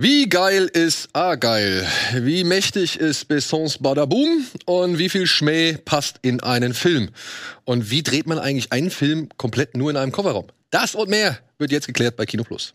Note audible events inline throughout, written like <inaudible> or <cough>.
Wie geil ist A-geil? Wie mächtig ist Bessons Badaboom? Und wie viel Schmäh passt in einen Film? Und wie dreht man eigentlich einen Film komplett nur in einem Coverraum? Das und mehr wird jetzt geklärt bei Kino Plus.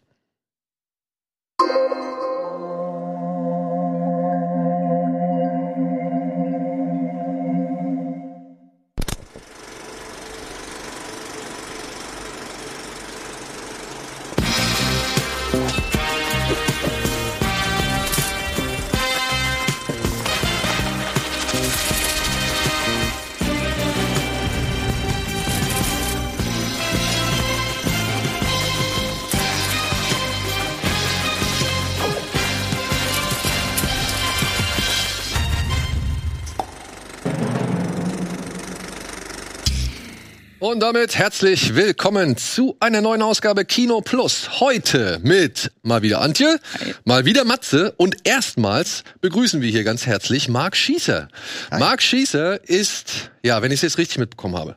Und damit herzlich willkommen zu einer neuen Ausgabe Kino Plus. Heute mit mal wieder Antje, Hi. mal wieder Matze und erstmals begrüßen wir hier ganz herzlich Marc Schießer. Hi. Marc Schießer ist, ja, wenn ich es jetzt richtig mitbekommen habe,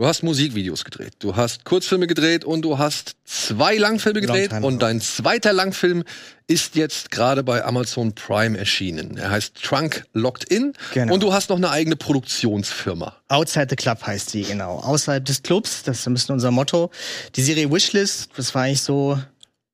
Du hast Musikvideos gedreht, du hast Kurzfilme gedreht und du hast zwei Langfilme gedreht und dein zweiter Langfilm ist jetzt gerade bei Amazon Prime erschienen. Er heißt Trunk Locked In genau. und du hast noch eine eigene Produktionsfirma. Outside the Club heißt sie, genau. Außerhalb des Clubs, das ist ein bisschen unser Motto. Die Serie Wishlist, das war eigentlich so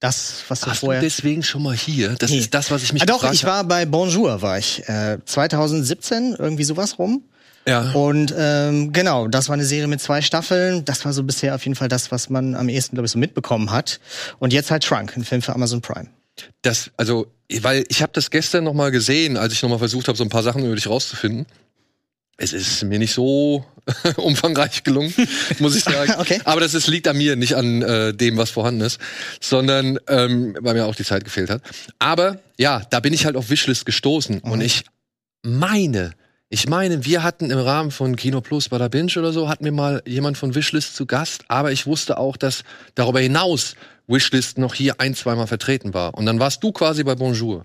das, was du Hast vorher. Du deswegen schon mal hier? Das nee. ist das, was ich mich ah, Doch, ich war bei Bonjour, war ich. Äh, 2017, irgendwie sowas rum. Ja. Und ähm, genau, das war eine Serie mit zwei Staffeln. Das war so bisher auf jeden Fall das, was man am ehesten, glaube ich, so mitbekommen hat. Und jetzt halt Trunk, ein Film für Amazon Prime. Das, also, weil ich habe das gestern noch mal gesehen, als ich noch mal versucht habe, so ein paar Sachen über dich rauszufinden. Es ist mir nicht so <laughs> umfangreich gelungen, <laughs> muss ich sagen. okay. Aber das ist, liegt an mir, nicht an äh, dem, was vorhanden ist, sondern ähm, weil mir auch die Zeit gefehlt hat. Aber ja, da bin ich halt auf Wishlist gestoßen mhm. und ich meine, ich meine, wir hatten im Rahmen von Kino Plus bei der Binge oder so, hatten wir mal jemand von Wishlist zu Gast, aber ich wusste auch, dass darüber hinaus Wishlist noch hier ein, zweimal vertreten war. Und dann warst du quasi bei Bonjour.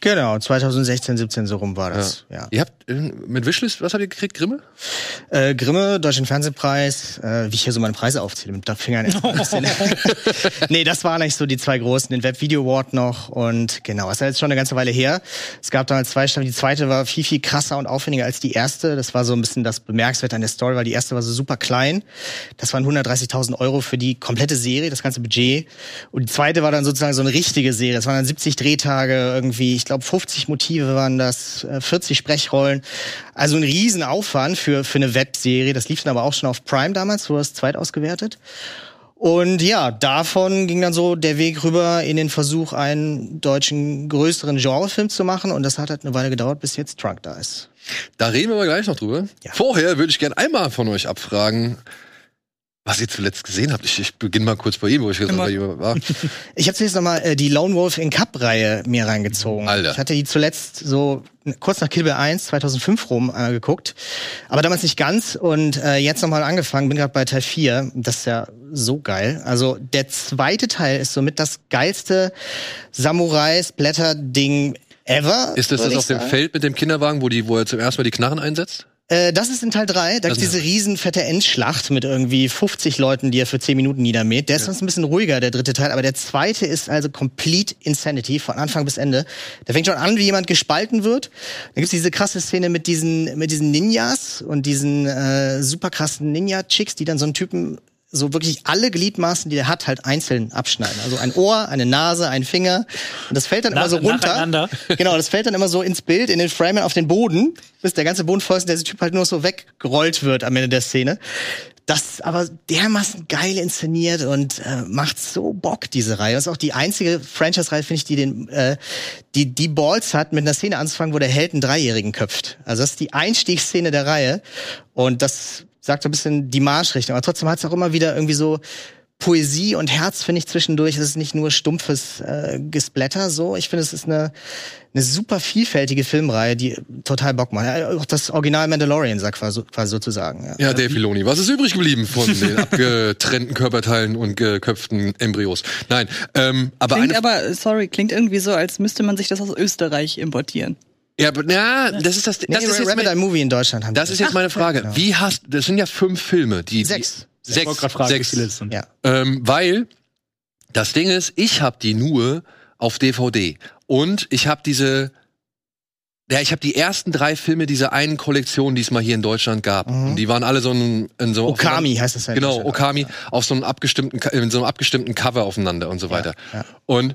Genau, 2016, 17 so rum war das. Ja. ja. Ihr habt mit Wishlist, was habt ihr gekriegt? Grimme? Äh, Grimme, Deutschen Fernsehpreis, äh, wie ich hier so meine Preise aufzähle, mit Fingern bisschen. nee, das waren eigentlich so die zwei großen, den Web Video Award noch und genau, das ist jetzt schon eine ganze Weile her. Es gab damals zwei Staffeln, die zweite war viel, viel krasser und aufwendiger als die erste. Das war so ein bisschen das Bemerkenswerte an der Story, weil die erste war so super klein. Das waren 130.000 Euro für die komplette Serie, das ganze Budget. Und die zweite war dann sozusagen so eine richtige Serie. Das waren dann 70 Drehtage irgendwie, ich glaube glaube 50 Motive waren das, 40 äh, Sprechrollen. Also ein Riesenaufwand für, für eine Webserie. Das lief dann aber auch schon auf Prime damals, so das zweit ausgewertet. Und ja, davon ging dann so der Weg rüber in den Versuch, einen deutschen größeren Genrefilm zu machen. Und das hat halt eine Weile gedauert, bis jetzt Trunk da ist. Da reden wir aber gleich noch drüber. Ja. Vorher würde ich gerne einmal von euch abfragen, was ihr zuletzt gesehen habt. Ich, ich beginne mal kurz bei ihm, wo ich jetzt bei ihm war. <laughs> Ich habe zuletzt nochmal äh, die Lone Wolf in Cup-Reihe mir reingezogen. Alter. Ich hatte die zuletzt so kurz nach Kill Bill 1, 2005 rum äh, geguckt. Aber damals nicht ganz und äh, jetzt nochmal angefangen, bin gerade bei Teil 4. Das ist ja so geil. Also der zweite Teil ist somit das geilste Samurai-Splatter-Ding ever. Ist das das auf dem Feld mit dem Kinderwagen, wo, die, wo er zum ersten Mal die Knarren einsetzt? Äh, das ist in Teil 3. Da gibt diese riesenfette Endschlacht mit irgendwie 50 Leuten, die er für 10 Minuten niedermäht. Der ist ja. sonst ein bisschen ruhiger, der dritte Teil. Aber der zweite ist also complete Insanity von Anfang bis Ende. Der fängt schon an, wie jemand gespalten wird. Da gibt's diese krasse Szene mit diesen, mit diesen Ninjas und diesen äh, super krassen Ninja-Chicks, die dann so einen Typen so wirklich alle Gliedmaßen, die er hat, halt einzeln abschneiden. Also ein Ohr, eine Nase, ein Finger. Und das fällt dann Nach, immer so runter. <laughs> Genau, das fällt dann immer so ins Bild, in den Frame auf den Boden, bis der ganze Boden voll ist und der Typ halt nur so weggerollt wird am Ende der Szene. Das aber dermaßen geil inszeniert und äh, macht so Bock, diese Reihe. Das ist auch die einzige Franchise-Reihe, finde ich, die den, äh, die, die Balls hat, mit einer Szene anzufangen, wo der Held einen Dreijährigen köpft. Also das ist die Einstiegsszene der Reihe. Und das sagt so ein bisschen die Marschrichtung. Aber trotzdem hat es auch immer wieder irgendwie so Poesie und Herz, finde ich, zwischendurch. Es ist nicht nur stumpfes äh, Gesplatter so. Ich finde, es ist eine, eine super vielfältige Filmreihe, die total Bock macht. Auch das Original Mandalorian, sagt quasi, quasi sozusagen. Ja, ja Dave Filoni. Was ist übrig geblieben von <laughs> den abgetrennten Körperteilen und geköpften Embryos? Nein, ähm, aber klingt aber, sorry, klingt irgendwie so, als müsste man sich das aus Österreich importieren. Ja, aber ja, das ist das. Nee, das ist jetzt mein, Movie in Deutschland haben. Das ist jetzt Ach, meine Frage. Genau. Wie hast? Das sind ja fünf Filme, die sechs, die, sechs, fragen, sechs. Ja. Ähm, weil das Ding ist, ich habe die nur auf DVD Und ich habe diese ja, ich habe die ersten drei Filme dieser einen Kollektion, die es mal hier in Deutschland gab. Mhm. Und die waren alle so ein in so Okami heißt es ja. Genau, Okami ja. auf so einem abgestimmten in so einem abgestimmten Cover aufeinander und so weiter. Ja, ja. Und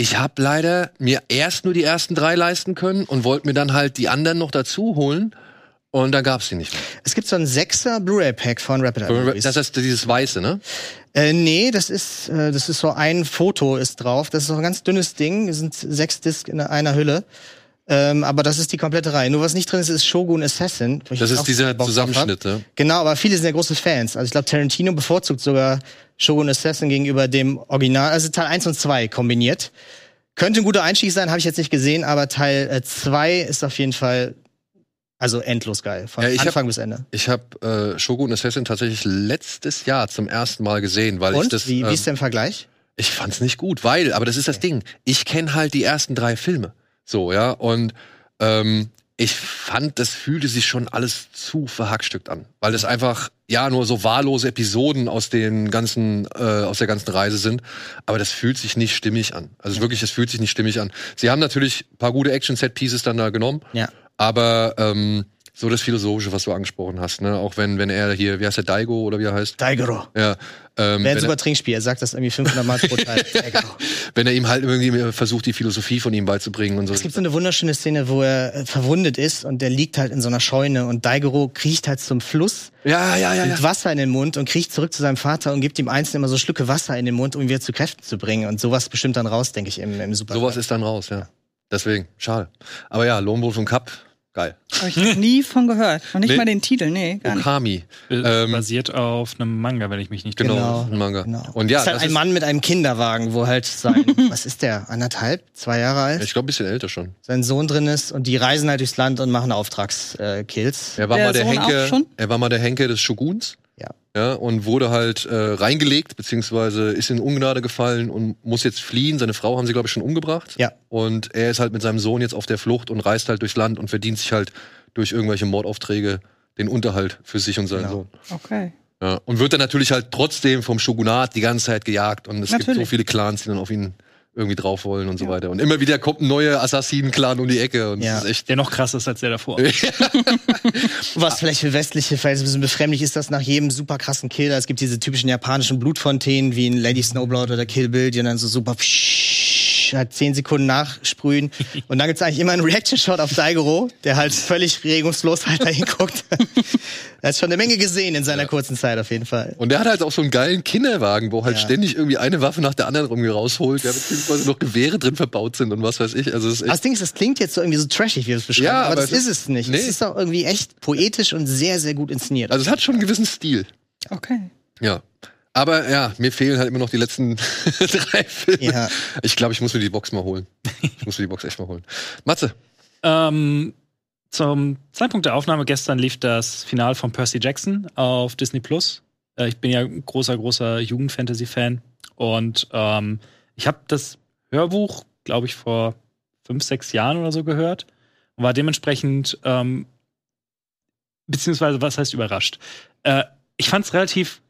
ich habe leider mir erst nur die ersten drei leisten können und wollte mir dann halt die anderen noch dazu holen. Und dann gab's die nicht mehr. Es gibt so ein Sechser Blu-ray-Pack von Rapid Eye. Das ist dieses weiße, ne? Äh, nee, das ist, äh, das ist so ein Foto ist drauf. Das ist so ein ganz dünnes Ding. Das sind sechs Disc in einer Hülle. Ähm, aber das ist die komplette Reihe. Nur was nicht drin ist, ist Shogun Assassin. Das ist dieser Zusammenschnitt, ne? Genau, aber viele sind ja große Fans. Also ich glaube, Tarantino bevorzugt sogar Shogun Assassin gegenüber dem Original. Also Teil 1 und 2 kombiniert. Könnte ein guter Einstieg sein, habe ich jetzt nicht gesehen, aber Teil 2 äh, ist auf jeden Fall also endlos geil, von ja, Anfang hab, bis Ende. Ich habe äh, Shogun Assassin tatsächlich letztes Jahr zum ersten Mal gesehen, weil Und? ich das. Wie, ähm, wie ist der im Vergleich? Ich fand's nicht gut, weil, aber das ist das Ding. Ich kenne halt die ersten drei Filme. So, ja. Und ähm, ich fand, das fühlte sich schon alles zu verhackstückt an. Weil es einfach, ja, nur so wahllose Episoden aus den ganzen, äh, aus der ganzen Reise sind. Aber das fühlt sich nicht stimmig an. Also wirklich, es fühlt sich nicht stimmig an. Sie haben natürlich ein paar gute Action-Set-Pieces dann da genommen. Ja. Aber ähm, so das Philosophische, was du angesprochen hast, ne? Auch wenn, wenn er hier, wie heißt der, Daigo oder wie er heißt? Daigoro. Ja. Ähm, Wäre ein super Trinkspiel, er sagt das irgendwie 500 Mal pro Teil. <laughs> wenn er ihm halt irgendwie versucht, die Philosophie von ihm beizubringen und so. Es gibt so eine wunderschöne Szene, wo er äh, verwundet ist und der liegt halt in so einer Scheune und Daigoro kriecht halt zum Fluss. Ja, ja, ja. Mit ja. Wasser in den Mund und kriecht zurück zu seinem Vater und gibt ihm einzeln immer so Schlücke Wasser in den Mund, um ihn wieder zu Kräften zu bringen. Und sowas bestimmt dann raus, denke ich, im, im Super. Sowas ist dann raus, ja. Deswegen, schade. Aber ja, Lone Wolf und Cup, Geil. Habe ich noch nie von gehört. Noch nicht nee. mal den Titel, nee. Gar Okami. Nicht. Ähm, Basiert auf einem Manga, wenn ich mich nicht genau. Genau, ein Manga. Genau. Und ja, das ist halt ein Mann mit einem Kinderwagen, wo halt sein, <laughs> was ist der, anderthalb, zwei Jahre alt? Ich glaube, ein bisschen älter schon. Sein Sohn drin ist und die reisen halt durchs Land und machen Auftragskills. Äh, er war der mal der Sohn Henke, er war mal der Henke des Shoguns. Ja. Und wurde halt äh, reingelegt, beziehungsweise ist in Ungnade gefallen und muss jetzt fliehen. Seine Frau haben sie, glaube ich, schon umgebracht. Ja. Und er ist halt mit seinem Sohn jetzt auf der Flucht und reist halt durchs Land und verdient sich halt durch irgendwelche Mordaufträge den Unterhalt für sich und seinen genau. Sohn. Okay. Ja, und wird dann natürlich halt trotzdem vom Shogunat die ganze Zeit gejagt und es natürlich. gibt so viele Clans, die dann auf ihn irgendwie drauf wollen und so ja. weiter. Und immer wieder kommt ein neuer Assassinen-Clan um die Ecke. Und ja. das ist echt der noch krasser ist als der davor. <laughs> Was vielleicht für westliche Verhältnisse ein bisschen befremdlich ist, dass nach jedem super krassen Killer, es gibt diese typischen japanischen Blutfontänen wie in Lady Snowblood oder Kill Bill, die dann so super halt zehn Sekunden nachsprühen. Und dann gibt's eigentlich immer einen Reaction-Shot auf Daigoro, der halt völlig regungslos halt dahin guckt. er hat schon eine Menge gesehen in seiner ja. kurzen Zeit auf jeden Fall. Und der hat halt auch so einen geilen Kinderwagen, wo halt ja. ständig irgendwie eine Waffe nach der anderen irgendwie rausholt, ja, beziehungsweise noch Gewehre drin verbaut sind und was weiß ich. Also das, ist das Ding ist, das klingt jetzt so irgendwie so trashig, wie du es beschreibst, ja, aber, aber das ist es nicht. Nee. Es ist auch irgendwie echt poetisch und sehr, sehr gut inszeniert. Also es hat schon einen gewissen Stil. Okay. Ja. Aber ja, mir fehlen halt immer noch die letzten <laughs> drei Filme. Ja. Ich glaube, ich muss mir die Box mal holen. Ich muss mir die Box echt mal holen. Matze. Ähm, zum Zeitpunkt der Aufnahme gestern lief das Finale von Percy Jackson auf Disney Plus. Äh, ich bin ja großer, großer Jugendfantasy-Fan. Und ähm, ich habe das Hörbuch, glaube ich, vor fünf, sechs Jahren oder so gehört. Und war dementsprechend, ähm, beziehungsweise, was heißt überrascht? Äh, ich fand es relativ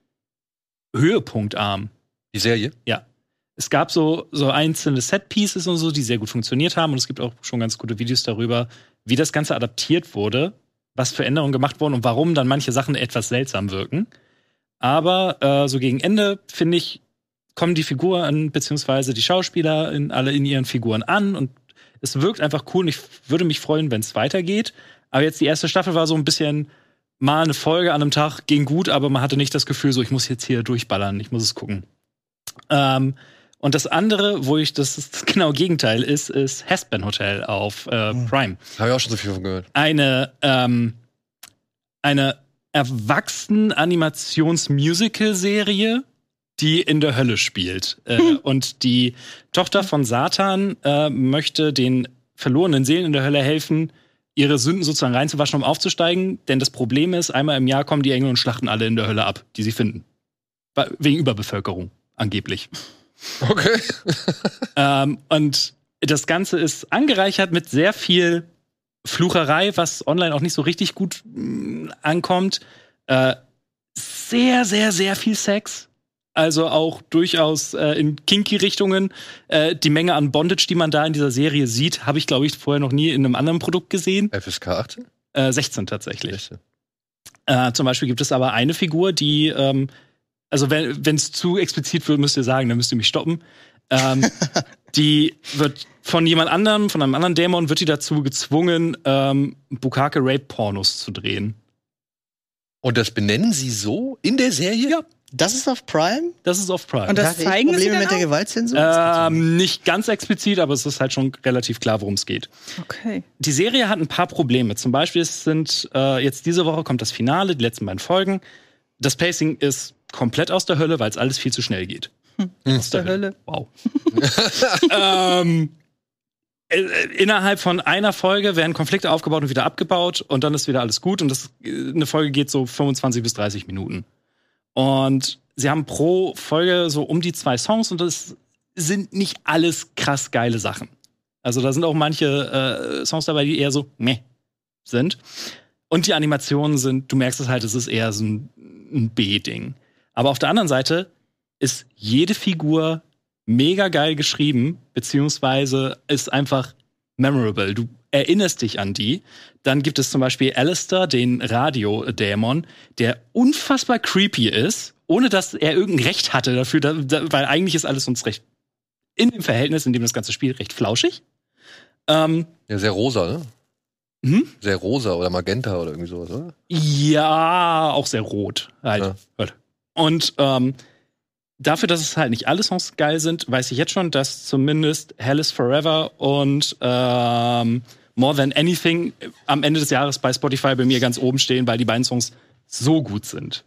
höhepunktarm. Die Serie? Ja. Es gab so, so einzelne Set-Pieces und so, die sehr gut funktioniert haben. Und es gibt auch schon ganz gute Videos darüber, wie das Ganze adaptiert wurde, was für Änderungen gemacht wurden und warum dann manche Sachen etwas seltsam wirken. Aber äh, so gegen Ende, finde ich, kommen die Figuren beziehungsweise die Schauspieler in, alle in ihren Figuren an und es wirkt einfach cool und ich würde mich freuen, wenn es weitergeht. Aber jetzt die erste Staffel war so ein bisschen mal eine Folge an einem Tag ging gut, aber man hatte nicht das Gefühl, so ich muss jetzt hier durchballern, ich muss es gucken. Ähm, und das andere, wo ich das, das genau Gegenteil ist, ist Hespen Hotel auf äh, hm. Prime. Habe ich auch schon so viel von gehört. Eine ähm, eine erwachsenen Animations-Musical-Serie, die in der Hölle spielt. Äh, und die Tochter von Satan äh, möchte den verlorenen Seelen in der Hölle helfen, ihre Sünden sozusagen reinzuwaschen, um aufzusteigen. Denn das Problem ist, einmal im Jahr kommen die Engel und schlachten alle in der Hölle ab, die sie finden. Wegen Überbevölkerung, angeblich. Okay. <laughs> ähm, und das Ganze ist angereichert mit sehr viel Flucherei, was online auch nicht so richtig gut mh, mm, ankommt. Äh, sehr, sehr, sehr viel Sex. Also auch durchaus äh, in kinky Richtungen. Äh, die Menge an Bondage, die man da in dieser Serie sieht, habe ich, glaube ich, vorher noch nie in einem anderen Produkt gesehen. FSK 18? Äh, 16 tatsächlich. 16. Äh, zum Beispiel gibt es aber eine Figur, die, ähm, also wenn es zu explizit wird, müsst ihr sagen, dann müsst ihr mich stoppen. Ähm, <laughs> die wird von jemand anderem, von einem anderen Dämon, wird die dazu gezwungen, ähm, Bukake Rape Pornos zu drehen. Und das benennen sie so in der Serie? Ja. Das ist auf Prime? Das ist auf Prime. Und das Hat zeigen Probleme sie mit der? Gewaltzensur? Ähm, nicht ganz explizit, aber es ist halt schon relativ klar, worum es geht. Okay. Die Serie hat ein paar Probleme. Zum Beispiel es sind äh, jetzt diese Woche kommt das Finale, die letzten beiden Folgen. Das Pacing ist komplett aus der Hölle, weil es alles viel zu schnell geht. Aus der Hölle. Wow. <laughs> ähm, äh, innerhalb von einer Folge werden Konflikte aufgebaut und wieder abgebaut und dann ist wieder alles gut und das, äh, eine Folge geht so 25 bis 30 Minuten. Und sie haben pro Folge so um die zwei Songs und das sind nicht alles krass geile Sachen. Also da sind auch manche äh, Songs dabei, die eher so meh sind. Und die Animationen sind, du merkst es halt, es ist eher so ein, ein B-Ding. Aber auf der anderen Seite ist jede Figur mega geil geschrieben, beziehungsweise ist einfach memorable. Du erinnerst dich an die. Dann gibt es zum Beispiel Alistair, den Radiodämon, der unfassbar creepy ist, ohne dass er irgendein Recht hatte dafür, da, da, weil eigentlich ist alles uns recht in dem Verhältnis, in dem das ganze Spiel recht flauschig. Ähm, Ja, sehr rosa, ne? hm? Sehr rosa oder magenta oder irgendwie sowas, oder? Ja, auch sehr rot. Halt. Ja. Und ähm, dafür, dass es halt nicht alle Songs geil sind, weiß ich jetzt schon, dass zumindest Hell is Forever und ähm, More Than Anything am Ende des Jahres bei Spotify bei mir ganz oben stehen, weil die beiden Songs so gut sind.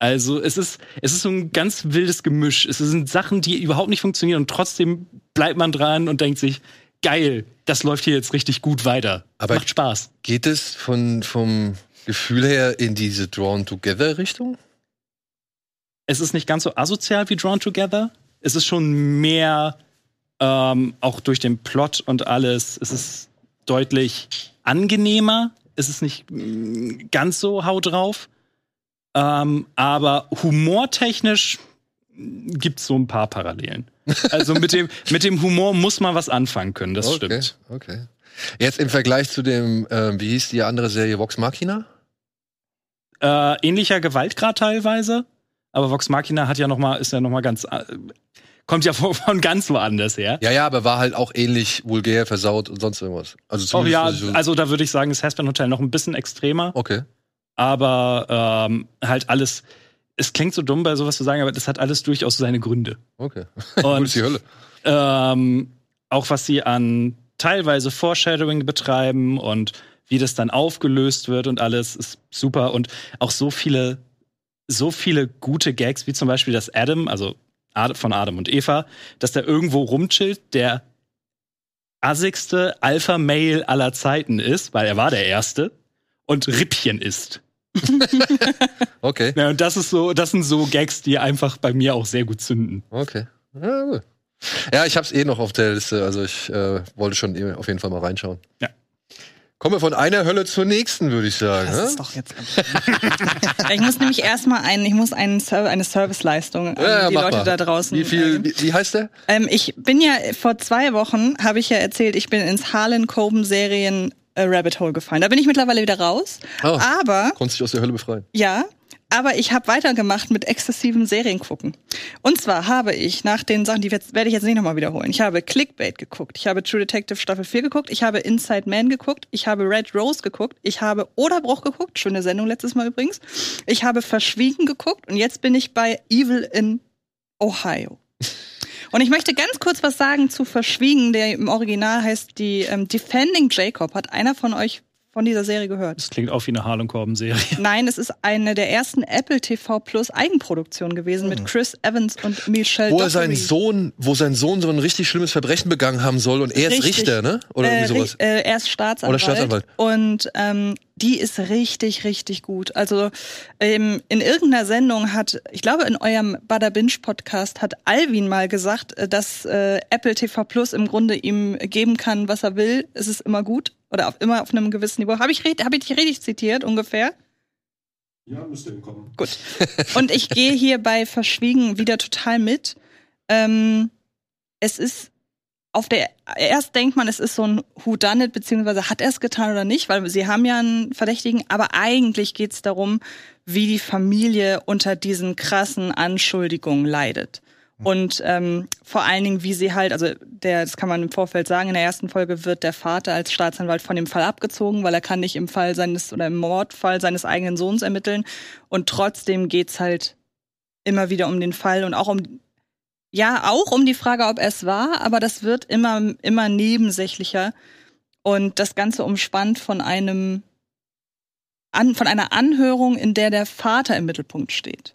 Also es ist, es ist so ein ganz wildes Gemisch. Es sind Sachen, die überhaupt nicht funktionieren und trotzdem bleibt man dran und denkt sich, geil, das läuft hier jetzt richtig gut weiter. Aber- Macht Spaß. Geht es von, vom Gefühl her in diese Drawn-Together-Richtung? es ist nicht ganz so asozial wie Drawn Together. Es ist schon mehr, ähm, auch durch den Plot und alles, es ist deutlich angenehmer. Es ist nicht mm, ganz so hau drauf. Ähm, aber humortechnisch gibt es so ein paar Parallelen. Also mit dem, <laughs> mit dem Humor muss man was anfangen können, das okay, stimmt. okay. Jetzt im Vergleich zu dem, ähm, wie hieß die andere Serie, Vox Machina? Äh, ähnlicher Gewaltgrad teilweise, aber Vox Machina hat ja noch mal, ist ja noch mal ganz, äh, kommt ja von, von ganz woanders her. Ja, ja, aber war halt auch ähnlich vulgär, versaut und sonst irgendwas. Also Oh ja, also da würde ich sagen, das Hasbin Hotel noch ein bisschen extremer, Okay. aber ähm, halt alles. Es klingt so dumm, bei sowas zu sagen, aber das hat alles durchaus seine Gründe. Okay. <laughs> Und ist die Hölle? ähm, auch was sie an teilweise Foreshadowing betreiben und wie das dann aufgelöst wird und alles ist super und auch so viele, so viele gute Gags, wie zum Beispiel, dass Adam, also von Adam und Eva, dass der irgendwo rumchillt, der assigste Alpha-Male aller Zeiten ist, weil er war der Erste und Rippchen ist. <laughs> Okay. Ja, und das ist so, das sind so Gags, die einfach bei mir auch sehr gut zünden. Okay. Ja, gut. Ja, ich hab's eh noch auf der Liste, also ich äh, wollte schon eh auf jeden Fall mal reinschauen. Ja. Kommen wir von einer Hölle zur nächsten, würde ich sagen. Das ne? ist doch jetzt. <laughs> ich muss nämlich erstmal einen, ich muss einen Serv eine Serviceleistung an Ja, die Leute mal. da draußen. Wie viel, äh, wie, wie heißt der? Ähm, ich bin ja vor zwei Wochen, habe ich ja erzählt, ich bin ins Harlan Coben Serien äh, Rabbit Hole gefallen. Da bin ich mittlerweile wieder raus. Oh. Aber Konntest dich aus der Hölle befreien. ja, aber ich habe weitergemacht mit exzessivem Seriengucken. Und zwar habe ich nach den Sachen, die werde ich jetzt nicht nochmal wiederholen. Ich habe Clickbait geguckt, ich habe True Detective Staffel 4 geguckt, ich habe Inside Man geguckt, ich habe Red Rose geguckt, ich habe Oderbruch geguckt, schöne Sendung letztes Mal übrigens. Ich habe Verschwiegen geguckt und jetzt bin ich bei Evil in Ohio. Und ich möchte ganz kurz was sagen zu Verschwiegen, der im Original heißt die ähm, Defending Jacob. Hat einer von euch von dieser Serie gehört? Das klingt auch wie eine Harlem Corbin-Serie. Nein, es ist eine der ersten Apple TV Plus Eigenproduktionen gewesen mit Chris Evans und Michelle Wo er seinen Dockery. Sohn, wo sein Sohn so ein richtig schlimmes Verbrechen begangen haben soll und er ist Richtig. Richter, ne? Oder äh, irgendwie sowas. Äh, er ist Staatsanwalt. Oder Staatsanwalt. Und ähm, die ist richtig, richtig gut. Also ähm, in irgendeiner Sendung hat, ich glaube in eurem Bada Binge Podcast hat Alvin mal gesagt, äh, dass äh, Apple TV Plus im Grunde ihm geben kann, was er will. Es ist immer gut oder auf, immer auf einem gewissen Niveau. Habe ich, hab ich dich richtig zitiert ungefähr? Ja, müsste hinkommen. Gut. Und ich gehe hier bei Verschwiegen wieder total mit. Ähm, es ist auf der erst denkt man, es ist so ein Who Done It, beziehungsweise hat er es getan oder nicht, weil sie haben ja einen Verdächtigen, aber eigentlich geht es darum, wie die Familie unter diesen krassen Anschuldigungen leidet. Und ähm, vor allen Dingen, wie sie halt, also der, das kann man im Vorfeld sagen, in der ersten Folge wird der Vater als Staatsanwalt von dem Fall abgezogen, weil er kann nicht im Fall seines oder im Mordfall seines eigenen Sohns ermitteln. Und trotzdem geht's halt immer wieder um den Fall und auch um ja, auch um die Frage, ob es war, aber das wird immer, immer nebensächlicher. Und das Ganze umspannt von einem, an, von einer Anhörung, in der der Vater im Mittelpunkt steht.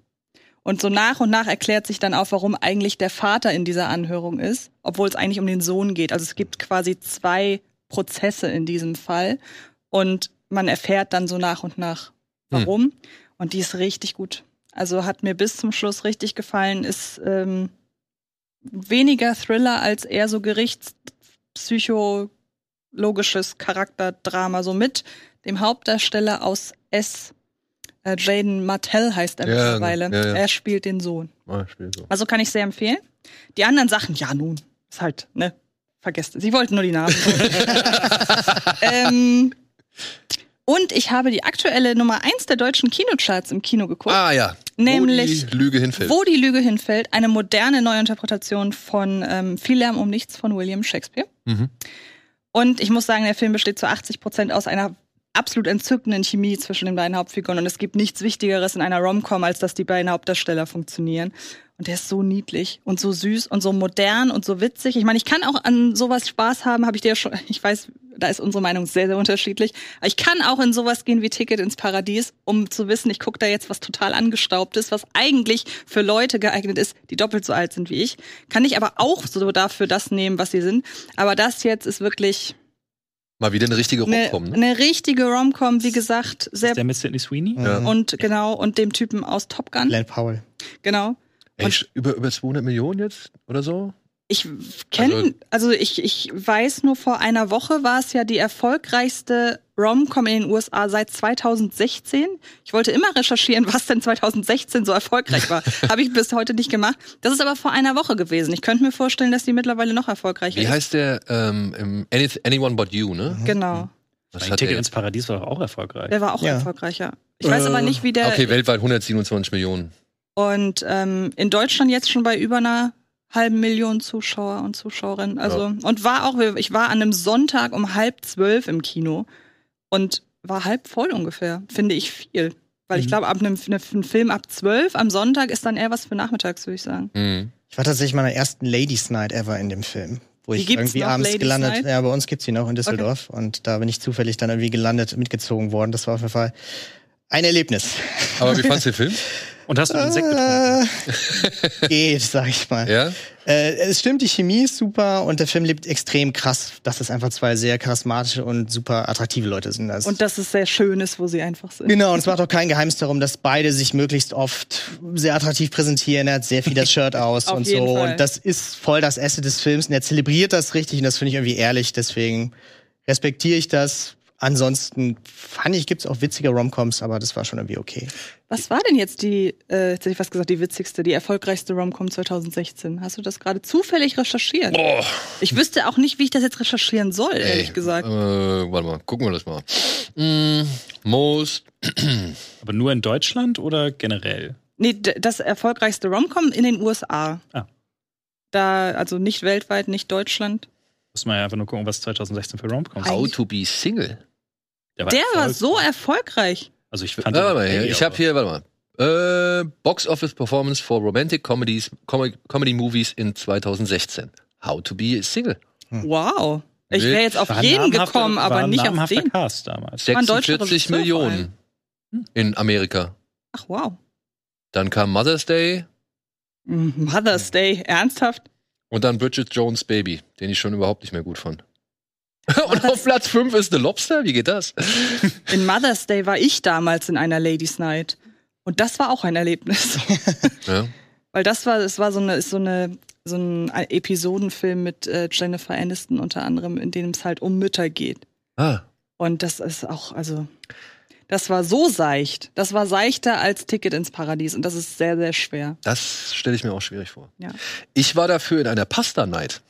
Und so nach und nach erklärt sich dann auch, warum eigentlich der Vater in dieser Anhörung ist, obwohl es eigentlich um den Sohn geht. Also es gibt quasi zwei Prozesse in diesem Fall. Und man erfährt dann so nach und nach, warum. Hm. Und die ist richtig gut. Also hat mir bis zum Schluss richtig gefallen, ist ähm, weniger Thriller als eher so gerichtspsychologisches Charakterdrama, so mit dem Hauptdarsteller aus S. Äh, Jaden Martell heißt er ja, mittlerweile. Ja, ja. Er spielt den Sohn. Ah, spielt so. Also kann ich sehr empfehlen. Die anderen Sachen, ja nun, ist halt, ne, vergesst es. Sie wollten nur die Namen. <laughs> ähm, und ich habe die aktuelle Nummer 1 der deutschen Kinocharts im Kino geguckt. Ah ja. Nämlich Wo die Lüge hinfällt. Wo die Lüge hinfällt. Eine moderne Neuinterpretation von ähm, Viel Lärm um nichts von William Shakespeare. Mhm. Und ich muss sagen, der Film besteht zu 80 Prozent aus einer absolut entzückenden Chemie zwischen den beiden Hauptfiguren. Und es gibt nichts Wichtigeres in einer Rom-Com, als dass die beiden Hauptdarsteller funktionieren. Und der ist so niedlich und so süß und so modern und so witzig. Ich meine, ich kann auch an sowas Spaß haben, habe ich dir ja schon, ich weiß, da ist unsere Meinung sehr, sehr unterschiedlich. Aber ich kann auch in sowas gehen wie Ticket ins Paradies, um zu wissen, ich gucke da jetzt was total angestaubtes, was eigentlich für Leute geeignet ist, die doppelt so alt sind wie ich. Kann ich aber auch so dafür das nehmen, was sie sind. Aber das jetzt ist wirklich, Mal wieder eine richtige Romcom, ne? Eine richtige Romcom, wie gesagt, sehr. Ist der mit Sidney Sweeney? Ja. Und genau, und dem Typen aus Top Gun. Glenn Powell. Genau. Ey, über, über 200 Millionen jetzt oder so? Ich kenne, also, also, ich, ich weiß nur, vor einer Woche war es ja die erfolgreichste Rom-Com in den USA seit 2016. Ich wollte immer recherchieren, <laughs> was denn 2016 so erfolgreich war. <laughs> Habe ich bis heute nicht gemacht. Das ist aber vor einer Woche gewesen. Ich könnte mir vorstellen, dass die mittlerweile noch erfolgreicher ist. Wie heißt der? Ähm, Anyone But You, ne? Mhm. Genau. Was hat Ticket ins Paradies war auch erfolgreich. Der war auch ja. erfolgreicher. Ich äh, weiß aber nicht, wie der. Okay, weltweit 127 Millionen. Und ähm, in Deutschland jetzt schon bei über einer halben Million Zuschauer und Zuschauerinnen. Also ja. und war auch, ich war an einem Sonntag um halb zwölf im Kino und war halb voll ungefähr. Finde ich viel. Weil mhm. ich glaube, ab einem, ne, einem, Film ab zwölf am Sonntag ist dann eher was für nachmittags, würde ich sagen. Mhm. Ich war tatsächlich meiner ersten Ladies Night ever in dem Film. Wo ich irgendwie abends Ladies gelandet, Night? ja, bei uns gibt's sie noch in Düsseldorf okay. und da bin ich zufällig dann irgendwie gelandet, mitgezogen worden. Das war auf jeden Fall ein Erlebnis. Aber wie fandst du den <laughs> Film? Und hast du einen Sekt äh, Geht, sag ich mal. Ja? Äh, es stimmt, die Chemie ist super und der Film lebt extrem krass, dass es einfach zwei sehr charismatische und super attraktive Leute sind. Also und dass es sehr schön ist, wo sie einfach sind. Genau, und es macht auch kein Geheimnis darum, dass beide sich möglichst oft sehr attraktiv präsentieren. Er hat sehr viel das <laughs> Shirt aus und so. Fall. Und das ist voll das Asset des Films und er zelebriert das richtig und das finde ich irgendwie ehrlich. Deswegen respektiere ich das Ansonsten fand ich, gibt's auch witzige Romcoms, aber das war schon irgendwie okay. Was war denn jetzt die, äh, jetzt hätte ich fast gesagt, die witzigste, die erfolgreichste Romcom 2016? Hast du das gerade zufällig recherchiert? Boah. Ich wüsste auch nicht, wie ich das jetzt recherchieren soll, Ey, ehrlich gesagt. Äh, warte mal, gucken wir das mal. Mm, most. <clears throat> aber nur in Deutschland oder generell? Nee, das erfolgreichste Romcom in den USA. Ah. Da, also nicht weltweit, nicht Deutschland. Muss man ja einfach nur gucken, was 2016 für Romcoms How to be Single. Der war, der war so erfolgreich. Also ich fand. Warte mal, hey, ich habe hier, warte mal. Äh, Box Office Performance for Romantic Comedies, Com Comedy Movies in 2016. How to be Single. Hm. Wow. Ich wäre jetzt auf jeden gekommen, aber nicht auf den. Cast damals. 46 Millionen hm. in Amerika. Ach wow. Dann kam Mother's Day. Mother's Day, ernsthaft? Und dann Bridget Jones Baby, den ich schon überhaupt nicht mehr gut fand. <laughs> Und auf Platz 5 ist The Lobster? Wie geht das? In Mother's Day war ich damals in einer Ladies Night. Und das war auch ein Erlebnis. <laughs> Ja. Weil das war, es war so eine, ist so eine, so ein Episodenfilm mit äh, Jennifer Aniston unter anderem, in dem es halt um Mütter geht. Ah. Und das ist auch, also, Das war so seicht. Das war seichter als Ticket ins Paradies. Und das ist sehr, sehr schwer. Das stelle ich mir auch schwierig vor. Ja. Ich war dafür in einer Pasta-Night.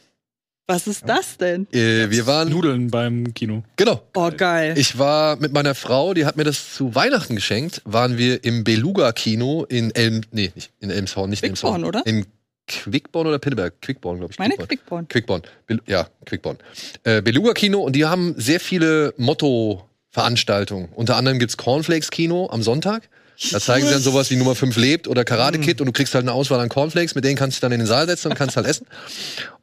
Was ist das denn? Äh, wir waren. Nudeln beim Kino. Genau. Oh, geil. Ich war mit meiner Frau, die hat mir das zu Weihnachten geschenkt, waren wir im Beluga-Kino in Elm, nee, nicht in Elmshorn, nicht in Quickborn, Elmshorn. oder? In Quickborn oder Pinneberg? Quickborn, glaube ich. Meine Quickborn. Quickborn. Bel ja, Quickborn. Äh, Beluga-Kino und die haben sehr viele Motto-Veranstaltungen. Unter anderem gibt's Cornflakes-Kino am Sonntag. Da zeigen sie dann sowas wie Nummer 5 lebt oder Karate Kid und du kriegst halt eine Auswahl an Cornflakes, mit denen kannst du dann in den Saal setzen und kannst halt essen.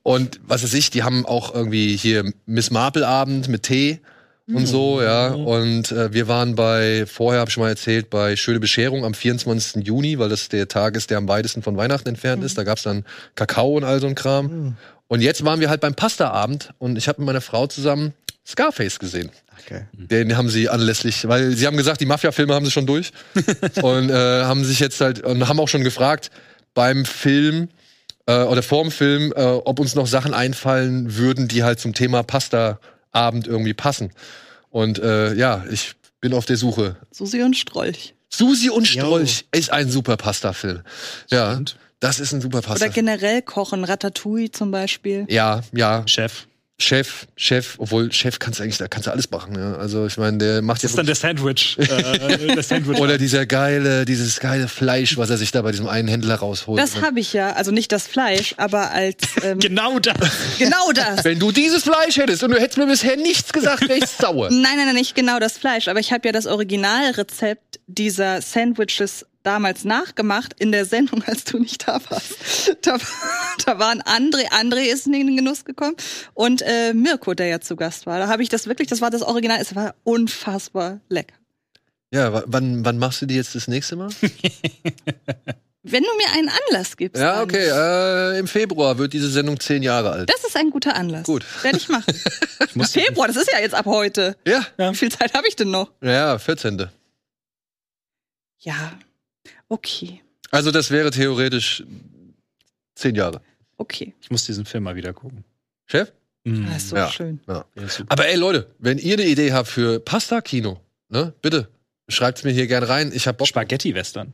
Und was weiß ich, die haben auch irgendwie hier Miss Marple Abend mit Tee und so, ja. Und äh, wir waren bei, vorher habe ich schon mal erzählt, bei Schöne Bescherung am 24. Juni, weil das der Tag ist, der am weitesten von Weihnachten entfernt ist. Da gab's dann Kakao und all so ein Kram. Und jetzt waren wir halt beim Pasta-Abend und ich habe mit meiner Frau zusammen Scarface gesehen. Okay. Den haben sie anlässlich, weil sie haben gesagt, die Mafia-Filme haben sie schon durch <laughs> und äh, haben sich jetzt halt und haben auch schon gefragt beim Film äh, oder vorm Film, äh, ob uns noch Sachen einfallen würden, die halt zum Thema Pasta-Abend irgendwie passen. Und äh, ja, ich bin auf der Suche. Susi und Strolch. Susi und Strolch ist ein super Pasta-Film. Ja, das ist ein super Oder Pasta. generell kochen, Ratatouille zum Beispiel. Ja, ja, Chef. Chef, Chef, obwohl Chef kannst du eigentlich, da kannst du alles machen. Ja. Also ich meine, der macht Das ja ist dann der Sandwich. äh, <laughs> der Sandwich. Oder dieser geile, dieses geile Fleisch, was er sich da bei diesem einen Händler rausholt. Das habe ich ja, also nicht das Fleisch, aber als ähm, <laughs> genau das. genau das. Wenn du dieses Fleisch hättest und du hättest mir bisher nichts gesagt, wäre ich sauer. Nein, nein, nein, nicht genau das Fleisch, aber ich habe ja das Originalrezept dieser Sandwiches damals nachgemacht in der Sendung, als du nicht da warst. Da, da waren André, André ist in den Genuss gekommen und äh, Mirko, der ja zu Gast war. Da habe ich das wirklich, das war das Original, es war unfassbar lecker. Ja, wa- wann, wann machst du die jetzt das nächste Mal? <laughs> Wenn du mir einen Anlass gibst. Ja, okay. Äh, Im Februar wird diese Sendung zehn Jahre alt. Das ist ein guter Anlass. Gut. Werde ich machen. <laughs> Februar, das ist ja jetzt ab heute. Ja, Wie viel Zeit habe ich denn noch? ja, 14. Ja. Okay. Also das wäre theoretisch zehn Jahre. Okay. Ich muss diesen Film mal wieder gucken. Chef? Mhm. Das ist so Ja. schön. Ja. Aber ey Leute, wenn ihr eine Idee habt für Pasta-Kino, ne, bitte, schreibt's mir hier gern rein. Ich hab Bock. Spaghetti-Western.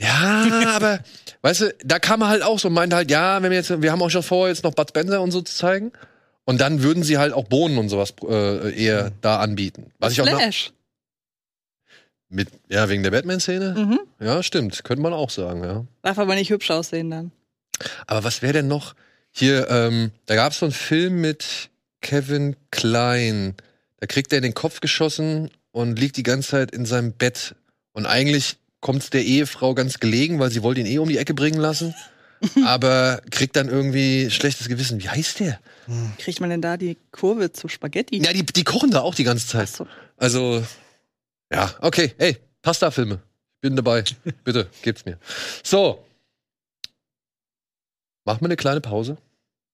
Ja, <laughs> aber weißt du, da kam er halt auch so und meinte halt, ja, wenn wir jetzt, wir haben auch schon vor, jetzt noch Bud Spencer und so zu zeigen. Und dann würden sie halt auch Bohnen und sowas äh, eher da anbieten. Was ich auch noch, Flash. Mit, ja, wegen der Batman-Szene? Mhm. Ja, stimmt, könnte man auch sagen, ja. Darf aber nicht hübsch aussehen dann. Aber was wäre denn noch? Hier, ähm, da gab es so einen Film mit Kevin Klein. Da kriegt er in den Kopf geschossen und liegt die ganze Zeit in seinem Bett. Und eigentlich kommt es der Ehefrau ganz gelegen, weil sie wollte ihn eh um die Ecke bringen lassen. <laughs> aber kriegt dann irgendwie schlechtes Gewissen. Wie heißt der? Kriegt man denn da die Kurve zu Spaghetti? Ja, die, die kochen da auch die ganze Ach Zeit. so. Also, ja, okay. Ey, Pasta-Filme. Bin dabei. <laughs> Bitte, gebt's mir. So. Machen wir eine kleine Pause.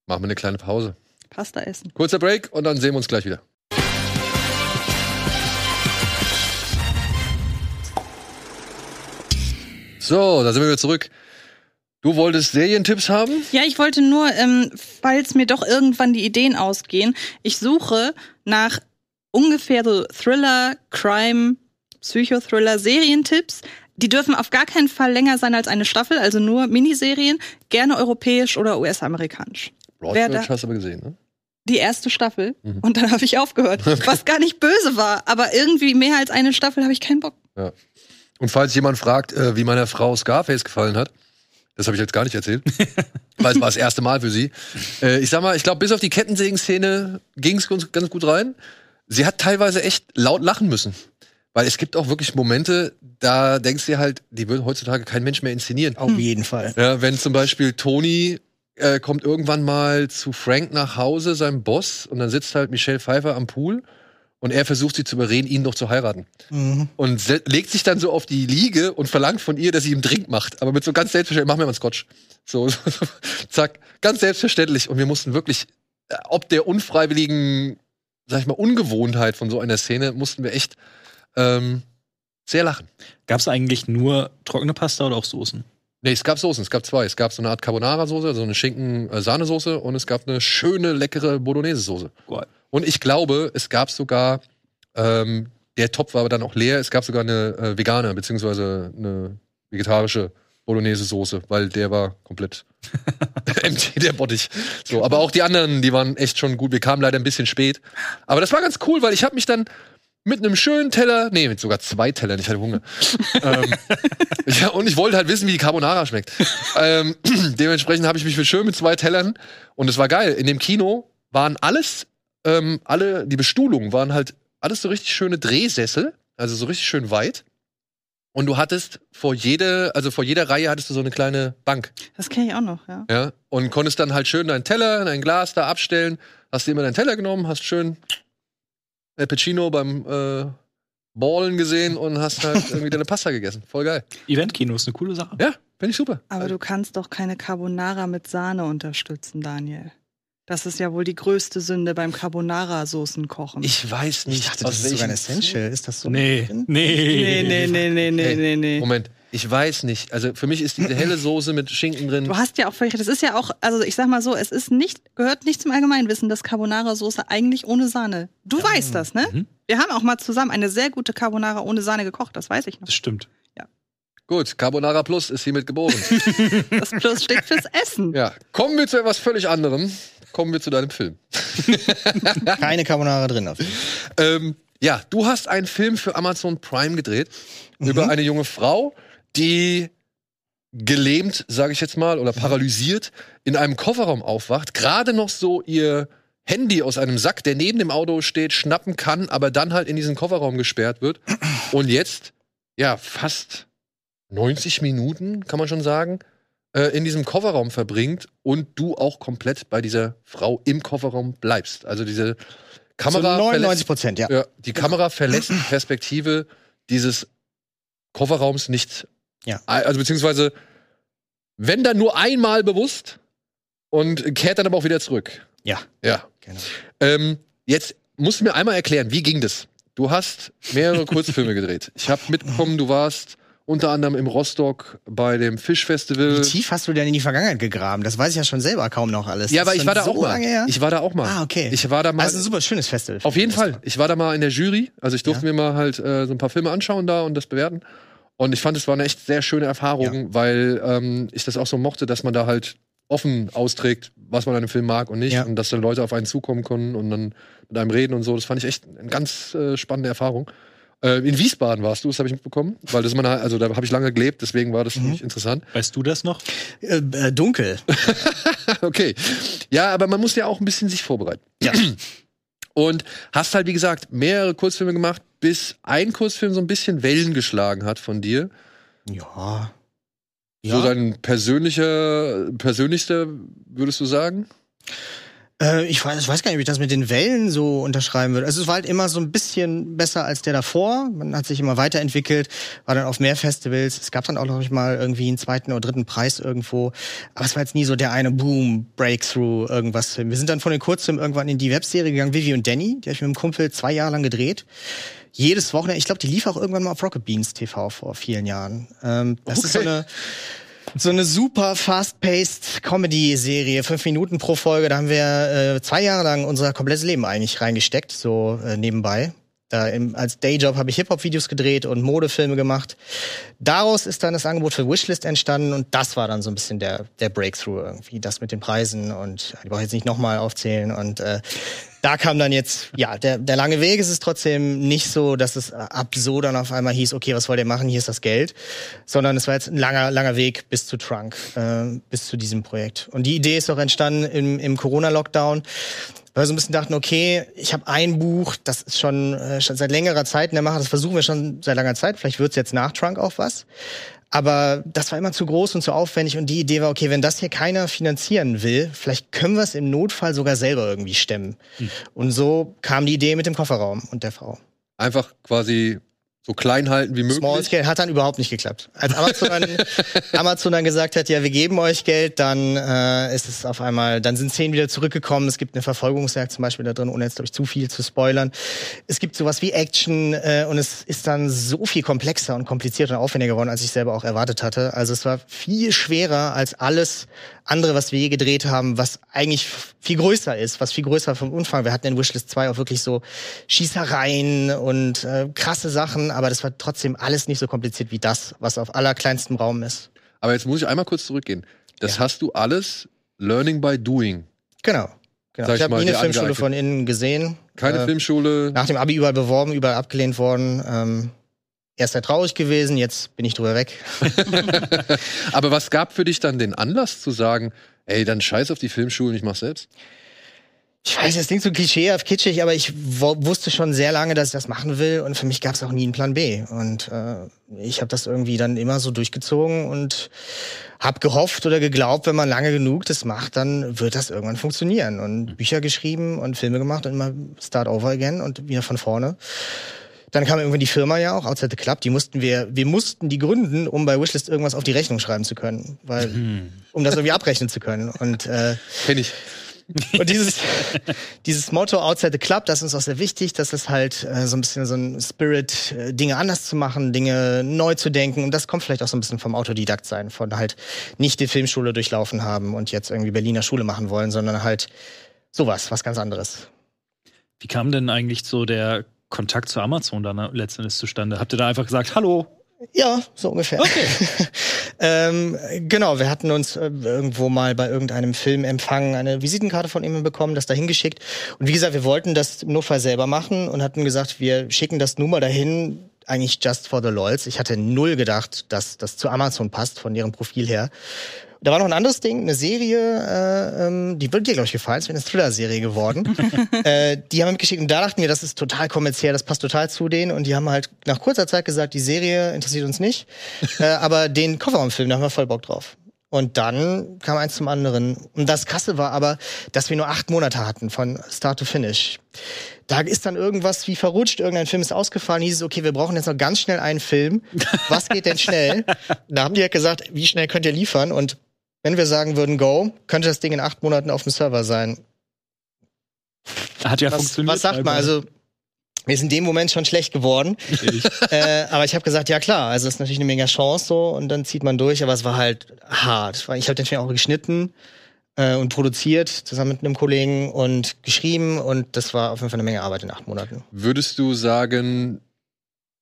Machen wir eine kleine Pause. Pasta essen. Kurzer Break und dann sehen wir uns gleich wieder. So, da sind wir wieder zurück. Du wolltest Serientipps haben? Ja, ich wollte nur, ähm, falls mir doch irgendwann die Ideen ausgehen, ich suche nach ungefähr so Thriller, Crime, Psychothriller, Serientipps. Die dürfen auf gar keinen Fall länger sein als eine Staffel, also nur Miniserien, gerne europäisch oder US-amerikanisch. Broadchurch hast du aber gesehen, ne? Die erste Staffel Mhm. und dann habe ich aufgehört, <laughs> was gar nicht böse war, aber irgendwie mehr als eine Staffel habe ich keinen Bock. Und falls jemand fragt, äh, wie meiner Frau Scarface gefallen hat, das habe ich jetzt gar nicht erzählt, <laughs> weil es war das erste Mal für sie. Äh, ich sag mal, ich glaube, bis auf die Kettensägen-Szene ging es ganz gut rein. Sie hat teilweise echt laut lachen müssen. Weil es gibt auch wirklich Momente, da denkst du dir halt, die würde heutzutage kein Mensch mehr inszenieren. Auf jeden Fall. Ja, wenn zum Beispiel Tony äh, kommt irgendwann mal zu Frank nach Hause, seinem Boss, und dann sitzt halt Michelle Pfeiffer am Pool und er versucht sie zu überreden, ihn noch zu heiraten. Mhm. Und legt sich dann so auf die Liege und verlangt von ihr, dass sie ihm Drink macht. Aber mit so ganz selbstverständlich, mach mir mal einen Scotch. So, so, <laughs> so zack, ganz selbstverständlich. Und wir mussten wirklich, äh, ob der unfreiwilligen, sag ich mal, Ungewohnheit von so einer Szene, mussten wir echt ähm, sehr lachen. Gab es eigentlich nur trockene Pasta oder auch Soßen? Nee, es gab Soßen, es gab zwei. Es gab so eine Art Carbonara-Soße, so eine Schinken-Sahnesoße und es gab eine schöne, leckere Bolognese-Soße. Geil. Und ich glaube, es gab sogar ähm, der Topf war aber dann auch leer. Es gab sogar eine äh, vegane, beziehungsweise eine vegetarische Bolognese-Soße, weil der war komplett <laughs> empty, der Bottich. So, aber auch die anderen, die waren echt schon gut. Wir kamen leider ein bisschen spät. Aber das war ganz cool, weil ich habe mich dann mit einem schönen Teller, nee, mit sogar zwei Tellern, ich hatte Hunger. <laughs> ähm, ja, und ich wollte halt wissen, wie die Carbonara schmeckt. ähm, <clears throat> dementsprechend habe ich mich für schön mit zwei Tellern und es war geil. In dem Kino waren alles, ähm, alle, die Bestuhlungen waren halt alles so richtig schöne Drehsessel, also so richtig schön weit. Und du hattest vor jede, also vor jeder Reihe hattest du so eine kleine Bank. Das kenne ich auch noch, ja. Ja. Und konntest dann halt schön deinen Teller, dein Glas da abstellen. Hast dir immer deinen Teller genommen, hast schön El Pacino beim äh, Ballen gesehen und hast halt <laughs> irgendwie deine Pasta gegessen. Voll geil. Eventkino ist eine coole Sache. Ja, finde ich super. Aber du kannst doch keine Carbonara mit Sahne unterstützen, Daniel. Das ist ja wohl die größte Sünde beim Carbonara-Soßen kochen. Ich weiß nicht. Ich dachte, das ist sogar ein Essential. Ist das so? Nee, nee. nee, nee, nee, nee, nee, nee, nee. Moment, ich weiß nicht. Also für mich ist diese helle Soße mit Schinken drin. Du hast ja auch völlig recht. Das ist ja auch, also ich sag mal so, es ist nicht, gehört nicht zum Allgemeinwissen, dass Carbonara-Soße eigentlich ohne Sahne. Du weißt das, ne? Mhm. Wir haben auch mal zusammen eine sehr gute Carbonara ohne Sahne gekocht, das weiß ich noch. Das stimmt. Gut, Carbonara Plus ist hiermit geboren. <laughs> Das Plus steht fürs Essen. ja, kommen wir zu etwas völlig anderem. Kommen wir zu deinem Film. <laughs> Keine Carbonara drin. Fall. Ähm, ja, du hast einen Film für Amazon Prime gedreht Mhm. über eine junge Frau, die gelähmt, sage ich jetzt mal, oder paralysiert in einem Kofferraum aufwacht, gerade noch so ihr Handy aus einem Sack, der neben dem Auto steht, schnappen kann, aber dann halt in diesen Kofferraum gesperrt wird und jetzt ja fast 90 Minuten, kann man schon sagen, äh, in diesem Kofferraum verbringt und du auch komplett bei dieser Frau im Kofferraum bleibst. Also diese Kamera verlässt- 99 Prozent, ja. ja, die Kamera verlässt die Perspektive dieses Kofferraums nicht. Ja. Also beziehungsweise, wenn dann nur einmal bewusst und kehrt dann aber auch wieder zurück. Ja. Ja. Genau. Ähm, jetzt musst du mir einmal erklären, wie ging das? Du hast mehrere Kurzfilme gedreht. Ich habe mitbekommen, du warst unter anderem im Rostock bei dem Fischfestival. Wie tief hast du denn in die Vergangenheit gegraben? Das weiß ich ja schon selber kaum noch alles. Ja, aber ich war da schon auch so mal. her? Ich war da auch mal. Ah, okay. Ich war da mal. Also ein super schönes Festival. Auf jeden Fall. Ich war da mal in der Jury. Also ich durfte mir mal halt äh, so ein paar Filme anschauen da und das bewerten. Und ich fand, es war eine echt sehr schöne Erfahrung, weil ähm, ich das auch so mochte, dass man da halt offen austrägt, was man an einem Film mag und nicht. Ja. Und dass dann Leute auf einen zukommen können und dann mit einem reden und so. Das fand ich echt eine ganz äh, spannende Erfahrung. Äh, in Wiesbaden warst du, das habe ich mitbekommen. Weil das ist meine, also da habe ich lange gelebt, deswegen war das für Mhm. mich interessant. Weißt du das noch? Äh, äh, dunkel. <laughs> Okay. Ja, aber man muss ja auch ein bisschen sich vorbereiten. Ja. Und hast halt, wie gesagt, mehrere Kurzfilme gemacht, bis ein Kurzfilm so ein bisschen Wellen geschlagen hat von dir. Ja. So dein persönlicher, persönlichster, würdest du sagen? Äh, ich, weiß, ich weiß gar nicht, wie ich das mit den Wellen so unterschreiben würde. Also es war halt immer so ein bisschen besser als der davor. Man hat sich immer weiterentwickelt, war dann auf mehr Festivals. Es gab dann auch noch nicht mal irgendwie einen zweiten oder dritten Preis irgendwo. Aber es war jetzt nie so der eine Boom, Breakthrough, irgendwas. Wir sind dann von den Kurzfilmen irgendwann in die Webserie gegangen, Vivi und Danny. Die habe ich mit einem Kumpel zwei Jahre lang gedreht. Jedes Wochenende, ich glaube, die lief auch irgendwann mal auf Rocket Beans TV vor vielen Jahren. Ähm, das ist so Okay. eine so eine super fast-paced Comedy-Serie, fünf Minuten pro Folge. Da haben wir äh, zwei Jahre lang unser komplettes Leben eigentlich reingesteckt, so äh, nebenbei. Da im, als Dayjob habe ich Hip-Hop-Videos gedreht und Modefilme gemacht. Daraus ist dann das Angebot für Wishlist entstanden und das war dann so ein bisschen der, der Breakthrough irgendwie, das mit den Preisen und ich brauche jetzt nicht nochmal aufzählen und äh, da kam dann jetzt, ja, der, der lange Weg. Ist es trotzdem nicht so, dass es ab so dann auf einmal hieß, okay, was wollt ihr machen, hier ist das Geld, sondern es war jetzt ein langer, langer Weg bis zu Trunk, äh, bis zu diesem Projekt. Und die Idee ist auch entstanden im, im Corona-Lockdown, weil wir so ein bisschen dachten, okay, ich habe ein Buch, das ist schon, äh, schon seit längerer Zeit in der Mache, das versuchen wir schon seit langer Zeit, vielleicht wird's jetzt nach Trunk auch was. Aber das war immer zu groß und zu aufwendig und die Idee war, okay, wenn das hier keiner finanzieren will, vielleicht können wir es im Notfall sogar selber irgendwie stemmen. Und so kam die Idee mit dem Kofferraum und der Frau. Einfach quasi so klein halten wie möglich. Small Scale hat dann überhaupt nicht geklappt. Als Amazon dann, <laughs> Amazon dann gesagt hat, ja, wir geben euch Geld, dann äh, ist es auf einmal, dann sind zehn wieder zurückgekommen. Es gibt eine Verfolgungsjagd zum Beispiel da drin, ohne jetzt, glaube ich, zu viel zu spoilern. Es gibt sowas wie Action äh, und es ist dann so viel komplexer und komplizierter und aufwendiger geworden, als ich selber auch erwartet hatte. Also es war viel schwerer als alles andere, was wir je gedreht haben, was eigentlich viel größer ist, was viel größer vom Umfang. Wir hatten in Wishlist 2 auch wirklich so Schießereien und äh, krasse Sachen, aber das war trotzdem alles nicht so kompliziert wie das, was auf allerkleinstem Raum ist. Aber jetzt muss ich einmal kurz zurückgehen. Das ja. hast du alles Learning by Doing. Genau. genau. ich, habe nie eine Filmschule von innen gesehen. Keine äh, Filmschule. Nach dem Abi überall beworben, überall abgelehnt worden. Ähm, erst sehr traurig gewesen, jetzt bin ich drüber weg. <laughs> <laughs> Aber was gab für dich dann den Anlass zu sagen, ey, dann scheiß auf die Filmschulen, ich mach's selbst? Ich weiß, das klingt so klischeehaft kitschig, aber ich wusste schon sehr lange, dass ich das machen will und für mich gab es auch nie einen Plan B. Und äh, ich habe das irgendwie dann immer so durchgezogen und habe gehofft oder geglaubt, wenn man lange genug das macht, dann wird das irgendwann funktionieren. Und Bücher geschrieben und Filme gemacht und immer start over again und wieder von vorne. Dann kam irgendwann die Firma ja auch, Outside the Club, die mussten wir, wir mussten die gründen, um bei Wishlist irgendwas auf die Rechnung schreiben zu können, weil, mhm. um das irgendwie abrechnen zu können. Und äh, kenn ich. Und dieses, dieses Motto Outside the Club, das ist uns auch sehr wichtig, dass es halt äh, so ein bisschen so ein Spirit, äh, Dinge anders zu machen, Dinge neu zu denken. Und das kommt vielleicht auch so ein bisschen vom Autodidakt sein, von halt nicht die Filmschule durchlaufen haben und jetzt irgendwie Berliner Schule machen wollen, sondern halt sowas, was ganz anderes. Wie kam denn eigentlich so der Kontakt zu Amazon dann letztendlich zustande? Habt ihr da einfach gesagt, hallo? Ja, so ungefähr. Okay. <laughs> ähm, genau, wir hatten uns äh, irgendwo mal bei irgendeinem Filmempfang eine Visitenkarte von ihm bekommen, das dahin geschickt. Und wie gesagt, wir wollten das im Notfall selber machen und hatten gesagt, wir schicken das nur mal dahin, eigentlich just for the lols. Ich hatte null gedacht, dass das zu Amazon passt von ihrem Profil her. Da war noch ein anderes Ding, eine Serie, äh, ähm, die wird dir, glaube ich, gefallen. Es wäre eine Thriller-Serie geworden. <laughs> äh, die haben wir mitgeschickt und da dachten wir, das ist total kommerziell, das passt total zu denen. Und die haben halt nach kurzer Zeit gesagt, die Serie interessiert uns nicht. <laughs> äh, aber den Kofferraumfilm, da haben wir voll Bock drauf. Und dann kam eins zum anderen. Und das Krasse war aber, dass wir nur acht Monate hatten von Start to Finish. Da ist dann irgendwas wie verrutscht, irgendein Film ist ausgefallen, hieß es, okay, wir brauchen jetzt noch ganz schnell einen Film. Was geht denn schnell? <laughs> da haben die halt gesagt, wie schnell könnt ihr liefern? Und wenn wir sagen würden Go, könnte das Ding in acht Monaten auf dem Server sein. Hat ja was, funktioniert. Was sagt man? Also mir ist in dem Moment schon schlecht geworden. <laughs> äh, aber ich habe gesagt, ja klar, also das ist natürlich eine mega Chance so und dann zieht man durch, aber es war halt hart. Ich habe den Film auch geschnitten äh, und produziert zusammen mit einem Kollegen und geschrieben und das war auf jeden Fall eine Menge Arbeit in acht Monaten. Würdest du sagen,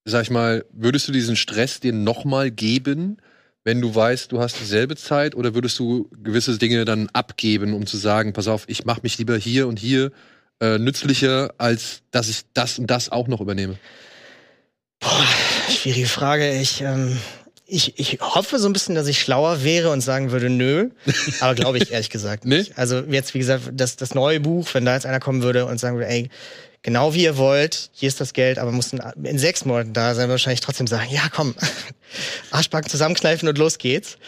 sag ich mal, würdest du diesen Stress dir nochmal geben? Wenn du weißt, du hast dieselbe Zeit oder würdest du gewisse Dinge dann abgeben, um zu sagen, pass auf, ich mache mich lieber hier und hier äh, nützlicher, als dass ich das und das auch noch übernehme? Boah, schwierige Frage. Ich, ähm, ich, ich hoffe so ein bisschen, dass ich schlauer wäre und sagen würde, nö. <laughs> Aber glaube ich ehrlich gesagt nicht. Nee? Also jetzt, wie gesagt, das, das neue Buch, wenn da jetzt einer kommen würde und sagen würde, ey, genau wie ihr wollt, hier ist das Geld, aber muss in sechs Monaten da sein, wahrscheinlich trotzdem sagen, ja komm, <laughs> Arschbacken zusammenkneifen und los geht's.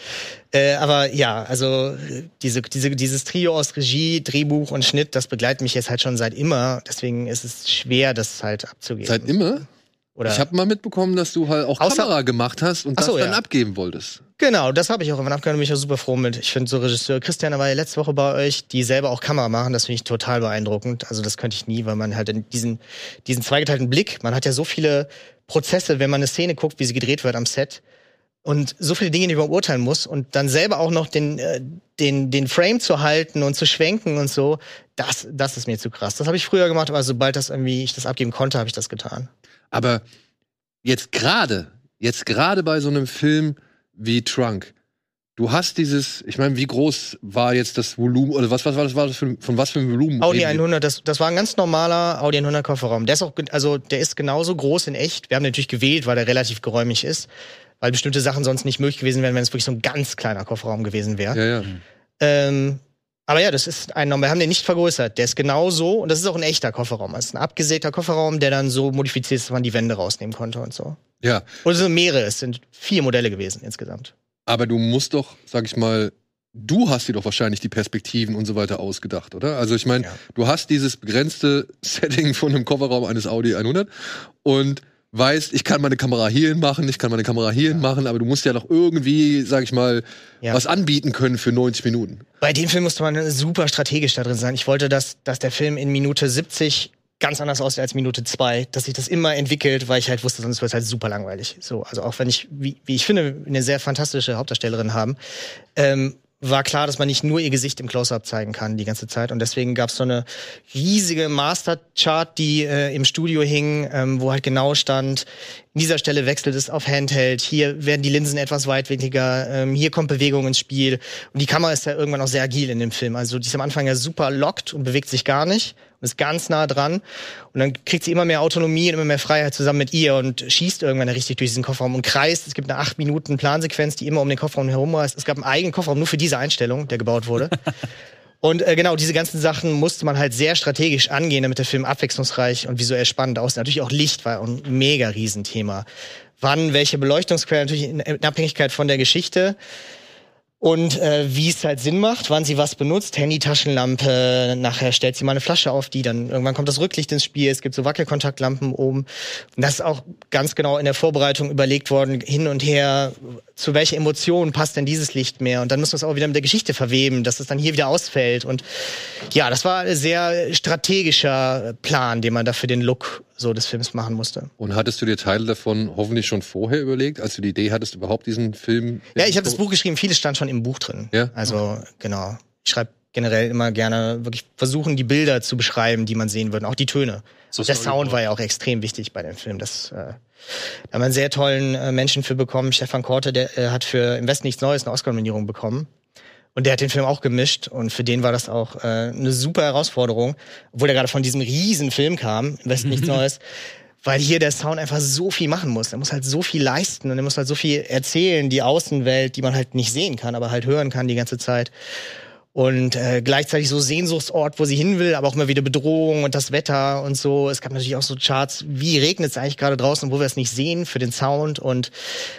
Äh, aber ja, also diese, diese, dieses Trio aus Regie, Drehbuch und Schnitt, das begleitet mich jetzt halt schon seit immer. Deswegen ist es schwer, das halt abzugeben. Seit immer? Oder ich habe mal mitbekommen, dass du halt auch Kamera gemacht hast und so, das dann ja. abgeben wolltest. Genau, das habe ich auch irgendwann abgehört und bin ich auch super froh mit. Ich finde so Regisseur Christian war ja letzte Woche bei euch, die selber auch Kamera machen, das finde ich total beeindruckend. Also das könnte ich nie, weil man halt in diesen, diesen zweigeteilten Blick, man hat ja so viele Prozesse, wenn man eine Szene guckt, wie sie gedreht wird am Set und so viele Dinge, die man beurteilen muss und dann selber auch noch den, äh, den, den Frame zu halten und zu schwenken und so, das, das ist mir zu krass. Das habe ich früher gemacht, aber sobald das irgendwie ich das abgeben konnte, habe ich das getan. Aber jetzt gerade, jetzt gerade bei so einem Film wie Trunk, du hast dieses, ich meine, wie groß war jetzt das Volumen oder was, was war das, war das für, von was für einem Volumen? Audi 100, das, das war ein ganz normaler Audi 100 Kofferraum. Der ist auch, also der ist genauso groß in echt. Wir haben natürlich gewählt, weil der relativ geräumig ist, weil bestimmte Sachen sonst nicht möglich gewesen wären, wenn es wirklich so ein ganz kleiner Kofferraum gewesen wäre. Ja, ja. Ähm, aber ja, das ist ein Wir haben den nicht vergrößert. Der ist genau so und das ist auch ein echter Kofferraum. Das ist ein abgesägter Kofferraum, der dann so modifiziert ist, dass man die Wände rausnehmen konnte und so. Ja. Und es sind mehrere. Es sind vier Modelle gewesen insgesamt. Aber du musst doch, sag ich mal, du hast dir doch wahrscheinlich die Perspektiven und so weiter ausgedacht, oder? Also ich meine, ja. du hast dieses begrenzte <laughs> Setting von einem Kofferraum eines Audi 100 und weißt, ich kann meine Kamera hierhin machen, ich kann meine Kamera hierhin machen, aber du musst ja doch irgendwie, sag ich mal, ja. was anbieten können für 90 Minuten. Bei dem Film musste man super strategisch da drin sein. Ich wollte, dass, dass der Film in Minute 70 ganz anders aussieht als Minute 2, dass sich das immer entwickelt, weil ich halt wusste, sonst wird es halt super langweilig. So, also auch wenn ich, wie, wie ich finde, eine sehr fantastische Hauptdarstellerin haben, ähm, war klar, dass man nicht nur ihr Gesicht im Close-Up zeigen kann die ganze Zeit. Und deswegen gab es so eine riesige Master-Chart, die äh, im Studio hing, ähm, wo halt genau stand, in dieser Stelle wechselt es auf Handheld, hier werden die Linsen etwas weitwinkliger, ähm, hier kommt Bewegung ins Spiel. Und die Kamera ist ja irgendwann auch sehr agil in dem Film. Also die ist am Anfang ja super lockt und bewegt sich gar nicht und ist ganz nah dran. Und dann kriegt sie immer mehr Autonomie und immer mehr Freiheit zusammen mit ihr und schießt irgendwann richtig durch diesen Kofferraum und kreist. Es gibt eine acht Minuten Plansequenz, die immer um den Kofferraum herumreist. Es gab einen eigenen Kofferraum nur für diese Einstellung, der gebaut wurde. <laughs> Und äh, genau, diese ganzen Sachen musste man halt sehr strategisch angehen, damit der Film abwechslungsreich und visuell spannend aussieht. Natürlich auch Licht war ein mega Riesenthema. Wann, welche Beleuchtungsquellen, natürlich in Abhängigkeit von der Geschichte und äh, wie es halt Sinn macht, wann sie was benutzt. Handy, Taschenlampe, nachher stellt sie mal eine Flasche auf die, dann irgendwann kommt das Rücklicht ins Spiel, es gibt so Wackelkontaktlampen oben. Und das ist auch ganz genau in der Vorbereitung überlegt worden, hin und her, zu welcher Emotion passt denn dieses Licht mehr? Und dann muss man es auch wieder mit der Geschichte verweben, dass es dann hier wieder ausfällt. Und ja, das war ein sehr strategischer Plan, den man da für den Look so des Films machen musste. Und hattest du dir Teile davon hoffentlich schon vorher überlegt, als du die Idee hattest, überhaupt diesen Film? Ja, ich habe das Buch geschrieben, vieles stand schon im Buch drin. Ja. Also okay. genau. Ich schreibe generell immer gerne wirklich versuchen, die Bilder zu beschreiben, die man sehen würde, auch die Töne. So der Sound war ja auch extrem wichtig bei dem Film. Das, äh, da haben wir einen sehr tollen äh, Menschen für bekommen. Stefan Korte, der äh, hat für Im Westen nichts Neues eine Oscar-Nominierung bekommen. Und der hat den Film auch gemischt und für den war das auch äh, eine super Herausforderung, obwohl er gerade von diesem riesen Film kam, im Westen nichts <laughs> Neues, weil hier der Sound einfach so viel machen muss. Er muss halt so viel leisten und er muss halt so viel erzählen, die Außenwelt, die man halt nicht sehen kann, aber halt hören kann die ganze Zeit. Und äh, gleichzeitig so Sehnsuchtsort, wo sie hin will, aber auch immer wieder Bedrohung und das Wetter und so. Es gab natürlich auch so Charts, wie regnet es eigentlich gerade draußen, wo wir es nicht sehen für den Sound. Und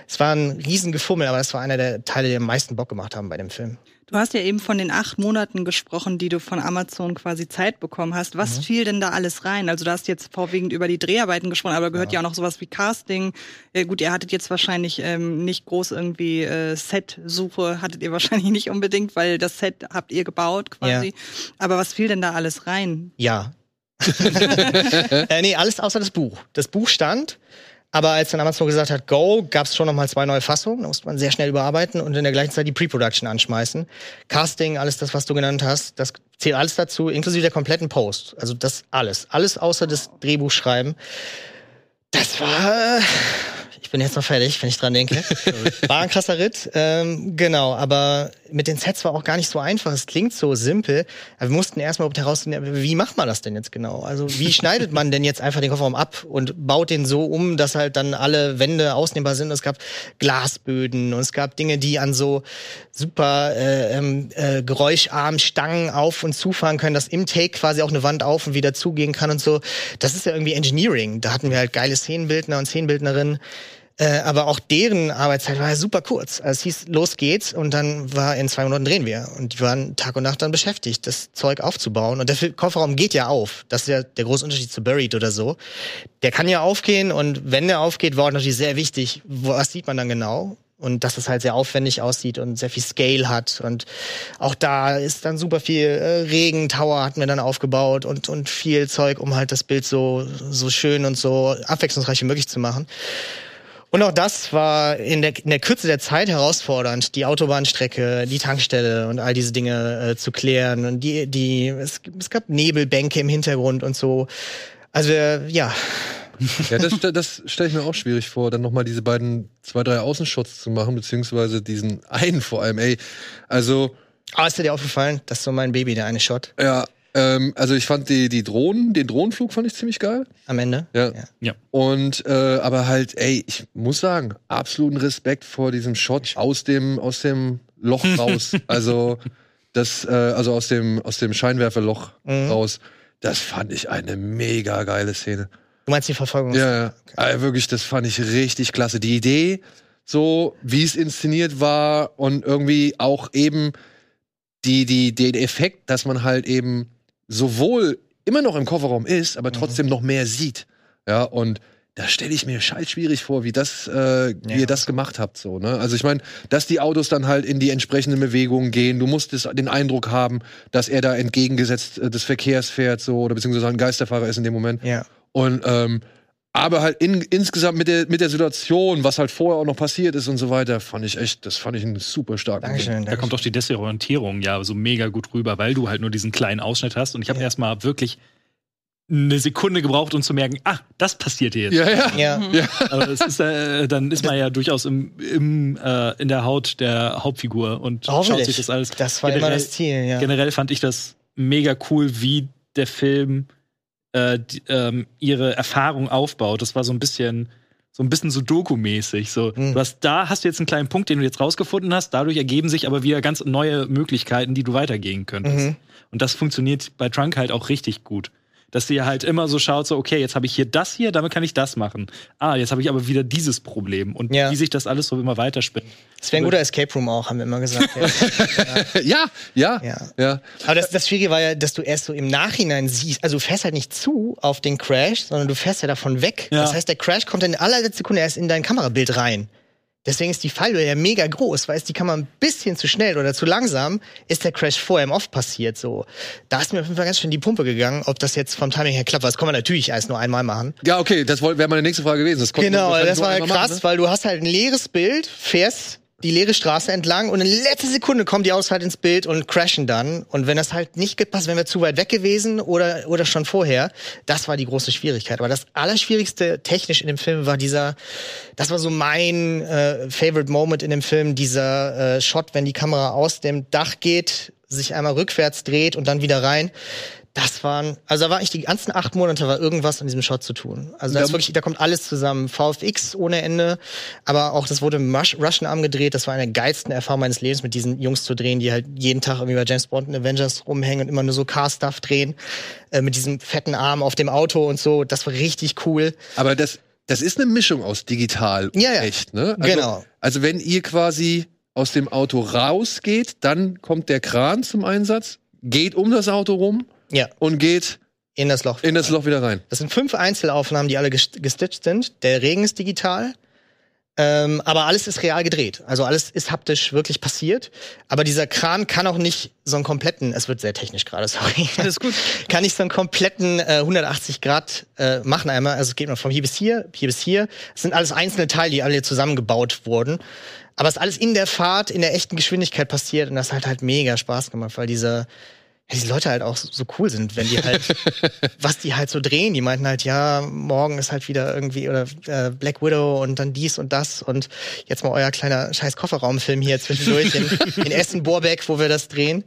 es war ein Riesengefummel, aber das war einer der Teile, die am meisten Bock gemacht haben bei dem Film. Du hast ja eben von den acht Monaten gesprochen, die du von Amazon quasi Zeit bekommen hast. Was mhm. fiel denn da alles rein? Also du hast jetzt vorwiegend über die Dreharbeiten gesprochen, aber gehört ja, ja auch noch sowas wie Casting. Äh, gut, ihr hattet jetzt wahrscheinlich ähm, nicht groß irgendwie äh, Set-Suche, hattet ihr <laughs> wahrscheinlich nicht unbedingt, weil das Set habt ihr gebaut quasi. Ja. Aber was fiel denn da alles rein? Ja. <laughs> äh, nee, alles außer das Buch. Das Buch stand. Aber als dann Amazon gesagt hat, go, gab es schon nochmal zwei neue Fassungen. Da musste man sehr schnell überarbeiten und in der gleichen Zeit die Pre-Production anschmeißen. Casting, alles das, was du genannt hast, das zählt alles dazu, inklusive der kompletten Post. Also das alles. Alles außer das Drehbuchschreiben. Das war ich bin jetzt noch fertig, wenn ich dran denke. <laughs> War ein krasser Ritt, ähm, genau. Aber mit den Sets war auch gar nicht so einfach. Es klingt so simpel. Aber wir mussten erstmal herausfinden, wie macht man das denn jetzt genau? Also wie schneidet man denn jetzt einfach den Kofferraum ab und baut den so um, dass halt dann alle Wände ausnehmbar sind? Es gab Glasböden und es gab Dinge, die an so super äh, ähm, äh, geräuscharmen Stangen auf und zufahren können, dass im Take quasi auch eine Wand auf und wieder zugehen kann und so. Das ist ja irgendwie Engineering. Da hatten wir halt geile Szenenbildner und Szenenbildnerinnen äh, aber auch deren Arbeitszeit war ja super kurz. Also es hieß, los geht's und dann war in zwei Monaten drehen wir. Und die waren Tag und Nacht dann beschäftigt, das Zeug aufzubauen. Und der Kofferraum geht ja auf. Das ist ja der große Unterschied zu Buried oder so. Der kann ja aufgehen und wenn der aufgeht, war natürlich sehr wichtig, was sieht man dann genau? und dass es halt sehr aufwendig aussieht und sehr viel Scale hat und auch da ist dann super viel äh, Regentower hatten wir dann aufgebaut und und viel Zeug, um halt das Bild so so schön und so abwechslungsreich wie möglich zu machen. Und auch das war in der, in der Kürze der Zeit herausfordernd, die Autobahnstrecke, die Tankstelle und all diese Dinge äh, zu klären. Und die, die, es, es gab Nebelbänke im Hintergrund und so. Also äh, ja. Ja, das, das stelle ich mir auch schwierig vor, dann nochmal diese beiden, zwei, drei Außenshots zu machen, beziehungsweise diesen einen vor allem, ey. Also. Ah, ist dir aufgefallen? Das ist so mein Baby, der eine Shot. Ja, ähm, also ich fand die, die Drohnen, den Drohnenflug fand ich ziemlich geil. Am Ende? Ja. ja. Und äh, aber halt, ey, ich muss sagen, absoluten Respekt vor diesem Shot aus dem, aus dem Loch <laughs> raus. also das, äh, also aus dem, aus dem Scheinwerferloch mhm. raus. Das fand ich eine mega geile Szene. Du meinst die Verfolgung? Ja, ja. Okay. Also wirklich, das fand ich richtig klasse. Die Idee, so wie es inszeniert war und irgendwie auch eben die, die, den Effekt, dass man halt eben sowohl immer noch im Kofferraum ist, aber mhm. trotzdem mhm. noch mehr sieht. Ja, und da stelle ich mir scheiß schwierig vor, wie das, äh, ja. wie ihr das gemacht habt, so, ne? Also ich meine, dass die Autos dann halt in die entsprechenden Bewegungen gehen. Du musst den Eindruck haben, dass er da entgegengesetzt äh, des Verkehrs fährt, so, oder beziehungsweise ein Geisterfahrer ist in dem Moment. Ja. Und ähm, aber halt in, insgesamt mit der, mit der Situation, was halt vorher auch noch passiert ist und so weiter, fand ich echt, das fand ich einen super starken Dankeschön, Dankeschön. Da kommt auch die Desorientierung ja so mega gut rüber, weil du halt nur diesen kleinen Ausschnitt hast. Und ich habe ja. erstmal wirklich eine Sekunde gebraucht, um zu merken, ach, das passiert jetzt. Ja, ja. ja. ja. Aber es ist, äh, dann ist man ja durchaus im, im, äh, in der Haut der Hauptfigur und schaut sich das alles. Das war generell, immer das Ziel, ja. Generell fand ich das mega cool, wie der Film äh, die, ähm, ihre Erfahrung aufbaut. Das war so ein bisschen so ein bisschen so Doku-mäßig. So, mhm. du hast da hast du jetzt einen kleinen Punkt, den du jetzt rausgefunden hast. Dadurch ergeben sich aber wieder ganz neue Möglichkeiten, die du weitergehen könntest. Mhm. Und das funktioniert bei Trunk halt auch richtig gut dass sie halt immer so schaut, so, okay, jetzt habe ich hier das hier, damit kann ich das machen. Ah, jetzt habe ich aber wieder dieses Problem. Und ja. wie sich das alles so immer weiterspinnt. Das wäre ein guter Escape Room auch, haben wir immer gesagt. <laughs> ja. ja, ja, ja. Aber das, das Schwierige war ja, dass du erst so im Nachhinein siehst, also du fährst halt nicht zu auf den Crash, sondern du fährst ja davon weg. Ja. Das heißt, der Crash kommt in allerletzter Sekunde erst in dein Kamerabild rein. Deswegen ist die Fallhöhe ja mega groß, weil ist die Kamera ein bisschen zu schnell oder zu langsam, ist der Crash vorher im Off passiert. So, da ist mir auf jeden Fall ganz schön die Pumpe gegangen, ob das jetzt vom Timing her klappt. Das kann man natürlich erst nur einmal machen. Ja, okay, das wäre meine nächste Frage gewesen. Das genau, das war krass, machen, ne? weil du hast halt ein leeres Bild, fährst die leere Straße entlang und in letzter Sekunde kommen die Autos halt ins Bild und crashen dann. Und wenn das halt nicht gepasst, wenn wir zu weit weg gewesen oder, oder schon vorher, das war die große Schwierigkeit. Aber das Allerschwierigste technisch in dem Film war dieser, das war so mein äh, Favorite Moment in dem Film, dieser äh, Shot, wenn die Kamera aus dem Dach geht, sich einmal rückwärts dreht und dann wieder rein das waren, also da war ich die ganzen acht Monate war irgendwas an diesem Shot zu tun. Also da ist wirklich, da kommt alles zusammen. VFX ohne Ende, aber auch das wurde im Russian Arm gedreht. Das war eine der geilsten Erfahrungen meines Lebens, mit diesen Jungs zu drehen, die halt jeden Tag irgendwie bei James Bond und Avengers rumhängen und immer nur so Car-Stuff drehen. Äh, mit diesem fetten Arm auf dem Auto und so. Das war richtig cool. Aber das, das ist eine Mischung aus digital und ja, ja. echt, ne? Also, genau. Also wenn ihr quasi aus dem Auto rausgeht, dann kommt der Kran zum Einsatz, geht um das Auto rum ja. Und geht in das Loch. In das Loch wieder rein. Das sind fünf Einzelaufnahmen, die alle gestitcht sind. Der Regen ist digital. Ähm, aber alles ist real gedreht. Also alles ist haptisch wirklich passiert. Aber dieser Kran kann auch nicht so einen kompletten, es wird sehr technisch gerade, <laughs> sorry. Alles gut. kann nicht so einen kompletten äh, 180 Grad äh, machen einmal. Also es geht mal von hier bis hier, hier bis hier. Es sind alles einzelne Teile, die alle zusammengebaut wurden. Aber es ist alles in der Fahrt, in der echten Geschwindigkeit passiert und das hat halt mega Spaß gemacht, weil dieser ja, die Leute halt auch so cool sind, wenn die halt, <laughs> was die halt so drehen. Die meinten halt, ja, morgen ist halt wieder irgendwie oder äh, Black Widow und dann dies und das und jetzt mal euer kleiner scheiß Kofferraumfilm hier zwischendurch in, in Essen-Borbeck, wo wir das drehen.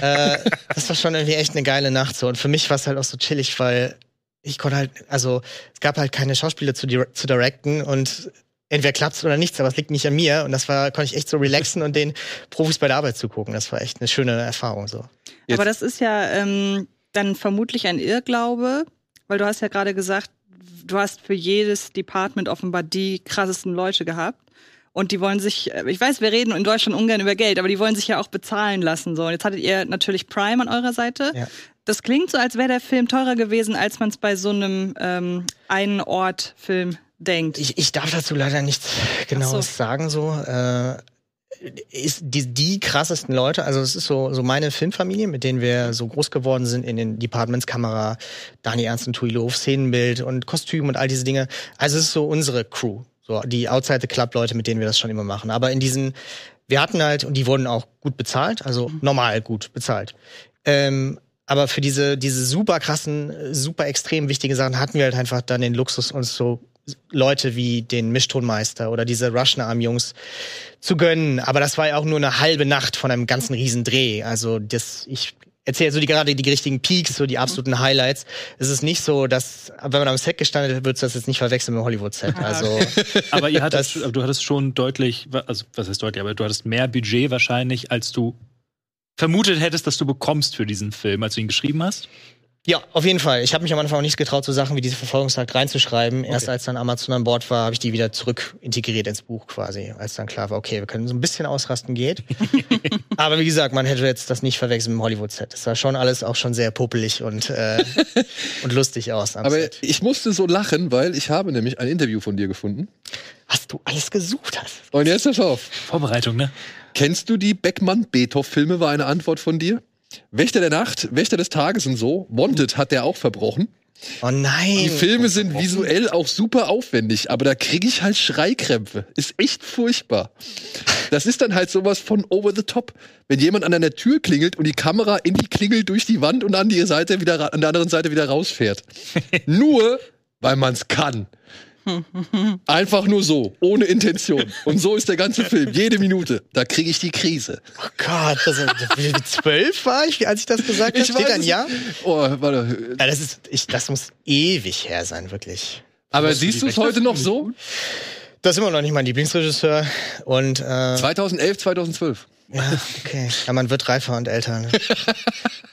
Äh, das war schon irgendwie echt eine geile Nacht so. Und für mich war es halt auch so chillig, weil ich konnte halt, also es gab halt keine Schauspieler zu, zu directen und entweder klappt's oder nichts, aber es liegt nicht an mir. Und das war, konnte ich echt so relaxen und den Profis bei der Arbeit zugucken. Das war echt eine schöne Erfahrung so. Jetzt. Aber das ist ja ähm, dann vermutlich ein Irrglaube, weil du hast ja gerade gesagt, du hast für jedes Department offenbar die krassesten Leute gehabt. Und die wollen sich, äh, ich weiß, wir reden in Deutschland ungern über Geld, aber die wollen sich ja auch bezahlen lassen. So. Und jetzt hattet ihr natürlich Prime an eurer Seite. Ja. Das klingt so, als wäre der Film teurer gewesen, als man es bei so einem ähm, einen Ort-Film denkt. Ich, ich darf dazu leider nichts genaues so. sagen, so. Äh, ist die, die krassesten Leute, also es ist so, so meine Filmfamilie, mit denen wir so groß geworden sind in den Departments Kamera, Dani Ernst und Tuilo, Szenenbild und Kostüm und all diese Dinge. Also es ist so unsere Crew, so die Outside the Club Leute, mit denen wir das schon immer machen. Aber in diesen, wir hatten halt, und die wurden auch gut bezahlt, also mhm. normal gut bezahlt. Ähm, aber für diese, diese super krassen, super extrem wichtigen Sachen hatten wir halt einfach dann den Luxus, uns so Leute wie den Mischtonmeister oder diese Russian Arm Jungs zu gönnen. Aber das war ja auch nur eine halbe Nacht von einem ganzen Riesendreh. Also das, ich erzähle so die gerade die richtigen Peaks, so die absoluten Highlights. Es ist nicht so, dass wenn man am Set gestanden hat, würdest du das jetzt nicht verwechseln mit dem Hollywood-Set. Also, <laughs> aber ihr hattest, du hattest schon deutlich, also was heißt deutlich, aber du hattest mehr Budget wahrscheinlich, als du vermutet hättest, dass du bekommst für diesen Film, als du ihn geschrieben hast. Ja, auf jeden Fall. Ich habe mich am Anfang auch nicht getraut, so Sachen wie diese Verfolgungsjagd reinzuschreiben. Okay. Erst als dann Amazon an Bord war, habe ich die wieder zurück integriert ins Buch quasi. Als dann klar war, okay, wir können so ein bisschen ausrasten, geht. <laughs> Aber wie gesagt, man hätte jetzt das nicht verwechseln mit dem Hollywood-Set. Das sah schon alles auch schon sehr popelig und, äh, <laughs> und lustig aus. Aber Set. ich musste so lachen, weil ich habe nämlich ein Interview von dir gefunden. Was du alles gesucht hast. Und jetzt pass auf. Vorbereitung, ne? Kennst du die Beckmann-Beethoven-Filme, war eine Antwort von dir? Wächter der Nacht, Wächter des Tages und so. Wanted hat der auch verbrochen. Oh nein. Die Filme sind visuell auch super aufwendig, aber da kriege ich halt Schreikrämpfe. Ist echt furchtbar. Das ist dann halt sowas von over the top. Wenn jemand an deiner Tür klingelt und die Kamera in die Klingel durch die Wand und an die Seite wieder, an der anderen Seite wieder rausfährt. <laughs> Nur, weil man es kann. Einfach nur so, ohne Intention. Und so ist der ganze Film, jede Minute. Da kriege ich die Krise. Oh Gott, das ist, wie zwölf war ich, als ich das gesagt habe? Steht ein Jahr? Oh, warte. Ja, das, ist, ich, das muss ewig her sein, wirklich. Aber siehst du es heute noch so? Das ist immer noch nicht mein Lieblingsregisseur. Und, äh, 2011, 2012. Ja, okay. Ja, man wird reifer und älter. Ne? <laughs>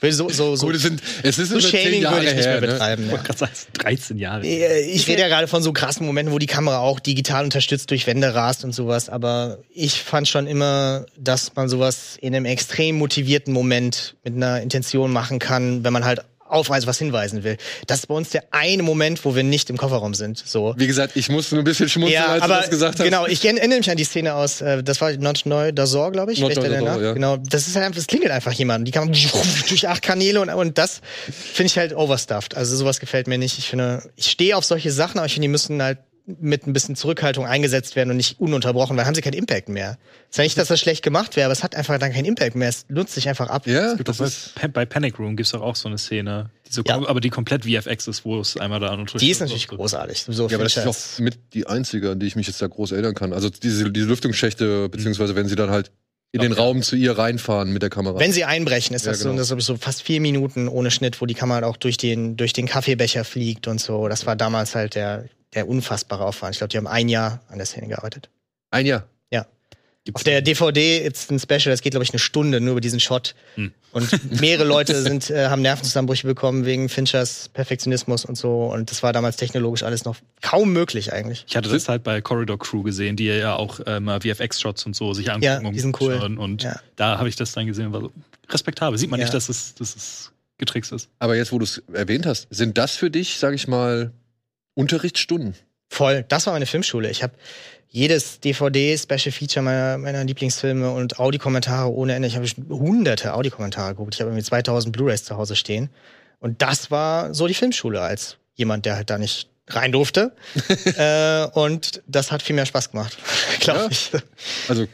So, so, so, Gut, es, sind, es ist so Shaming würde ich nicht mehr her, ne? betreiben. Ne? Ich, ja. 13 Jahre. Ich rede ja gerade von so krassen Momenten, wo die Kamera auch digital unterstützt durch Wände rast und sowas. Aber ich fand schon immer, dass man sowas in einem extrem motivierten Moment mit einer Intention machen kann, wenn man halt auf also was hinweisen will. Das ist bei uns der eine Moment, wo wir nicht im Kofferraum sind. So. Wie gesagt, ich musste nur ein bisschen schmunzeln, ja, als aber, du das gesagt hast. Genau, ich erinnere mich an die Szene aus, äh, das war Not Neu Dazor, glaube ich. Not Dazor, ja. Genau, das ist halt einfach, das klingelt einfach jemand. Die kann <laughs> durch acht Kanäle und, und das finde ich halt overstuffed. Also sowas gefällt mir nicht. Ich finde, ich stehe auf solche Sachen, aber ich finde, die müssen halt mit ein bisschen Zurückhaltung eingesetzt werden und nicht ununterbrochen, weil haben sie keinen Impact mehr. ist ja nicht, dass das schlecht gemacht wäre, aber es hat einfach dann keinen Impact mehr. Es nutzt sich einfach ab. Ja, das ist bei Panic Room gibt es doch auch so eine Szene, die so ja. aber die komplett VFX ist, wo es einmal da an und Die ist natürlich so. großartig. So ja, aber das ist auch mit die einzige, an die ich mich jetzt da groß erinnern kann. Also diese, diese Lüftungsschächte, beziehungsweise wenn sie dann halt in den Raum zu ihr reinfahren mit der Kamera. Wenn sie einbrechen, ist das ja, genau. so, das ist so fast vier Minuten ohne Schnitt, wo die Kamera auch durch den, durch den Kaffeebecher fliegt und so. Das war damals halt der, der unfassbare Aufwand. Ich glaube, die haben ein Jahr an der Szene gearbeitet. Ein Jahr? Ja. Gibt's Auf der DVD ist ein Special, das geht, glaube ich, eine Stunde nur über diesen Shot. Hm. Und mehrere Leute sind, äh, haben Nervenzusammenbrüche bekommen wegen Finchers Perfektionismus und so. Und das war damals technologisch alles noch kaum möglich eigentlich. Ich hatte das halt bei Corridor Crew gesehen, die ja auch äh, mal VFX-Shots und so sich angucken. Ja, die sind cool. Und ja. da habe ich das dann gesehen und war so respektabel. Sieht man ja. nicht, dass es, dass es getrickst ist. Aber jetzt, wo du es erwähnt hast, sind das für dich, sag ich mal, Unterrichtsstunden. Voll. Das war meine Filmschule. Ich habe jedes DVD, Special Feature meiner, meiner Lieblingsfilme und Audiokommentare ohne Ende. Ich habe hunderte Audiokommentare geguckt. Ich habe irgendwie 2000 Blu-rays zu Hause stehen. Und das war so die Filmschule als jemand, der halt da nicht rein durfte. <laughs> äh, und das hat viel mehr Spaß gemacht, <laughs> glaube ja. ich. Also,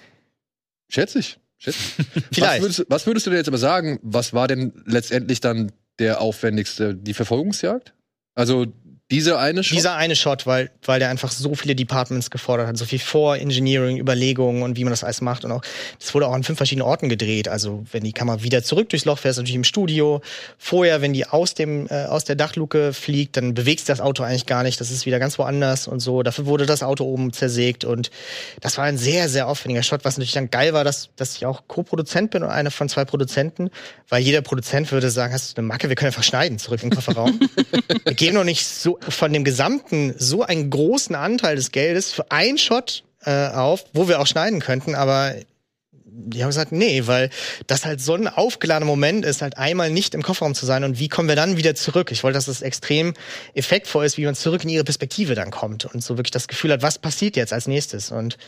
schätze ich. Schätze. <laughs> Vielleicht. Was würdest, was würdest du denn jetzt aber sagen? Was war denn letztendlich dann der aufwendigste? Die Verfolgungsjagd? Also dieser eine Shot? Dieser eine Shot, weil, weil der einfach so viele Departments gefordert hat, so viel Vor-Engineering, Überlegungen und wie man das alles macht. Und auch, das wurde auch an fünf verschiedenen Orten gedreht. Also, wenn die Kamera wieder zurück durchs Loch fährt, ist natürlich im Studio. Vorher, wenn die aus dem, äh, aus der Dachluke fliegt, dann bewegt sich das Auto eigentlich gar nicht. Das ist wieder ganz woanders und so. Dafür wurde das Auto oben zersägt. Und das war ein sehr, sehr aufwendiger Shot, was natürlich dann geil war, dass, dass ich auch Co-Produzent bin und einer von zwei Produzenten. Weil jeder Produzent würde sagen, hast du eine Macke, wir können einfach schneiden, zurück in den Kofferraum. <laughs> wir geben noch nicht so von dem gesamten so einen großen Anteil des Geldes für einen Shot äh, auf, wo wir auch schneiden könnten, aber die haben gesagt, nee, weil das halt so ein aufgeladener Moment ist, halt einmal nicht im Kofferraum zu sein und wie kommen wir dann wieder zurück? Ich wollte, dass das extrem effektvoll ist, wie man zurück in ihre Perspektive dann kommt und so wirklich das Gefühl hat, was passiert jetzt als nächstes? Und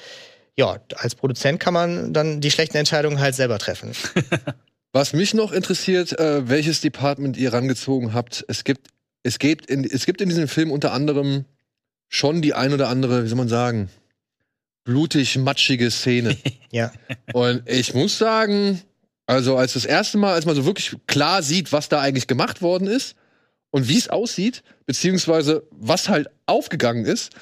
ja, als Produzent kann man dann die schlechten Entscheidungen halt selber treffen. <laughs> Was mich noch interessiert, äh, welches Department ihr rangezogen habt. Es gibt es gibt in, es gibt in diesem Film unter anderem schon die ein oder andere, wie soll man sagen, blutig matschige Szene. <laughs> ja. Und ich muss sagen, also als das erste Mal, als man so wirklich klar sieht, was da eigentlich gemacht worden ist und wie es aussieht, beziehungsweise was halt aufgegangen ist,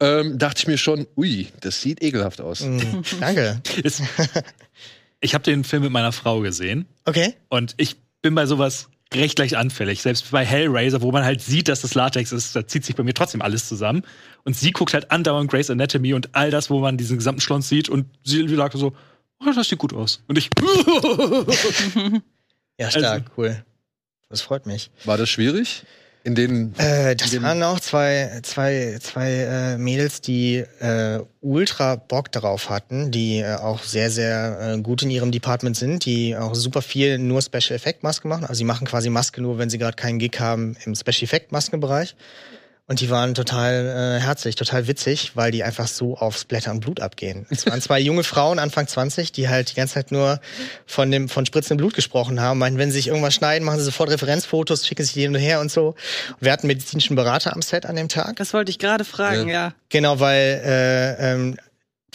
ähm, dachte ich mir schon, ui, das sieht ekelhaft aus. Mm, danke. <laughs> ich habe den Film mit meiner Frau gesehen. Okay. Und ich bin bei sowas recht gleich anfällig. Selbst bei Hellraiser, wo man halt sieht, dass das Latex ist, da zieht sich bei mir trotzdem alles zusammen. Und sie guckt halt andauernd Grey's Anatomy und all das, wo man diesen gesamten Schlons sieht und sie sagt so, oh, das sieht gut aus. Und ich. <laughs> ja, stark, also, cool. Das freut mich. War das schwierig? In den, äh, das waren auch zwei, zwei, zwei äh, Mädels, die äh, ultra Bock darauf hatten, die äh, auch sehr, sehr äh, gut in ihrem Department sind, die auch super viel nur Special Effect Maske machen. Also sie machen quasi Maske nur, wenn sie gerade keinen Gig haben im Special Effect Maskenbereich. Und die waren total äh, herzlich, total witzig, weil die einfach so aufs Blätter und Blut abgehen. Es waren zwei junge Frauen, Anfang 20, die halt die ganze Zeit nur von dem von spritzendem Blut gesprochen haben. Meinten, wenn sie sich irgendwas schneiden, machen sie sofort Referenzfotos, schicken sich die hin und her und so. Wir hatten medizinischen Berater am Set an dem Tag. Das wollte ich gerade fragen, ja. ja. Genau, weil äh, ähm,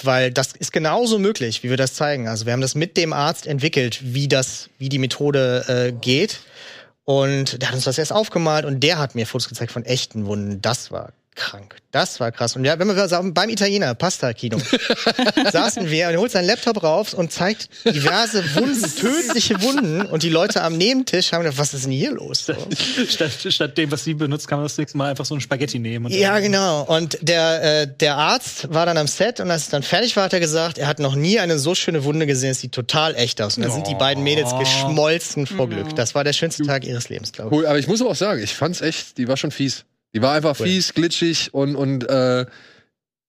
weil das ist genauso möglich, wie wir das zeigen. Also wir haben das mit dem Arzt entwickelt, wie das, wie die Methode äh, geht. Und der hat uns das erst aufgemalt und der hat mir Fotos gezeigt von echten Wunden. Das war krank. Das war krass. Und ja, wenn wir sagen, beim Italiener, Pasta-Kino, <laughs> saßen wir und er holt seinen Laptop raus und zeigt diverse Wunden, <laughs> tödliche Wunden. Und die Leute am Nebentisch haben gedacht, was ist denn hier los? So. <laughs> statt, statt dem, was sie benutzt, kann man das nächste Mal einfach so ein Spaghetti nehmen. ja, genau. Und der, äh, der Arzt war dann am Set und als es dann fertig war, hat er gesagt, er hat noch nie eine so schöne Wunde gesehen, es sieht total echt aus. Und da sind die beiden Mädels geschmolzen vor Glück. Das war der schönste Tag ihres Lebens, glaube ich. Cool, aber ich muss aber auch sagen, ich fand's echt, die war schon fies. Die war einfach cool. fies, glitschig und, und äh,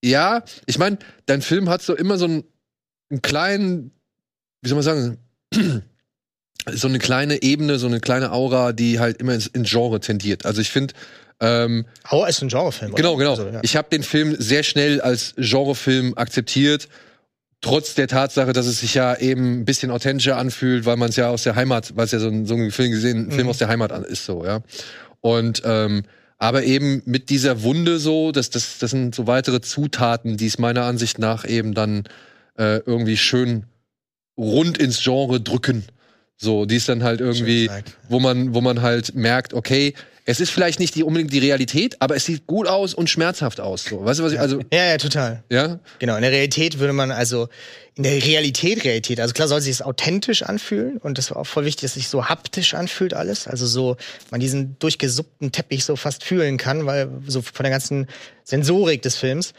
ja, ich meine, dein Film hat so immer so einen, einen kleinen, wie soll man sagen, <clears throat> so eine kleine Ebene, so eine kleine Aura, die halt immer ins, ins Genre tendiert. Also ich finde, ähm, Aura ist ein Genrefilm. Genau, genau. Also, ja. Ich habe den Film sehr schnell als Genrefilm akzeptiert, trotz der Tatsache, dass es sich ja eben ein bisschen authentischer anfühlt, weil man es ja aus der Heimat, weil es ja so ein, so ein Film gesehen, ein Film mhm. aus der Heimat ist, so ja. Und ähm, aber eben mit dieser Wunde so, das, das, das sind so weitere Zutaten, die es meiner Ansicht nach eben dann äh, irgendwie schön rund ins Genre drücken. So, die ist dann halt irgendwie, wo man, wo man halt merkt, okay, es ist vielleicht nicht die, unbedingt die Realität, aber es sieht gut aus und schmerzhaft aus. So. Weißt du, was ich, also. <laughs> Ja, ja, total. Ja? Genau. In der Realität würde man also, in der Realität, Realität, also klar soll sich es authentisch anfühlen und das war auch voll wichtig, dass sich so haptisch anfühlt alles. Also so, man diesen durchgesuppten Teppich so fast fühlen kann, weil so von der ganzen Sensorik des Films.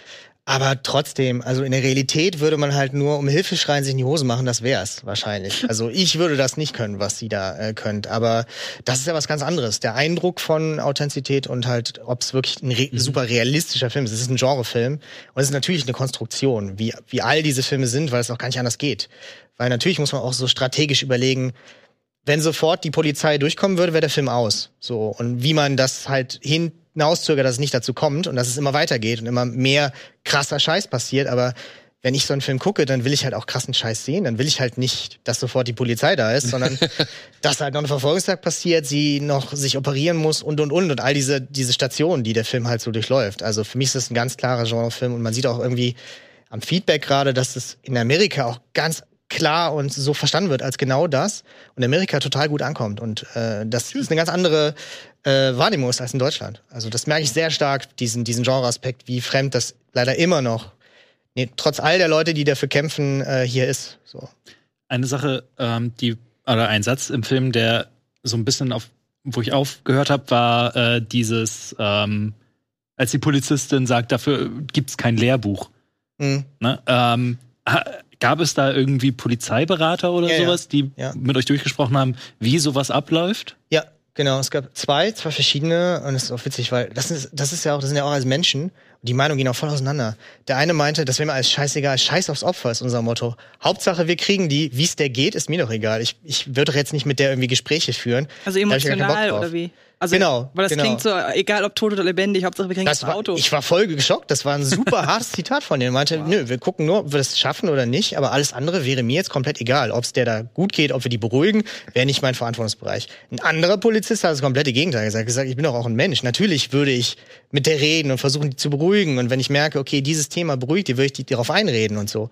Aber trotzdem, also in der Realität würde man halt nur um Hilfe schreien, sich in die Hose machen, das wär's wahrscheinlich. <laughs> Also ich würde das nicht können, was sie da äh, könnt. Aber das ist ja was ganz anderes. Der Eindruck von Authentizität und halt, ob es wirklich ein re mhm. super realistischer Film ist. Es ist ein Genrefilm und es ist natürlich eine Konstruktion, wie, wie all diese Filme sind, weil es auch gar nicht anders geht. Weil natürlich muss man auch so strategisch überlegen, wenn sofort die Polizei durchkommen würde, wäre der Film aus. So. Und wie man das halt hin hinauszögere, dass es nicht dazu kommt und dass es immer weitergeht und immer mehr krasser Scheiß passiert. Aber wenn ich so einen Film gucke, dann will ich halt auch krassen Scheiß sehen. Dann will ich halt nicht, dass sofort die Polizei da ist, sondern <laughs> dass halt noch ein Verfolgungstag passiert, sie noch sich operieren muss und und und und all diese diese Stationen, die der Film halt so durchläuft. Also für mich ist das ein ganz klarer Genrefilm und man sieht auch irgendwie am Feedback gerade, dass es in Amerika auch ganz klar und so verstanden wird als genau das und Amerika total gut ankommt und äh, das ist eine ganz andere äh, Wahrnehmung ist als in Deutschland. Also das merke ich sehr stark, diesen, diesen Genreaspekt, wie fremd das leider immer noch, nee, trotz all der Leute, die dafür kämpfen, äh, hier ist. So. Eine Sache, ähm, die, oder ein Satz im Film, der so ein bisschen auf, wo ich aufgehört habe, war äh, dieses, ähm, als die Polizistin sagt, dafür gibt's kein Lehrbuch. Mhm. Ne? Ähm, gab es da irgendwie Polizeiberater oder ja, sowas, die ja. mit euch durchgesprochen haben, wie sowas abläuft? Ja, Genau, es gab zwei, zwei verschiedene und es ist auch witzig, weil das ist, das ist ja auch, das sind ja auch als Menschen und die Meinungen gehen auch voll auseinander. Der eine meinte, das wäre mir alles scheißegal, scheiß aufs Opfer ist unser Motto. Hauptsache wir kriegen die, wie es der geht, ist mir doch egal. Ich, ich würde doch jetzt nicht mit der irgendwie Gespräche führen. Also emotional oder wie? Also, genau. Weil das genau. klingt so, egal ob tot oder lebendig, Hauptsache wir kriegen das, das Auto. Ich war voll geschockt. Das war ein super <laughs> hartes Zitat von denen. Er meinte, wow. nö, wir gucken nur, ob wir das schaffen oder nicht, aber alles andere wäre mir jetzt komplett egal. Ob es der da gut geht, ob wir die beruhigen, wäre nicht mein Verantwortungsbereich. Ein anderer Polizist hat das komplette Gegenteil gesagt. gesagt, ich bin doch auch ein Mensch. Natürlich würde ich mit der reden und versuchen, die zu beruhigen. Und wenn ich merke, okay, dieses Thema beruhigt die, würde ich die darauf einreden und so.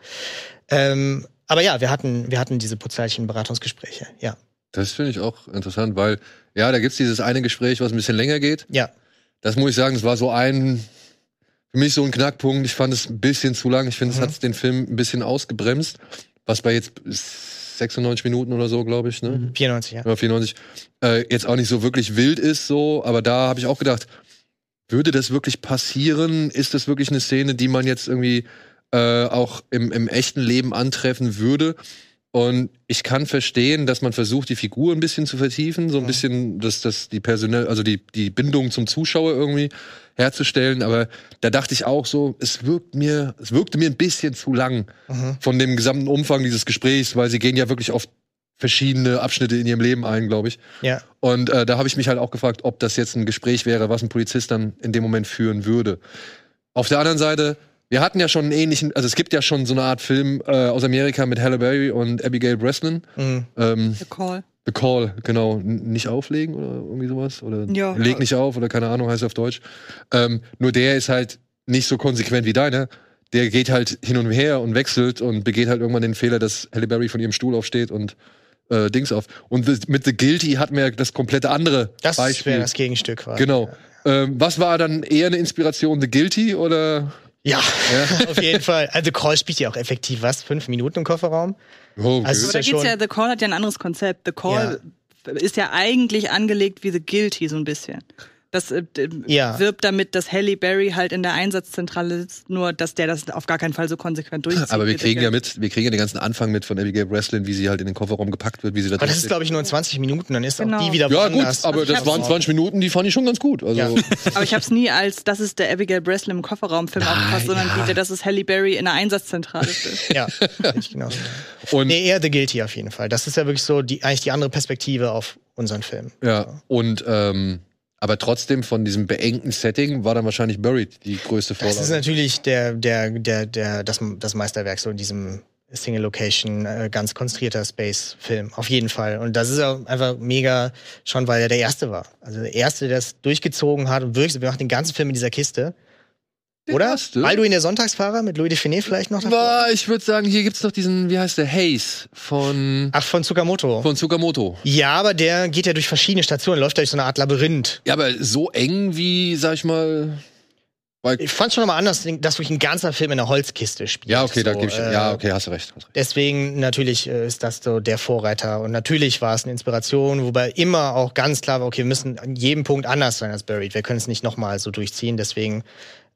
Ähm, aber ja, wir hatten, wir hatten diese polizeilichen Beratungsgespräche, ja. Das finde ich auch interessant, weil ja, da gibt's dieses eine Gespräch, was ein bisschen länger geht. Ja. Das muss ich sagen, das war so ein, für mich so ein Knackpunkt. Ich fand es ein bisschen zu lang. Ich finde, mhm. es hat den Film ein bisschen ausgebremst. Was bei jetzt 96 Minuten oder so, glaube ich, ne? 94, ja. ja 94. Äh, jetzt auch nicht so wirklich wild ist, so, aber da habe ich auch gedacht, würde das wirklich passieren? Ist das wirklich eine Szene, die man jetzt irgendwie äh, auch im, im echten Leben antreffen würde? Und ich kann verstehen, dass man versucht, die Figur ein bisschen zu vertiefen, so ein bisschen, dass das die personell, also die, die Bindung zum Zuschauer irgendwie herzustellen. Aber da dachte ich auch so, es wirkt mir, es wirkte mir ein bisschen zu lang mhm. von dem gesamten Umfang dieses Gesprächs, weil sie gehen ja wirklich auf verschiedene Abschnitte in ihrem Leben ein, glaube ich. Ja. Und äh, da habe ich mich halt auch gefragt, ob das jetzt ein Gespräch wäre, was ein Polizist dann in dem Moment führen würde. Auf der anderen Seite wir hatten ja schon einen ähnlichen, also es gibt ja schon so eine Art Film äh, aus Amerika mit Halle Berry und Abigail Breslin. Mhm. Ähm, The Call. The Call, genau. N nicht auflegen oder irgendwie sowas? Oder ja. leg nicht auf oder keine Ahnung, heißt auf Deutsch. Ähm, nur der ist halt nicht so konsequent wie deiner. Der geht halt hin und her und wechselt und begeht halt irgendwann den Fehler, dass Halle Berry von ihrem Stuhl aufsteht und äh, Dings auf. Und the, mit The Guilty hatten wir das komplette andere das Beispiel. Das wäre das Gegenstück. Quasi. Genau. Ähm, was war dann eher eine Inspiration, The Guilty oder? Ja, ja. <laughs> auf jeden Fall. Also Call spielt ja auch effektiv was? Fünf Minuten im Kofferraum? Oh, okay. Also da geht's ja, The Call hat ja ein anderes Konzept. The Call ja. ist ja eigentlich angelegt wie The Guilty so ein bisschen. Das äh, ja. wirbt damit, dass Halle Berry halt in der Einsatzzentrale ist, nur dass der das auf gar keinen Fall so konsequent durchzieht. Aber wir kriegen ja mit, wir kriegen ja den ganzen Anfang mit von Abigail Breslin, wie sie halt in den Kofferraum gepackt wird, wie sie da Aber das ist, glaube ich, nur in 20 Minuten, dann ist genau. auch die wieder Ja, gut, aber also das waren 20 Minuten, die fand ich schon ganz gut. Also. Ja. <laughs> aber ich habe es nie als, das ist der Abigail Breslin im Kofferraum-Film aufgefasst, sondern ja. wie das ist Halle Berry in der Einsatzzentrale. <laughs> ja, ich genau. <laughs> Und nee, eher The Guilty auf jeden Fall. Das ist ja wirklich so die, eigentlich die andere Perspektive auf unseren Film. Ja, und ähm, aber trotzdem von diesem beengten Setting war dann wahrscheinlich Buried die größte Vorlage. Das ist natürlich der, der, der, der, das, das Meisterwerk so in diesem Single Location, äh, ganz konstruierter Space-Film. Auf jeden Fall. Und das ist auch einfach mega, schon weil er der Erste war. Also der Erste, der es durchgezogen hat und wirklich, wir machen den ganzen Film in dieser Kiste. Oder? Erste? Alduin der Sonntagsfahrer mit Louis de Finet vielleicht noch? Davor? Ich würde sagen, hier gibt's noch diesen, wie heißt der, Haze von. Ach, von Tsukamoto. Von Tsukamoto. Ja, aber der geht ja durch verschiedene Stationen, läuft durch so eine Art Labyrinth. Ja, aber so eng wie, sag ich mal. Ich fand schon nochmal anders, dass wirklich ein ganzer Film in einer Holzkiste spielt. Ja, okay, so, da gebe ich. Äh, ja, okay, hast du recht, recht. Deswegen natürlich äh, ist das so der Vorreiter und natürlich war es eine Inspiration, wobei immer auch ganz klar war, okay, wir müssen an jedem Punkt anders sein als Buried. Wir können es nicht nochmal so durchziehen. Deswegen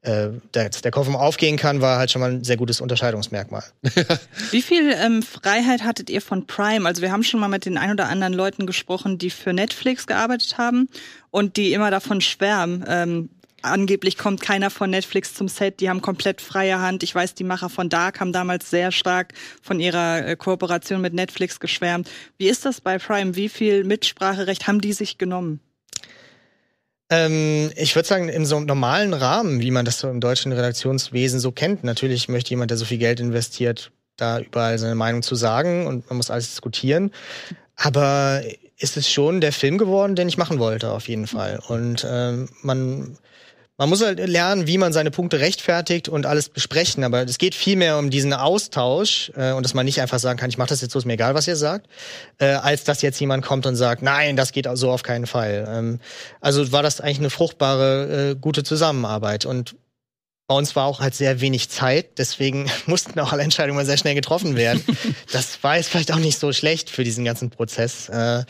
äh, der, der Kofferraum aufgehen kann, war halt schon mal ein sehr gutes Unterscheidungsmerkmal. <laughs> Wie viel ähm, Freiheit hattet ihr von Prime? Also wir haben schon mal mit den ein oder anderen Leuten gesprochen, die für Netflix gearbeitet haben und die immer davon schwärmen. Ähm, angeblich kommt keiner von Netflix zum Set, die haben komplett freie Hand. Ich weiß, die Macher von Dark haben damals sehr stark von ihrer äh, Kooperation mit Netflix geschwärmt. Wie ist das bei Prime? Wie viel Mitspracherecht haben die sich genommen? Ähm, ich würde sagen, in so einem normalen Rahmen, wie man das so im deutschen Redaktionswesen so kennt. Natürlich möchte jemand, der so viel Geld investiert, da überall seine Meinung zu sagen und man muss alles diskutieren. Aber ist es schon der Film geworden, den ich machen wollte, auf jeden Fall. Und ähm, man man muss halt lernen, wie man seine Punkte rechtfertigt und alles besprechen. Aber es geht vielmehr um diesen Austausch äh, und dass man nicht einfach sagen kann, ich mache das jetzt so, ist mir egal, was ihr sagt, äh, als dass jetzt jemand kommt und sagt, nein, das geht so auf keinen Fall. Ähm, also war das eigentlich eine fruchtbare, äh, gute Zusammenarbeit. Und bei uns war auch halt sehr wenig Zeit, deswegen <laughs> mussten auch alle Entscheidungen sehr schnell getroffen werden. <laughs> das war jetzt vielleicht auch nicht so schlecht für diesen ganzen Prozess. Äh,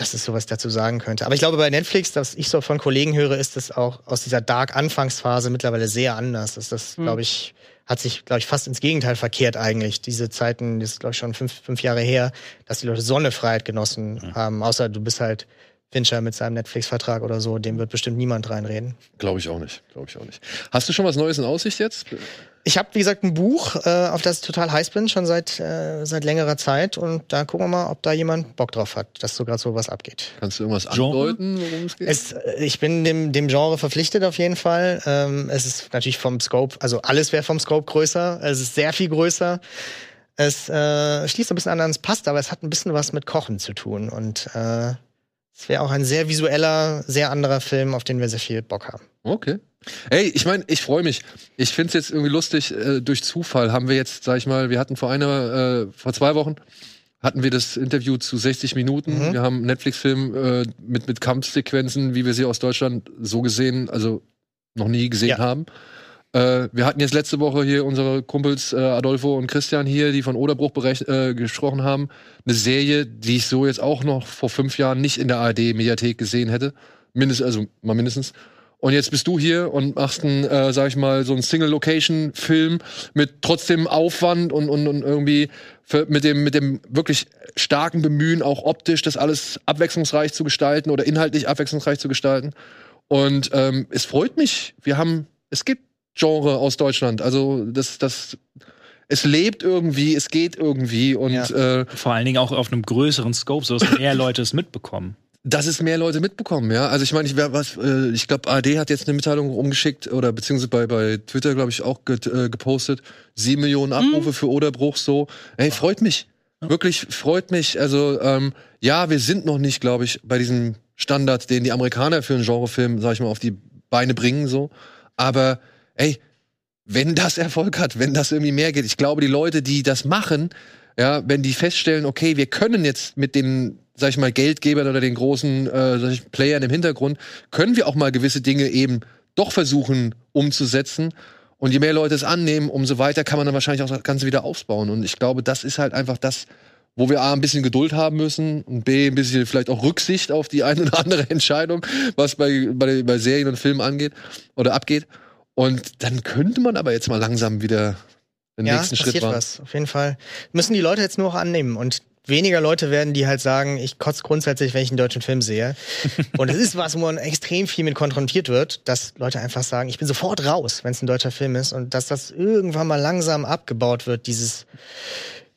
dass es sowas dazu sagen könnte. Aber ich glaube, bei Netflix, was ich so von Kollegen höre, ist das auch aus dieser Dark-Anfangsphase mittlerweile sehr anders. Das, das mhm. glaube ich, hat sich, glaube ich, fast ins Gegenteil verkehrt eigentlich. Diese Zeiten, das ist, glaube ich, schon fünf, fünf Jahre her, dass die Leute Sonnefreiheit genossen mhm. haben. Außer du bist halt Fincher mit seinem Netflix-Vertrag oder so, dem wird bestimmt niemand reinreden. Glaube ich auch nicht. Glaube ich auch nicht. Hast du schon was Neues in Aussicht jetzt? Ich habe, wie gesagt, ein Buch, äh, auf das ich total heiß bin, schon seit, äh, seit längerer Zeit. Und da gucken wir mal, ob da jemand Bock drauf hat, dass so gerade so was abgeht. Kannst du irgendwas andeuten, worum es geht? Es, äh, ich bin dem, dem Genre verpflichtet auf jeden Fall. Ähm, es ist natürlich vom Scope, also alles wäre vom Scope größer. Es ist sehr viel größer. Es äh, schließt ein bisschen an ans Passt, aber es hat ein bisschen was mit Kochen zu tun. Und äh, es wäre auch ein sehr visueller, sehr anderer Film, auf den wir sehr viel Bock haben. Okay. Ey, ich meine, ich freue mich. Ich finde es jetzt irgendwie lustig, äh, durch Zufall haben wir jetzt, sag ich mal, wir hatten vor einer, äh, vor zwei Wochen, hatten wir das Interview zu 60 Minuten. Mhm. Wir haben einen Netflix-Film äh, mit, mit Kampfsequenzen, wie wir sie aus Deutschland so gesehen, also noch nie gesehen ja. haben. Äh, wir hatten jetzt letzte Woche hier unsere Kumpels äh, Adolfo und Christian hier, die von Oderbruch äh, gesprochen haben. Eine Serie, die ich so jetzt auch noch vor fünf Jahren nicht in der ARD-Mediathek gesehen hätte. Mindest, also mal mindestens. Und jetzt bist du hier und machst einen, äh, sag ich mal, so einen Single-Location-Film mit trotzdem Aufwand und, und, und irgendwie für, mit dem mit dem wirklich starken Bemühen, auch optisch das alles abwechslungsreich zu gestalten oder inhaltlich abwechslungsreich zu gestalten. Und ähm, es freut mich. Wir haben, es gibt Genre aus Deutschland. Also das, das, es lebt irgendwie, es geht irgendwie und ja. äh, vor allen Dingen auch auf einem größeren Scope, so dass mehr <laughs> Leute es mitbekommen dass es mehr Leute mitbekommen, ja. Also ich meine, ich was, äh, ich glaube, ARD hat jetzt eine Mitteilung umgeschickt oder beziehungsweise bei, bei Twitter, glaube ich, auch get, äh, gepostet. Sieben Millionen Abrufe mhm. für Oderbruch so. Ey, freut mich. Ja. Wirklich freut mich. Also, ähm, ja, wir sind noch nicht, glaube ich, bei diesem Standard, den die Amerikaner für einen Genrefilm, sag ich mal, auf die Beine bringen, so. Aber, ey, wenn das Erfolg hat, wenn das irgendwie mehr geht, ich glaube, die Leute, die das machen, ja, wenn die feststellen, okay, wir können jetzt mit den sag ich mal, Geldgebern oder den großen äh, Playern im Hintergrund, können wir auch mal gewisse Dinge eben doch versuchen umzusetzen. Und je mehr Leute es annehmen, umso weiter kann man dann wahrscheinlich auch das Ganze wieder aufbauen. Und ich glaube, das ist halt einfach das, wo wir A, ein bisschen Geduld haben müssen und B, ein bisschen vielleicht auch Rücksicht auf die eine oder andere <laughs> Entscheidung, was bei, bei, bei Serien und Filmen angeht oder abgeht. Und dann könnte man aber jetzt mal langsam wieder den ja, nächsten Schritt machen. was, auf jeden Fall. Müssen die Leute jetzt nur auch annehmen. Und weniger Leute werden, die halt sagen, ich kotze grundsätzlich, wenn ich einen deutschen Film sehe. <laughs> Und es ist was, wo man extrem viel mit konfrontiert wird, dass Leute einfach sagen, ich bin sofort raus, wenn es ein deutscher Film ist. Und dass das irgendwann mal langsam abgebaut wird, dieses,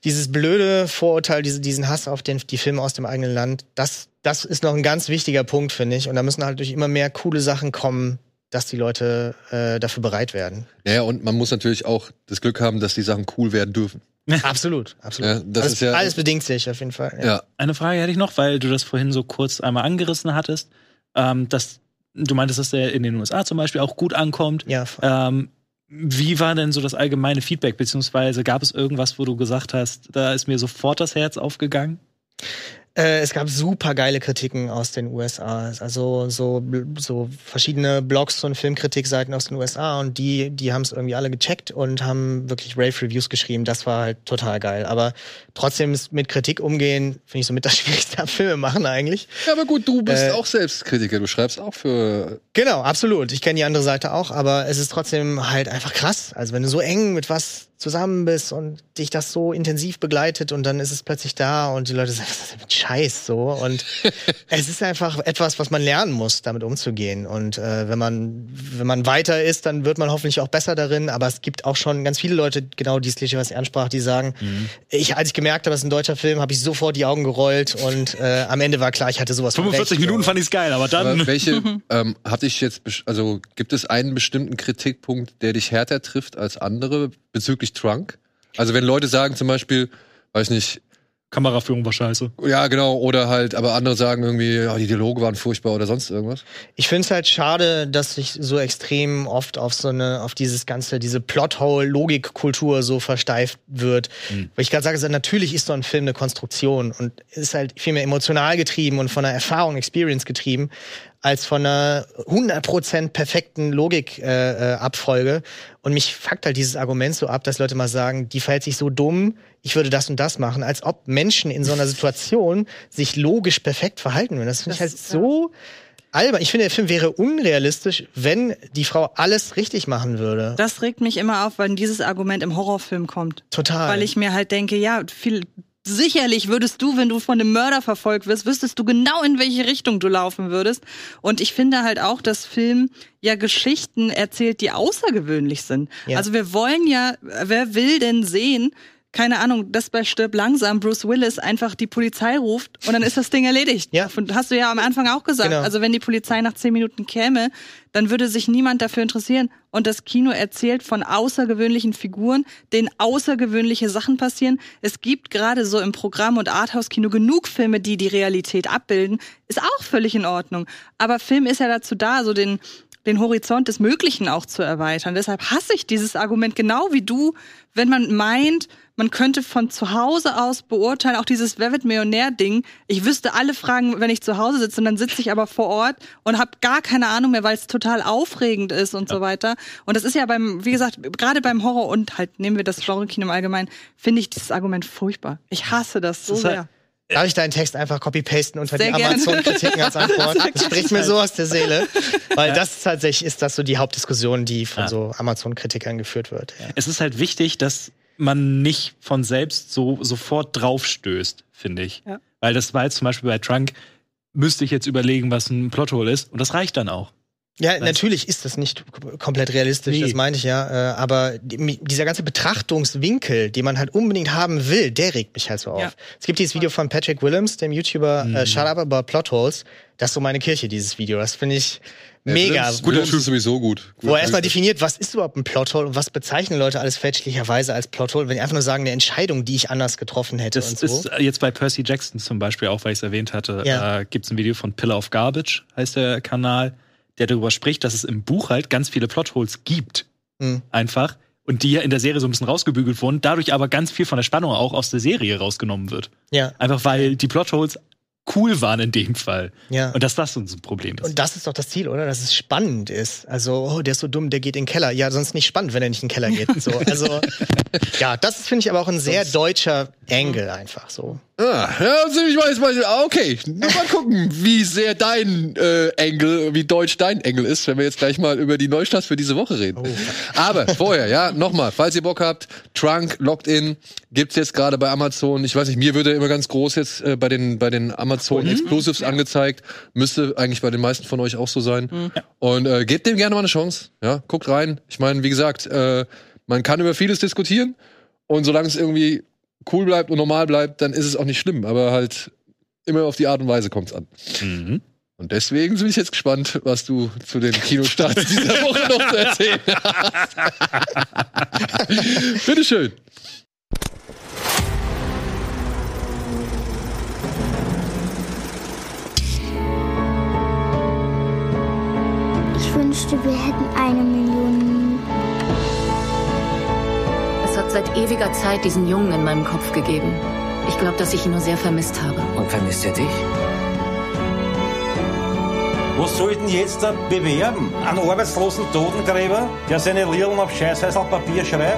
dieses blöde Vorurteil, diese, diesen Hass auf den, die Filme aus dem eigenen Land, das, das ist noch ein ganz wichtiger Punkt, finde ich. Und da müssen halt durch immer mehr coole Sachen kommen, dass die Leute äh, dafür bereit werden. Ja, und man muss natürlich auch das Glück haben, dass die Sachen cool werden dürfen. <laughs> absolut, absolut. Ja, das alles, ist ja, alles bedingt sich auf jeden Fall. Ja. ja. Eine Frage hätte ich noch, weil du das vorhin so kurz einmal angerissen hattest, ähm, dass du meintest, dass der in den USA zum Beispiel auch gut ankommt. Ja. Ähm, wie war denn so das allgemeine Feedback, beziehungsweise gab es irgendwas, wo du gesagt hast, da ist mir sofort das Herz aufgegangen? Äh, es gab super geile Kritiken aus den USA. Also so, so verschiedene Blogs und Filmkritikseiten aus den USA und die, die haben es irgendwie alle gecheckt und haben wirklich Rave-Reviews geschrieben. Das war halt total geil. Aber trotzdem mit Kritik umgehen, finde ich so mit das <laughs> Schwierigste am Filme machen eigentlich. Ja, aber gut, du bist äh, auch selbst Kritiker. Du schreibst auch für. Genau, absolut. Ich kenne die andere Seite auch, aber es ist trotzdem halt einfach krass. Also wenn du so eng mit was zusammen bist und dich das so intensiv begleitet und dann ist es plötzlich da und die Leute sagen, was ist denn mit Scheiß so? Und <laughs> es ist einfach etwas, was man lernen muss, damit umzugehen. Und äh, wenn man wenn man weiter ist, dann wird man hoffentlich auch besser darin. Aber es gibt auch schon ganz viele Leute, genau dieses Klischee, was Ernst sprach, die sagen, mhm. ich als ich gemerkt habe, es ist ein deutscher Film, habe ich sofort die Augen gerollt und äh, am Ende war klar, ich hatte sowas. 45 Minuten fand ich's geil, aber dann. Aber welche <laughs> ähm, hatte ich jetzt, also gibt es einen bestimmten Kritikpunkt, der dich härter trifft als andere bezüglich Trunk? Also wenn Leute sagen zum Beispiel, weiß nicht, Kameraführung war scheiße. Ja, genau. Oder halt, aber andere sagen irgendwie, ja, die Dialoge waren furchtbar oder sonst irgendwas. Ich finde es halt schade, dass sich so extrem oft auf so eine, auf dieses ganze, diese Plothole-Logikkultur so versteift wird. Mhm. Weil ich gerade sage, natürlich ist so ein Film eine Konstruktion und ist halt viel mehr emotional getrieben und von einer Erfahrung, Experience getrieben als von einer 100% perfekten Logikabfolge. Äh, äh, und mich fuckt halt dieses Argument so ab, dass Leute mal sagen, die verhält sich so dumm, ich würde das und das machen, als ob Menschen in so einer Situation sich logisch perfekt verhalten würden. Das finde ich halt so albern. Ich finde, der Film wäre unrealistisch, wenn die Frau alles richtig machen würde. Das regt mich immer auf, weil dieses Argument im Horrorfilm kommt. Total. Weil ich mir halt denke, ja, viel sicherlich würdest du, wenn du von dem Mörder verfolgt wirst, wüsstest du genau, in welche Richtung du laufen würdest. Und ich finde halt auch, dass Film ja Geschichten erzählt, die außergewöhnlich sind. Ja. Also wir wollen ja, wer will denn sehen, keine Ahnung, dass bei Stirb langsam Bruce Willis einfach die Polizei ruft und dann ist das Ding erledigt. Ja. Und hast du ja am Anfang auch gesagt. Genau. Also wenn die Polizei nach zehn Minuten käme, dann würde sich niemand dafür interessieren. Und das Kino erzählt von außergewöhnlichen Figuren, denen außergewöhnliche Sachen passieren. Es gibt gerade so im Programm und Arthouse-Kino genug Filme, die die Realität abbilden. Ist auch völlig in Ordnung. Aber Film ist ja dazu da, so den den Horizont des Möglichen auch zu erweitern. Deshalb hasse ich dieses Argument genau wie du, wenn man meint, man könnte von zu Hause aus beurteilen, auch dieses Wer wird Millionär-Ding. Ich wüsste alle Fragen, wenn ich zu Hause sitze und dann sitze ich aber vor Ort und habe gar keine Ahnung mehr, weil es total aufregend ist und ja. so weiter. Und das ist ja beim, wie gesagt, gerade beim Horror und halt nehmen wir das Genre-Kino im Allgemeinen, finde ich dieses Argument furchtbar. Ich hasse das so das sehr. Halt Darf ich deinen Text einfach copy-pasten unter Sehr die Amazon-Kritiken als <laughs> Antwort? Das spricht mir so aus der Seele. Weil ja. das tatsächlich ist das so die Hauptdiskussion, die von ja. so Amazon-Kritikern geführt wird. Ja. Es ist halt wichtig, dass man nicht von selbst so sofort draufstößt, finde ich. Ja. Weil das war jetzt zum Beispiel bei Trunk, müsste ich jetzt überlegen, was ein Plothole ist. Und das reicht dann auch. Ja, natürlich ist das nicht komplett realistisch, nee. das meine ich ja. Äh, aber dieser ganze Betrachtungswinkel, den man halt unbedingt haben will, der regt mich halt so auf. Ja. Es gibt dieses Video von Patrick Willems, dem YouTuber äh, mhm. äh, Shut Up About Plotholes. Das ist so meine Kirche, dieses Video. Das finde ich mega. Ja, gut, der Typ sowieso gut. gut wo er erstmal definiert, was ist überhaupt ein Plothole und was bezeichnen Leute alles fälschlicherweise als Plothole, wenn die einfach nur sagen, eine Entscheidung, die ich anders getroffen hätte das und so. ist jetzt bei Percy Jackson zum Beispiel auch, weil ich es erwähnt hatte, ja. äh, gibt es ein Video von Pillar of Garbage, heißt der Kanal der darüber spricht, dass es im Buch halt ganz viele Plotholes gibt. Mhm. Einfach. Und die ja in der Serie so ein bisschen rausgebügelt wurden, dadurch aber ganz viel von der Spannung auch aus der Serie rausgenommen wird. Ja. Einfach weil die Plotholes cool waren in dem Fall. Ja. Und dass das uns ein Problem ist. Und das ist doch das Ziel, oder? Dass es spannend ist. Also, oh, der ist so dumm, der geht in den Keller. Ja, sonst nicht spannend, wenn er nicht in den Keller geht. So, <laughs> also, ja, das finde ich aber auch ein sehr deutscher Angle einfach so. Ah, ja, ich weiß mal, okay, mal gucken, wie sehr dein äh, Engel, wie deutsch dein Engel ist, wenn wir jetzt gleich mal über die Neustarts für diese Woche reden. Oh. Aber vorher, ja, nochmal, falls ihr Bock habt, Trunk Locked In gibt's jetzt gerade bei Amazon. Ich weiß nicht, mir würde immer ganz groß jetzt äh, bei den bei den Amazon mhm. Exclusives ja. angezeigt, müsste eigentlich bei den meisten von euch auch so sein. Mhm. Und äh, gebt dem gerne mal eine Chance. Ja, guckt rein. Ich meine, wie gesagt, äh, man kann über vieles diskutieren und solange es irgendwie cool bleibt und normal bleibt, dann ist es auch nicht schlimm. Aber halt immer auf die Art und Weise kommt es an. Mhm. Und deswegen bin ich jetzt gespannt, was du zu den Kinostarts dieser Woche noch zu erzählen hast. <laughs> Bitteschön. Ich wünschte, wir hätten eine Million seit ewiger Zeit diesen Jungen in meinem Kopf gegeben. Ich glaube, dass ich ihn nur sehr vermisst habe. Und vermisst er dich? Was soll denn jetzt da bewerben? Ein arbeitslosen Totengräber, der seine Lirren auf Scheißhäuselpapier schreibt?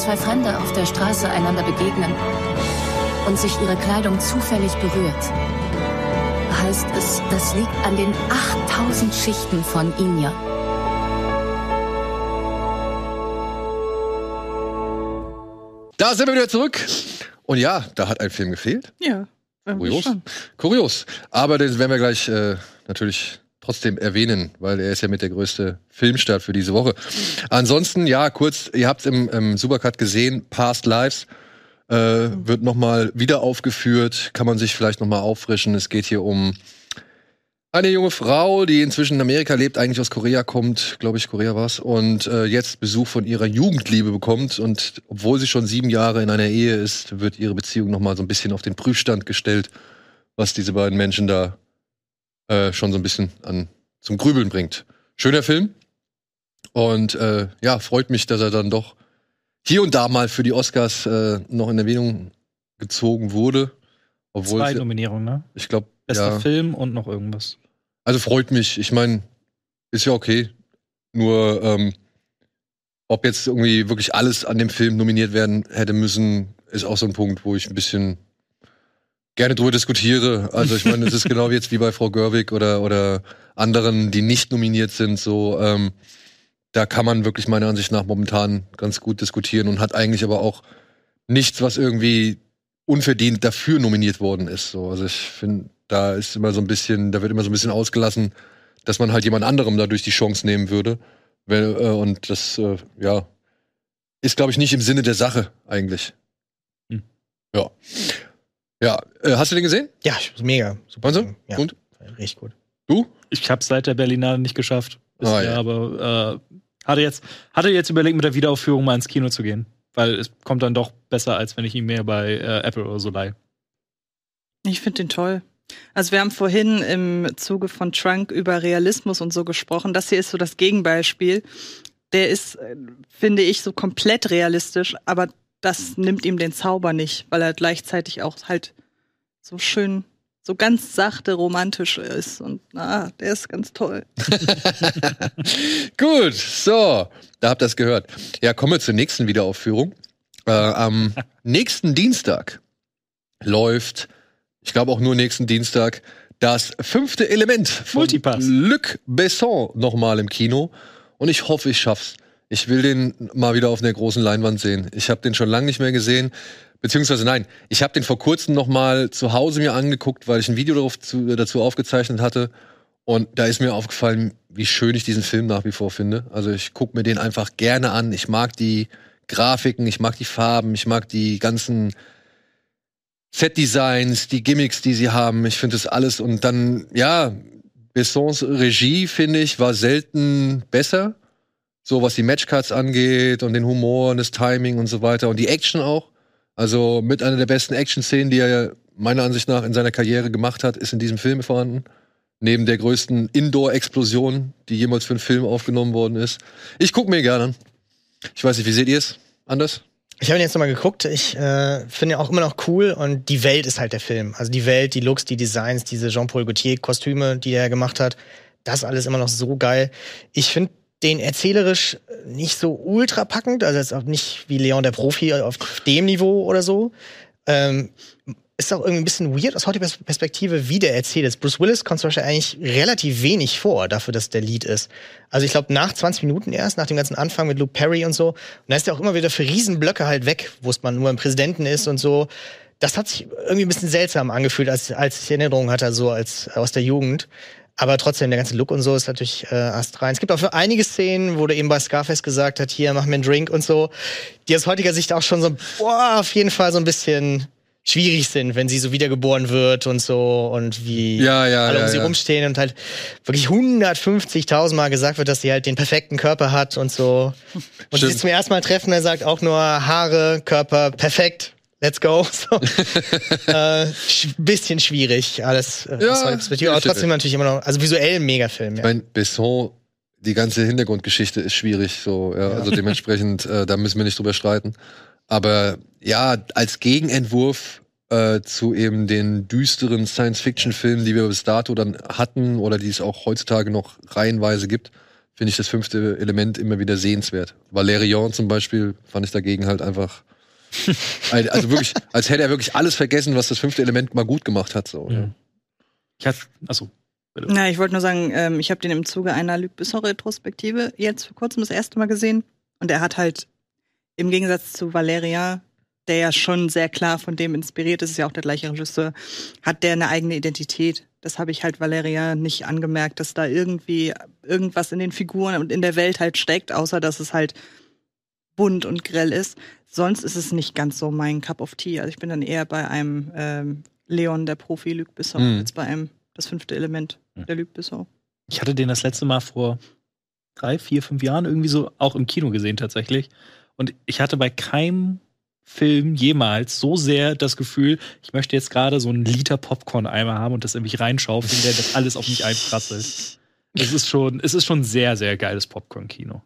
Zwei Fremde auf der Straße einander begegnen und sich ihre Kleidung zufällig berührt, heißt es, das liegt an den 8000 Schichten von Inja. Da sind wir wieder zurück. Und ja, da hat ein Film gefehlt. Ja. Kurios. Kurios. Aber den werden wir gleich äh, natürlich trotzdem erwähnen, weil er ist ja mit der größte Filmstart für diese Woche. Ansonsten, ja, kurz, ihr habt es im, im Supercut gesehen, Past Lives äh, wird nochmal wieder aufgeführt, kann man sich vielleicht nochmal auffrischen. Es geht hier um eine junge Frau, die inzwischen in Amerika lebt, eigentlich aus Korea kommt, glaube ich, Korea war's, und äh, jetzt Besuch von ihrer Jugendliebe bekommt. Und obwohl sie schon sieben Jahre in einer Ehe ist, wird ihre Beziehung nochmal so ein bisschen auf den Prüfstand gestellt, was diese beiden Menschen da äh, schon so ein bisschen an, zum Grübeln bringt. Schöner Film. Und äh, ja, freut mich, dass er dann doch hier und da mal für die Oscars äh, noch in Erwähnung gezogen wurde. Obwohl Zwei Nominierungen, ne? Ich glaube, bester ja. Film und noch irgendwas. Also freut mich. Ich meine, ist ja okay. Nur ähm, ob jetzt irgendwie wirklich alles an dem Film nominiert werden hätte müssen, ist auch so ein Punkt, wo ich ein bisschen gerne drüber diskutiere. Also ich meine, es ist genau jetzt wie bei Frau Görwig oder, oder anderen, die nicht nominiert sind. So, ähm, da kann man wirklich meiner Ansicht nach momentan ganz gut diskutieren und hat eigentlich aber auch nichts, was irgendwie unverdient dafür nominiert worden ist. So, also ich finde, da ist immer so ein bisschen, da wird immer so ein bisschen ausgelassen, dass man halt jemand anderem dadurch die Chance nehmen würde. Äh, und das, äh, ja, ist, glaube ich, nicht im Sinne der Sache eigentlich. Hm. Ja. Ja, äh, hast du den gesehen? Ja, mega. Super. Du? Ja. Und? Richtig gut. Du? Ich habe seit der Berlinale nicht geschafft. Ah, ja. Aber äh, hatte jetzt hatte jetzt überlegt, mit der Wiederaufführung mal ins Kino zu gehen, weil es kommt dann doch besser, als wenn ich ihn mehr bei äh, Apple oder so leihe. Ich finde den toll. Also wir haben vorhin im Zuge von Trunk über Realismus und so gesprochen. Das hier ist so das Gegenbeispiel. Der ist, äh, finde ich, so komplett realistisch, aber das nimmt ihm den Zauber nicht, weil er gleichzeitig auch halt so schön, so ganz sachte romantisch ist. Und na, der ist ganz toll. <laughs> Gut, so, da habt ihr es gehört. Ja, kommen wir zur nächsten Wiederaufführung. Äh, am <laughs> nächsten Dienstag läuft, ich glaube auch nur nächsten Dienstag, das fünfte Element von Multipass. Luc Besson nochmal im Kino. Und ich hoffe, ich schaff's. Ich will den mal wieder auf der großen Leinwand sehen. Ich habe den schon lange nicht mehr gesehen. Beziehungsweise nein, ich habe den vor kurzem noch mal zu Hause mir angeguckt, weil ich ein Video zu, dazu aufgezeichnet hatte. Und da ist mir aufgefallen, wie schön ich diesen Film nach wie vor finde. Also ich gucke mir den einfach gerne an. Ich mag die Grafiken, ich mag die Farben, ich mag die ganzen Set-Designs, die Gimmicks, die sie haben. Ich finde das alles. Und dann, ja, Bessons Regie, finde ich, war selten besser. So was die Matchcards angeht und den Humor und das Timing und so weiter. Und die Action auch. Also mit einer der besten Action-Szenen, die er meiner Ansicht nach in seiner Karriere gemacht hat, ist in diesem Film vorhanden. Neben der größten Indoor-Explosion, die jemals für einen Film aufgenommen worden ist. Ich gucke mir gerne an. Ich weiß nicht, wie seht ihr es? Anders? Ich habe ihn jetzt nochmal geguckt. Ich äh, finde ihn auch immer noch cool und die Welt ist halt der Film. Also die Welt, die Looks, die Designs, diese Jean-Paul Gaultier-Kostüme, die er gemacht hat, das alles immer noch so geil. Ich finde den erzählerisch nicht so ultra packend, also jetzt auch nicht wie Leon der Profi auf dem Niveau oder so. Ähm, ist auch irgendwie ein bisschen weird aus heutiger Perspektive, wie der erzählt ist. Bruce Willis kommt zum Beispiel eigentlich relativ wenig vor, dafür, dass der Lied ist. Also ich glaube, nach 20 Minuten erst, nach dem ganzen Anfang mit Luke Perry und so, und da ist er auch immer wieder für Riesenblöcke halt weg, wo es man nur im Präsidenten ist und so. Das hat sich irgendwie ein bisschen seltsam angefühlt, als, als ich Erinnerungen hatte, so als aus der Jugend. Aber trotzdem, der ganze Look und so ist natürlich äh, astrein. Es gibt auch für einige Szenen, wo der eben bei Scarface gesagt hat, hier, mach mir einen Drink und so, die aus heutiger Sicht auch schon so, boah, auf jeden Fall so ein bisschen schwierig sind, wenn sie so wiedergeboren wird und so und wie ja, ja, alle um ja, sie rumstehen und halt wirklich 150.000 Mal gesagt wird, dass sie halt den perfekten Körper hat und so. Und sie Stimmt. sich zum ersten Mal treffen, er sagt auch nur Haare, Körper, perfekt. Let's go. <laughs> So. <laughs> äh, sch bisschen schwierig alles. Äh, Ja, aber trotzdem natürlich immer noch, also visuell ein Megafilm. Ich Ja. meine, Besson, die ganze Hintergrundgeschichte ist schwierig, so, ja. Also dementsprechend, äh, da müssen wir nicht drüber streiten. Aber ja, als Gegenentwurf äh, zu eben den düsteren Science-Fiction-Filmen, die wir bis dato dann hatten oder die es auch heutzutage noch reihenweise gibt, finde ich das fünfte Element immer wieder sehenswert. Valerian zum Beispiel fand ich dagegen halt einfach. Also wirklich, als hätte er wirklich alles vergessen, was das fünfte Element mal gut gemacht hat. So. Ja. Ich hatte, achso. Na, ich wollte nur sagen, ähm, ich habe den im Zuge einer Luc Besson-Retrospektive jetzt vor kurzem das erste Mal gesehen. Und er hat halt im Gegensatz zu Valeria, der ja schon sehr klar von dem inspiriert ist, ist ja auch der gleiche Regisseur, hat der eine eigene Identität. Das habe ich halt Valeria nicht angemerkt, dass da irgendwie irgendwas in den Figuren und in der Welt halt steckt, außer dass es halt bunt und grell ist. Sonst ist es nicht ganz so mein Cup of Tea. Also ich bin dann eher bei einem ähm, Leon, der Profi Luc Besson, Mhm. als bei einem das fünfte Element der Luc Besson. Ich hatte den das letzte Mal vor drei, vier, fünf Jahren irgendwie so auch im Kino gesehen tatsächlich. Und ich hatte bei keinem Film jemals so sehr das Gefühl, ich möchte jetzt gerade so einen Liter Popcorn-Eimer haben und das in mich reinschaufeln, der das alles auf mich einprasselt. Es ist schon, es ist schon sehr, sehr geiles Popcorn-Kino.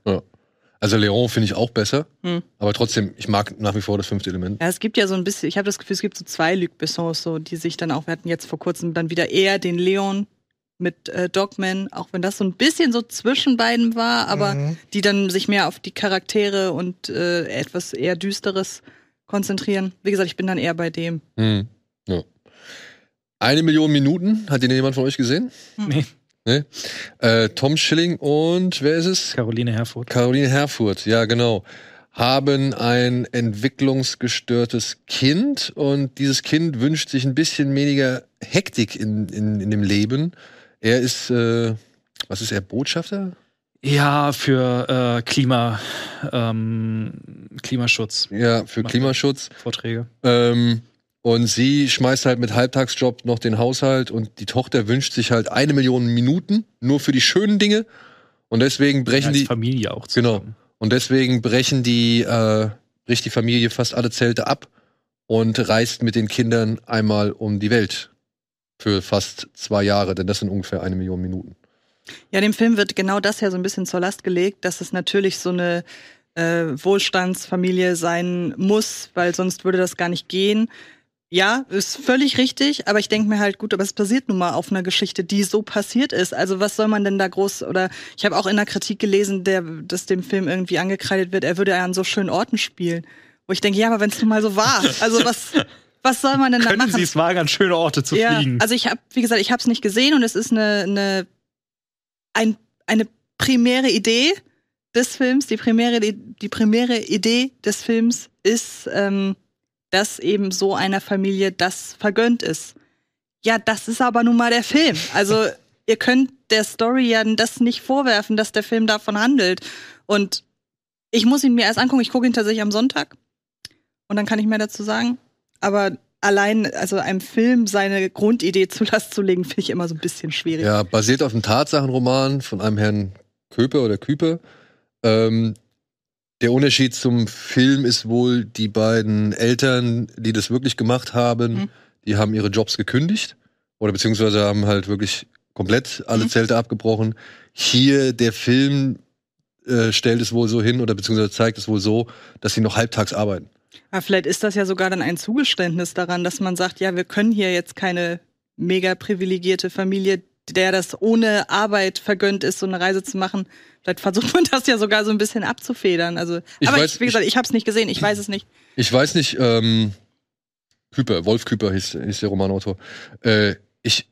Also Leon finde ich auch besser, Hm. aber trotzdem, ich mag nach wie vor das fünfte Element. Ja, es gibt ja so ein bisschen, ich habe das Gefühl, es gibt so zwei Luc Bessons, so, die sich dann auch, wir hatten jetzt vor kurzem dann wieder eher den Leon mit äh, Dogman, auch wenn das so ein bisschen so zwischen beiden war, aber Mhm. die dann sich mehr auf die Charaktere und äh, etwas eher Düsteres konzentrieren. Wie gesagt, ich bin dann eher bei dem. Hm. Ja. Eine Million Minuten, hat den jemand von euch gesehen? Nee. Nee? Äh, Tom Schilling und wer ist es? Caroline Herfurth. Caroline Herfurth, ja genau. Haben ein entwicklungsgestörtes Kind und dieses Kind wünscht sich ein bisschen weniger Hektik in, in, in dem Leben. Er ist, äh, was ist er, Botschafter? Ja, für äh, Klima, ähm, Klimaschutz, Ja, für. Klimaschutz. Vorträge. Ähm, und sie schmeißt halt mit Halbtagsjob noch den Haushalt und die Tochter wünscht sich halt eine Million Minuten nur für die schönen Dinge. Und deswegen brechen Als die. Familie auch Genau. zusammen. Und deswegen brechen die, äh, bricht die Familie fast alle Zelte ab und reist mit den Kindern einmal um die Welt. Für fast zwei Jahre, denn das sind ungefähr eine Million Minuten. Ja, dem Film wird genau das ja so ein bisschen zur Last gelegt, dass es natürlich so eine äh, Wohlstandsfamilie sein muss, weil sonst würde das gar nicht gehen. Ja, ist völlig richtig, aber ich denke mir halt, gut, aber es basiert nun mal auf einer Geschichte, die so passiert ist. Also was soll man denn da groß, oder ich habe auch in der Kritik gelesen, der, dass dem Film irgendwie angekreidet wird, er würde ja an so schönen Orten spielen. Wo ich denke, ja, aber wenn es nun mal so war, also was, was soll man denn da Können machen? Sie es wagen, an schöne Orte zu ja, fliegen? also ich habe, wie gesagt, ich habe es nicht gesehen und es ist eine, eine, ein, eine primäre Idee des Films. Die primäre, die primäre Idee des Films ist, ähm, dass eben so einer Familie das vergönnt ist. Ja, das ist aber nun mal der Film. Also <laughs> ihr könnt der Story ja das nicht vorwerfen, dass der Film davon handelt. Und ich muss ihn mir erst angucken. Ich gucke ihn tatsächlich am Sonntag. Und dann kann ich mehr dazu sagen. Aber allein, also einem Film seine Grundidee zu <laughs> Last zu legen, finde ich immer so ein bisschen schwierig. Ja, basiert auf einem Tatsachenroman von einem Herrn Köpe oder Küpe. Ähm, der Unterschied zum Film ist wohl, die beiden Eltern, die das wirklich gemacht haben, Mhm. die haben ihre Jobs gekündigt oder beziehungsweise haben halt wirklich komplett alle Mhm. Zelte abgebrochen. Hier der Film äh, stellt es wohl so hin oder beziehungsweise zeigt es wohl so, dass sie noch halbtags arbeiten. Aber vielleicht ist das ja sogar dann ein Zugeständnis daran, dass man sagt, ja, wir können hier jetzt keine mega privilegierte Familie, der das ohne Arbeit vergönnt ist, so eine Reise zu machen. Vielleicht versucht man das ja sogar so ein bisschen abzufedern. Also, Ich aber weiß- ich, wie gesagt, ich habe es nicht gesehen, ich weiß es nicht. Ich weiß nicht, ähm, Küper, Wolf Küper hieß, hieß der Romanautor. Äh, ich,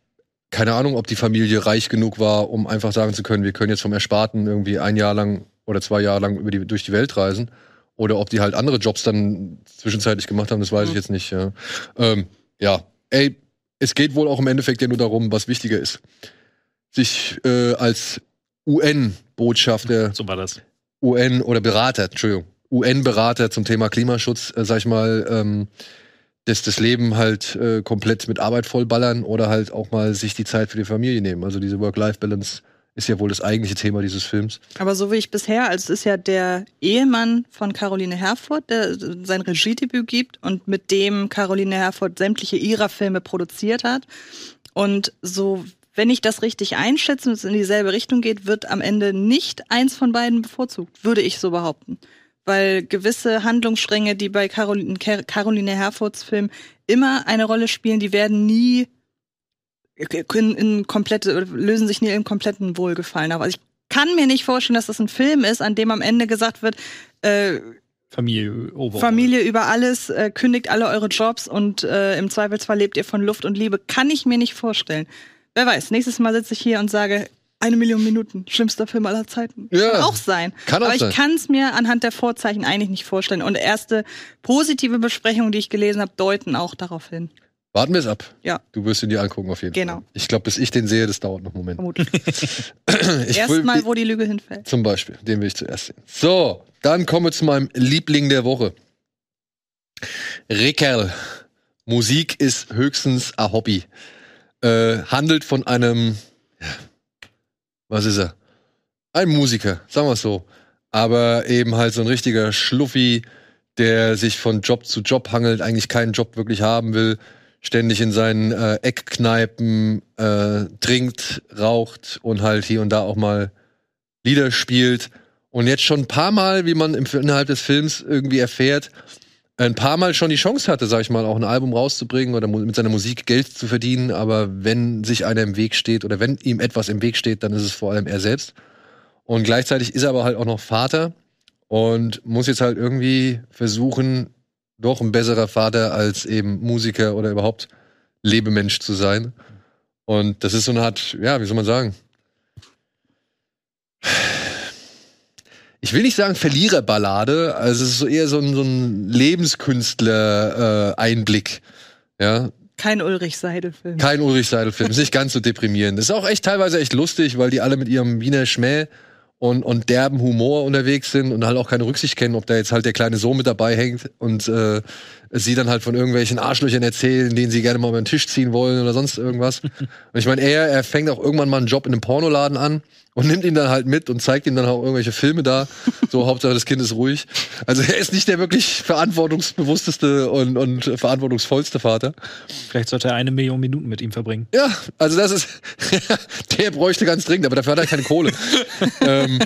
keine Ahnung, ob die Familie reich genug war, um einfach sagen zu können, wir können jetzt vom Ersparten irgendwie ein Jahr lang oder zwei Jahre lang über die, durch die Welt reisen. Oder ob die halt andere Jobs dann zwischenzeitlich gemacht haben, das weiß ich jetzt nicht. Ja. Ähm, ja, ey, es geht wohl auch im Endeffekt ja nur darum, was wichtiger ist. Sich äh, als UN-Botschafter <laughs> so war das. UN oder Berater, Entschuldigung, UN-Berater zum Thema Klimaschutz, äh, sag ich mal, ähm, das, das Leben halt äh, komplett mit Arbeit vollballern oder halt auch mal sich die Zeit für die Familie nehmen. Also diese Work-Life-Balance ist ja wohl das eigentliche Thema dieses Films. Aber so wie ich bisher, also es ist ja der Ehemann von Caroline Herfurth, der sein Regiedebüt gibt und mit dem Caroline Herfurth sämtliche ihrer Filme produziert hat. Und so, wenn ich das richtig einschätze und es in dieselbe Richtung geht, wird am Ende nicht eins von beiden bevorzugt, würde ich so behaupten. Weil gewisse Handlungsstränge, die bei Caroline, Herfurths Film immer eine Rolle spielen, die werden nie in, in komplette, lösen sich nie in kompletten Wohlgefallen auf. Also ich kann mir nicht vorstellen, dass das ein Film ist, an dem am Ende gesagt wird, äh, Familie. Familie über alles, äh, kündigt alle eure Jobs und äh, im Zweifelsfall lebt ihr von Luft und Liebe. Kann ich mir nicht vorstellen. Wer weiß, nächstes Mal sitze ich hier und sage, eine Million Minuten, schlimmster Film aller Zeiten. Ja, kann auch sein. kann auch Aber ich kann es mir anhand der Vorzeichen eigentlich nicht vorstellen. Und erste positive Besprechungen, die ich gelesen habe, deuten auch darauf hin. Warten wir es ab. Ja. Du wirst ihn dir angucken auf jeden Genau. Fall. Ich glaube, bis ich den sehe, das dauert noch einen Moment. Vermutlich. <laughs> Erstmal, wo die Lüge hinfällt. Zum Beispiel, den will ich zuerst sehen. So, dann kommen wir zu meinem Liebling der Woche. Rickerl. Musik ist höchstens ein Hobby. Äh, handelt von einem, ja, was ist er? Ein Musiker, sagen wir es so. Aber eben halt so ein richtiger Schluffi, der sich von Job zu Job hangelt, eigentlich keinen Job wirklich haben will, ständig in seinen äh, Eckkneipen äh, trinkt, raucht und halt hier und da auch mal Lieder spielt und jetzt schon ein paar Mal, wie man im, innerhalb des Films irgendwie erfährt, ein paar Mal schon die Chance hatte, sag ich mal, auch ein Album rauszubringen oder mit seiner Musik Geld zu verdienen, aber wenn sich einer im Weg steht oder wenn ihm etwas im Weg steht, dann ist es vor allem er selbst. Und gleichzeitig ist er aber halt auch noch Vater und muss jetzt halt irgendwie versuchen, doch ein besserer Vater als eben Musiker oder überhaupt Lebemensch zu sein. Und das ist so eine Art, ja, wie soll man sagen? Ich will nicht sagen Verliererballade, also es ist so eher so ein, so ein Lebenskünstler-Einblick. ja, Kein Ulrich Seidel-Film. kein Ulrich Seidel-Film, ist nicht ganz so deprimierend. Ist auch echt teilweise echt lustig, weil die alle mit ihrem Wiener Schmäh und, und derben Humor unterwegs sind und halt auch keine Rücksicht kennen, ob da jetzt halt der kleine Sohn mit dabei hängt. Und äh, sie dann halt von irgendwelchen Arschlöchern erzählen, denen sie gerne mal über den Tisch ziehen wollen oder sonst irgendwas. <laughs> Und ich meine, er, er fängt auch irgendwann mal einen Job in einem Pornoladen an und nimmt ihn dann halt mit und zeigt ihm dann auch irgendwelche Filme da. So, <laughs> Hauptsache das Kind ist ruhig. Also er ist nicht der wirklich verantwortungsbewussteste und, und verantwortungsvollste Vater. Vielleicht sollte er eine Million Minuten mit ihm verbringen. Ja, also das ist, <laughs> der bräuchte ganz dringend, aber dafür hat er keine Kohle. ähm,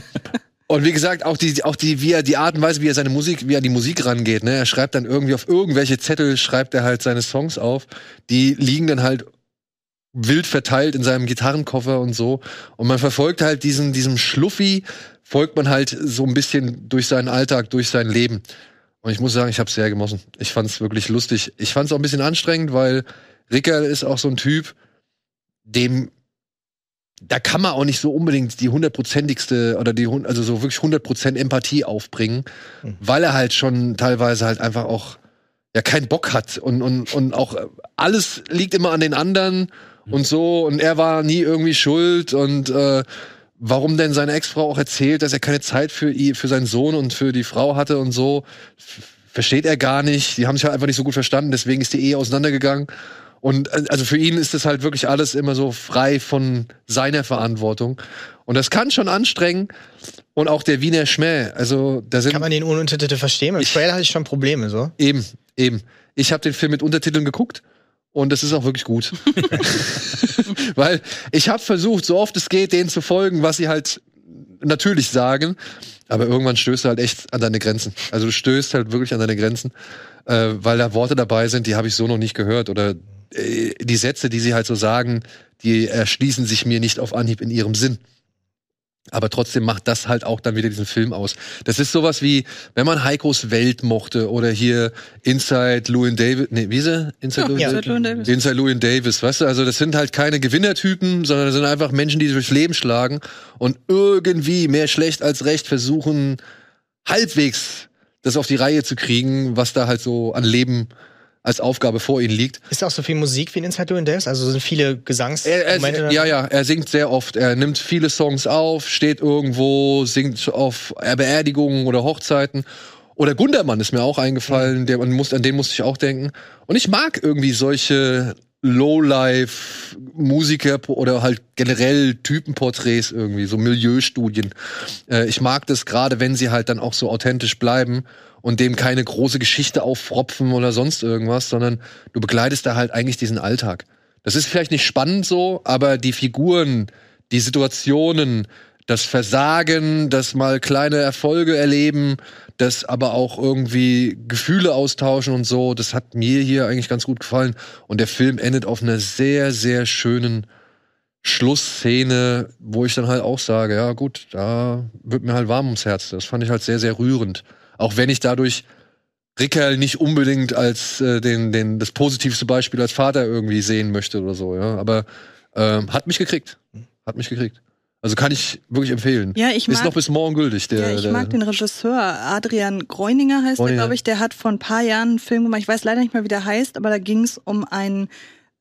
Und wie gesagt, auch die, auch die, wie er, die Art und Weise, wie er seine Musik, wie er an die Musik rangeht, ne? Er schreibt dann irgendwie auf irgendwelche Zettel, schreibt er halt seine Songs auf. Die liegen dann halt wild verteilt in seinem Gitarrenkoffer und so. Und man verfolgt halt diesen, diesem Schluffi, folgt man halt so ein bisschen durch seinen Alltag, durch sein Leben. Und ich muss sagen, ich habe sehr gemossen. Ich fand es wirklich lustig. Ich fand es auch ein bisschen anstrengend, weil Ricker ist auch so ein Typ, dem da kann man auch nicht so unbedingt die hundertprozentigste oder die also so wirklich hundertprozent Empathie aufbringen, mhm. weil er halt schon teilweise halt einfach auch ja keinen Bock hat und und und auch alles liegt immer an den anderen mhm. und so und er war nie irgendwie schuld und äh, warum denn seine Ex-Frau auch erzählt, dass er keine Zeit für ihn, für seinen Sohn und für die Frau hatte und so, versteht er gar nicht. Die haben sich halt einfach nicht so gut verstanden, deswegen ist die Ehe auseinandergegangen. Und äh, also für ihn ist das halt wirklich alles immer so frei von seiner Verantwortung. Und das kann schon anstrengen. Und auch der Wiener Schmäh. Also da sind kann man den ohne Untertitel verstehen? Mit Trailer hatte ich schon Probleme so. Eben, eben. Ich habe den Film mit Untertiteln geguckt und das ist auch wirklich gut. <laughs> <laughs> Weil ich habe versucht, so oft es geht, denen zu folgen, was sie halt natürlich sagen. Aber irgendwann stößt du halt echt an deine Grenzen. Also du stößt halt wirklich an deine Grenzen, äh, weil da Worte dabei sind, die habe ich so noch nicht gehört. Oder äh, die Sätze, die sie halt so sagen, die erschließen sich mir nicht auf Anhieb in ihrem Sinn. Aber trotzdem macht das halt auch dann wieder diesen Film aus. Das ist sowas wie, wenn man Heikos Welt mochte oder hier Inside Llewyn Davis, nee, wie sie? Inside, ja, Louis, ja. Davis. Inside Llewyn Davis, weißt du? Also das sind halt keine Gewinnertypen, sondern das sind einfach Menschen, die sich durchs Leben schlagen und irgendwie mehr schlecht als recht versuchen, halbwegs das auf die Reihe zu kriegen, was da halt so an Leben als Aufgabe vor ihnen liegt. Ist auch so viel Musik wie in Inside Llewyn Davis? Also sind viele Gesangs er, er, Ja, ja, er singt sehr oft. Er nimmt viele Songs auf, steht irgendwo, singt auf Beerdigungen oder Hochzeiten. Oder Gundermann ist mir auch eingefallen, der, man muss, an den musste ich auch denken. Und ich mag irgendwie solche Lowlife-Musiker oder halt generell Typenporträts irgendwie, so Milieustudien. Äh, ich mag das gerade, wenn sie halt dann auch so authentisch bleiben und dem keine große Geschichte auffropfen oder sonst irgendwas, sondern du begleitest da halt eigentlich diesen Alltag. Das ist vielleicht nicht spannend so, aber die Figuren, die Situationen, das Versagen, das mal kleine Erfolge erleben, das aber auch irgendwie Gefühle austauschen und so, das hat mir hier eigentlich ganz gut gefallen. Und der Film endet auf einer sehr, sehr schönen Schlussszene, wo ich dann halt auch sage, ja gut, da wird mir halt warm ums Herz. Das fand ich halt sehr, sehr rührend. Auch wenn ich dadurch Rickerl nicht unbedingt als äh, den, den, das positivste Beispiel als Vater irgendwie sehen möchte oder so, ja. Aber ähm, hat mich gekriegt. Hat mich gekriegt. Also kann ich wirklich empfehlen. Ja, ich mag, ist noch bis morgen gültig. Der, ja, ich der, mag den Regisseur Adrian Greuninger heißt Greuninger. der, glaube ich. Der hat vor ein paar Jahren einen Film gemacht. Ich weiß leider nicht mal, wie der heißt, aber da ging es um einen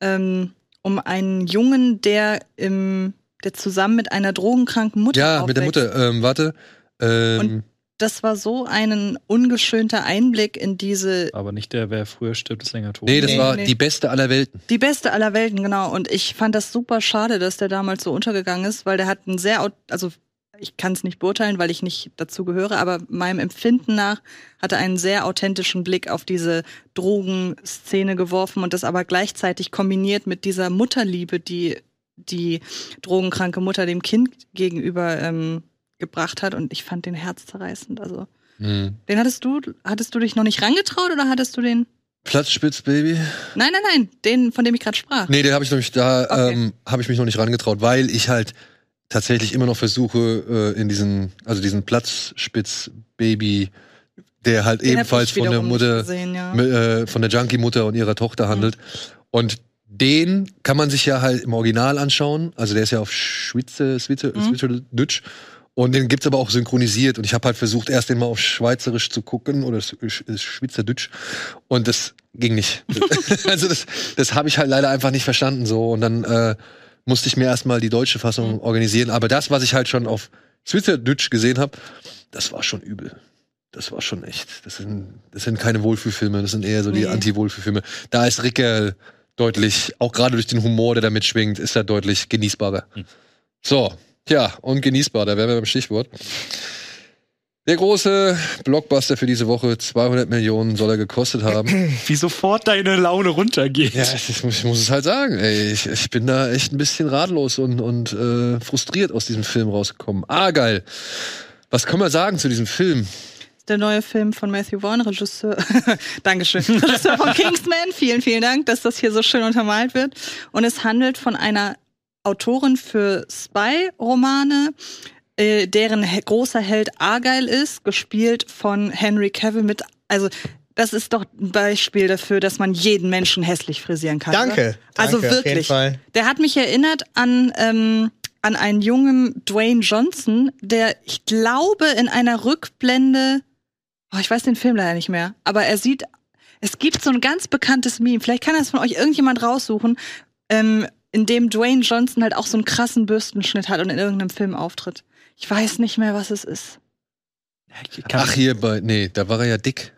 ähm, um einen Jungen, der im der zusammen mit einer drogenkranken Mutter Ja, aufwächst. mit der Mutter. Ähm, warte. Ähm, Und das war so ein ungeschönter Einblick in diese. Aber nicht der, wer früher stirbt, ist länger tot. Nee, das nee, war nee. die beste aller Welten. Die beste aller Welten, genau. Und ich fand das super schade, dass der damals so untergegangen ist, weil der hat einen sehr, also ich kann es nicht beurteilen, weil ich nicht dazu gehöre, aber meinem Empfinden nach hat er einen sehr authentischen Blick auf diese Drogenszene geworfen und das aber gleichzeitig kombiniert mit dieser Mutterliebe, die die drogenkranke Mutter dem Kind gegenüber ähm, gebracht hat und ich fand den herzzerreißend. Also, mhm. den hattest du, hattest du dich noch nicht rangetraut oder hattest du den? Platzspitzbaby? Nein, nein, nein, den, von dem ich gerade sprach. Nee, den habe ich noch nicht, da okay. ähm, habe ich mich noch nicht rangetraut, weil ich halt tatsächlich immer noch versuche, äh, in diesen, also diesen Platzspitzbaby, der halt den ebenfalls von der Mutter, gesehen, ja. äh, von der Junkie-Mutter und ihrer Tochter handelt. Mhm. Und den kann man sich ja halt im Original anschauen. Also der ist ja auf Schwitze, Schwitze, mhm. Schweizerdeutsch. Und den gibt's aber auch synchronisiert. Und ich habe halt versucht, erst den mal auf Schweizerisch zu gucken oder Schweizerdeutsch. Und das ging nicht. <laughs> <laughs> also das, das habe ich halt leider einfach nicht verstanden so. Und dann äh, musste ich mir erstmal die deutsche Fassung mhm. organisieren. Aber das, was ich halt schon auf Schweizerdeutsch gesehen habe, das war schon übel. Das war schon echt. Das sind, das sind keine Wohlfühlfilme, das sind eher so die nee. Anti-Wohlfühlfilme. Da ist Rickel deutlich, auch gerade durch den Humor, der damit schwingt, ist er deutlich genießbarer. Mhm. So, Tja, und genießbar, da wären wir beim Stichwort. Der große Blockbuster für diese Woche, 200 Millionen soll er gekostet haben. <clears throat> Wie sofort deine Laune runtergeht. Ja, ich, ich muss es halt sagen. Ey, ich, ich, bin da echt ein bisschen ratlos und, und äh, frustriert aus diesem Film rausgekommen. Ah, geil. Was können wir sagen zu diesem Film? der neue Film von Matthew Vaughn, Regisseur, <laughs> Dankeschön, Regisseur von <laughs> Kingsman. Vielen, vielen Dank, dass das hier so schön untermalt wird. Und es handelt von einer Autorin für Spy-Romane, äh, deren he großer Held Argyle ist, gespielt von Henry Cavill mit, also das ist doch ein Beispiel dafür, dass man jeden Menschen hässlich frisieren kann. Danke. Oder? Also danke, wirklich. Der hat mich erinnert an ähm, an einen jungen Dwayne Johnson, der ich glaube in einer Rückblende Oh, ich weiß den Film leider nicht mehr. Aber er sieht, es gibt so ein ganz bekanntes Meme. Vielleicht kann das von euch irgendjemand raussuchen, ähm, in dem Dwayne Johnson halt auch so einen krassen Bürstenschnitt hat und in irgendeinem Film auftritt. Ich weiß nicht mehr, was es ist. Ach, hier bei, nee, da war er ja dick.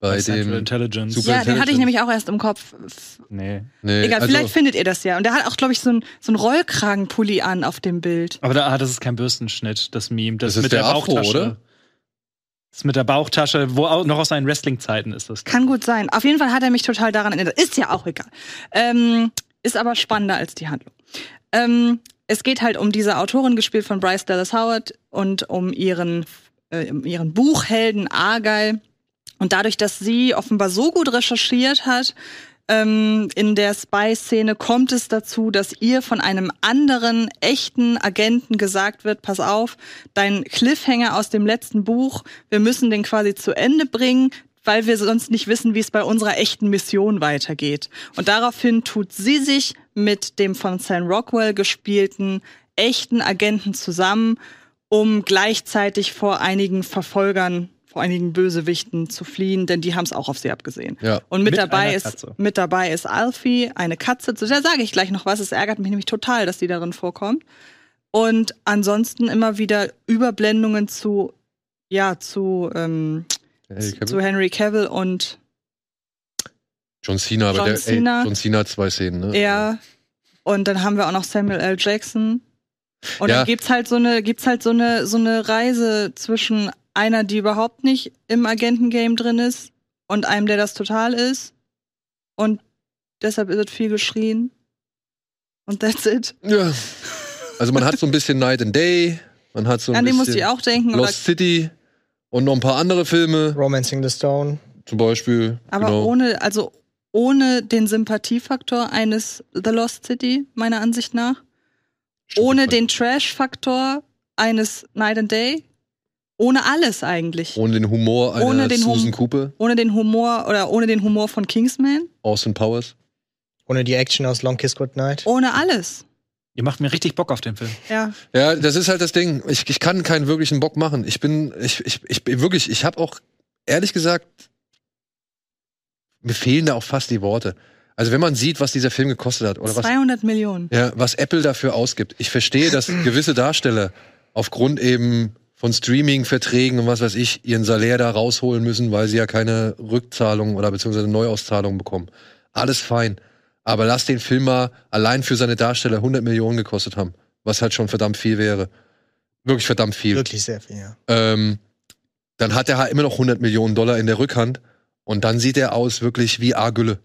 Bei, dem Intelligence. Super ja, den hatte ich nämlich auch erst im Kopf. Nee. nee Egal, also vielleicht findet ihr das ja. Und der hat auch, glaube ich, so einen so Rollkragenpulli an auf dem Bild. Aber da, ah, das ist kein Bürstenschnitt, das Meme. Das, das ist mit der, der Afro, Bauchtasche. oder? Das mit der Bauchtasche, wo auch noch aus seinen Wrestling-Zeiten ist das. Kann gut sein. Auf jeden Fall hat er mich total daran erinnert. Ist ja auch egal. Ähm, ist aber spannender als die Handlung. Ähm, es geht halt um diese Autorin, gespielt von Bryce Dallas Howard, und um ihren, äh, ihren Buchhelden Argyle. Und dadurch, dass sie offenbar so gut recherchiert hat, ähm, in der Spy-Szene kommt es dazu, dass ihr von einem anderen echten Agenten gesagt wird, pass auf, dein Cliffhanger aus dem letzten Buch, wir müssen den quasi zu Ende bringen, weil wir sonst nicht wissen, wie es bei unserer echten Mission weitergeht. Und daraufhin tut sie sich mit dem von Sam Rockwell gespielten echten Agenten zusammen, um gleichzeitig vor einigen Verfolgern vor einigen Bösewichten zu fliehen, denn die haben es auch auf sie abgesehen. Ja. Und mit, mit dabei ist mit dabei ist Alfie, eine Katze. Zu der sage ich gleich noch was. Es ärgert mich nämlich total, dass die darin vorkommt. Und ansonsten immer wieder Überblendungen zu ja zu ähm, Henry zu Henry Cavill und John Cena, aber John der Cena. Ey, John Cena hat zwei Szenen, ne? Ja. Und dann haben wir auch noch Samuel L. Jackson. Und ja. dann gibt's halt so eine, gibt's halt so eine, so eine Reise zwischen einer, die überhaupt nicht im Agentengame drin ist und einem, der das total ist. Und deshalb wird viel geschrien. Und that's it. Ja. Also man hat so ein bisschen Night and Day, man hat so ein An bisschen den musste ich auch denken. Lost City und noch ein paar andere Filme. Romancing the Stone. Zum Beispiel. Aber genau. ohne, also ohne den Sympathiefaktor eines The Lost City, meiner Ansicht nach. Stimmt, ohne den Trash-Faktor eines Night and Day ohne alles eigentlich. Ohne den Humor einer ohne den Susan hum Cooper. Ohne den Humor oder ohne den Humor von Kingsman. Austin Powers. Ohne die Action aus Long Kiss Goodnight. Ohne alles. Ihr macht mir richtig Bock auf den Film. Ja. Ja, das ist halt das Ding. Ich, ich kann keinen wirklichen Bock machen. Ich bin, ich, ich, ich bin wirklich, ich habe auch, ehrlich gesagt, mir fehlen da auch fast die Worte. Also wenn man sieht, was dieser Film gekostet hat oder 200 was, Millionen. Ja, was Apple dafür ausgibt. Ich verstehe, dass <clears throat> gewisse Darsteller aufgrund eben von Streaming-Verträgen und was weiß ich ihren Salär da rausholen müssen, weil sie ja keine Rückzahlung oder beziehungsweise Neuauszahlung bekommen. Alles fein. Aber lass den Film mal allein für seine Darsteller 100 Millionen gekostet haben, was halt schon verdammt viel wäre. Wirklich verdammt viel. Wirklich sehr viel, ja. Ähm, dann hat er halt immer noch 100 Millionen Dollar in der Rückhand und dann sieht er aus wirklich wie A-Gülle.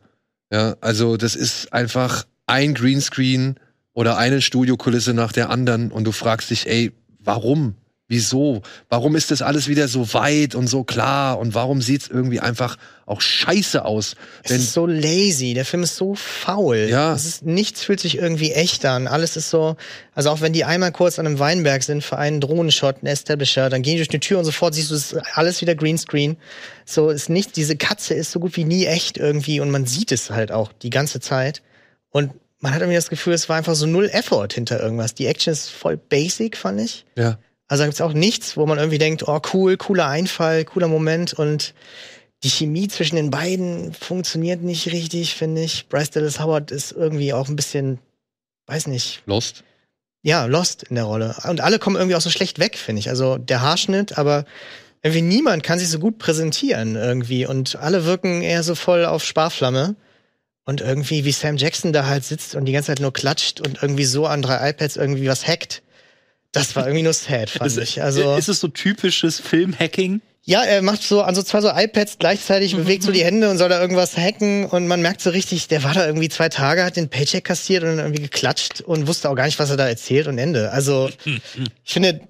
Ja, also das ist einfach ein Greenscreen oder eine Studiokulisse nach der anderen und du fragst dich, ey, warum? Wieso? Warum ist das alles wieder so weit und so klar? Und warum sieht's irgendwie einfach auch scheiße aus? Es ist so lazy. Der Film ist so faul. Ja. Es ist, nichts fühlt sich irgendwie echt an. Alles ist so, also auch wenn die einmal kurz an einem Weinberg sind für einen Drohnenshot, einen Establisher, dann gehen die durch eine Tür und sofort siehst du, es ist alles wieder Greenscreen. So ist nicht, diese Katze ist so gut wie nie echt irgendwie und man sieht es halt auch die ganze Zeit. Und man hat irgendwie das Gefühl, es war einfach so null Effort hinter irgendwas. Die Action ist voll basic, fand ich. Ja. Also da gibt's auch nichts, wo man irgendwie denkt, oh cool, cooler Einfall, cooler Moment und die Chemie zwischen den beiden funktioniert nicht richtig, finde ich. Bryce Dallas Howard ist irgendwie auch ein bisschen, weiß nicht. Lost? Ja, lost in der Rolle. Und alle kommen irgendwie auch so schlecht weg, finde ich. Also der Haarschnitt, aber irgendwie niemand kann sich so gut präsentieren irgendwie. Und alle wirken eher so voll auf Sparflamme. Und irgendwie, wie Sam Jackson da halt sitzt und die ganze Zeit nur klatscht und irgendwie so an drei iPads irgendwie was hackt das war irgendwie nur sad, fand ist, ich. Also, ist es so typisches Filmhacking? Ja, er macht so an so zwei so iPads gleichzeitig, bewegt so die Hände und soll da irgendwas hacken und man merkt so richtig, der war da irgendwie zwei Tage, hat den Paycheck kassiert und irgendwie geklatscht und wusste auch gar nicht, was er da erzählt und Ende. Also, <laughs> ich finde,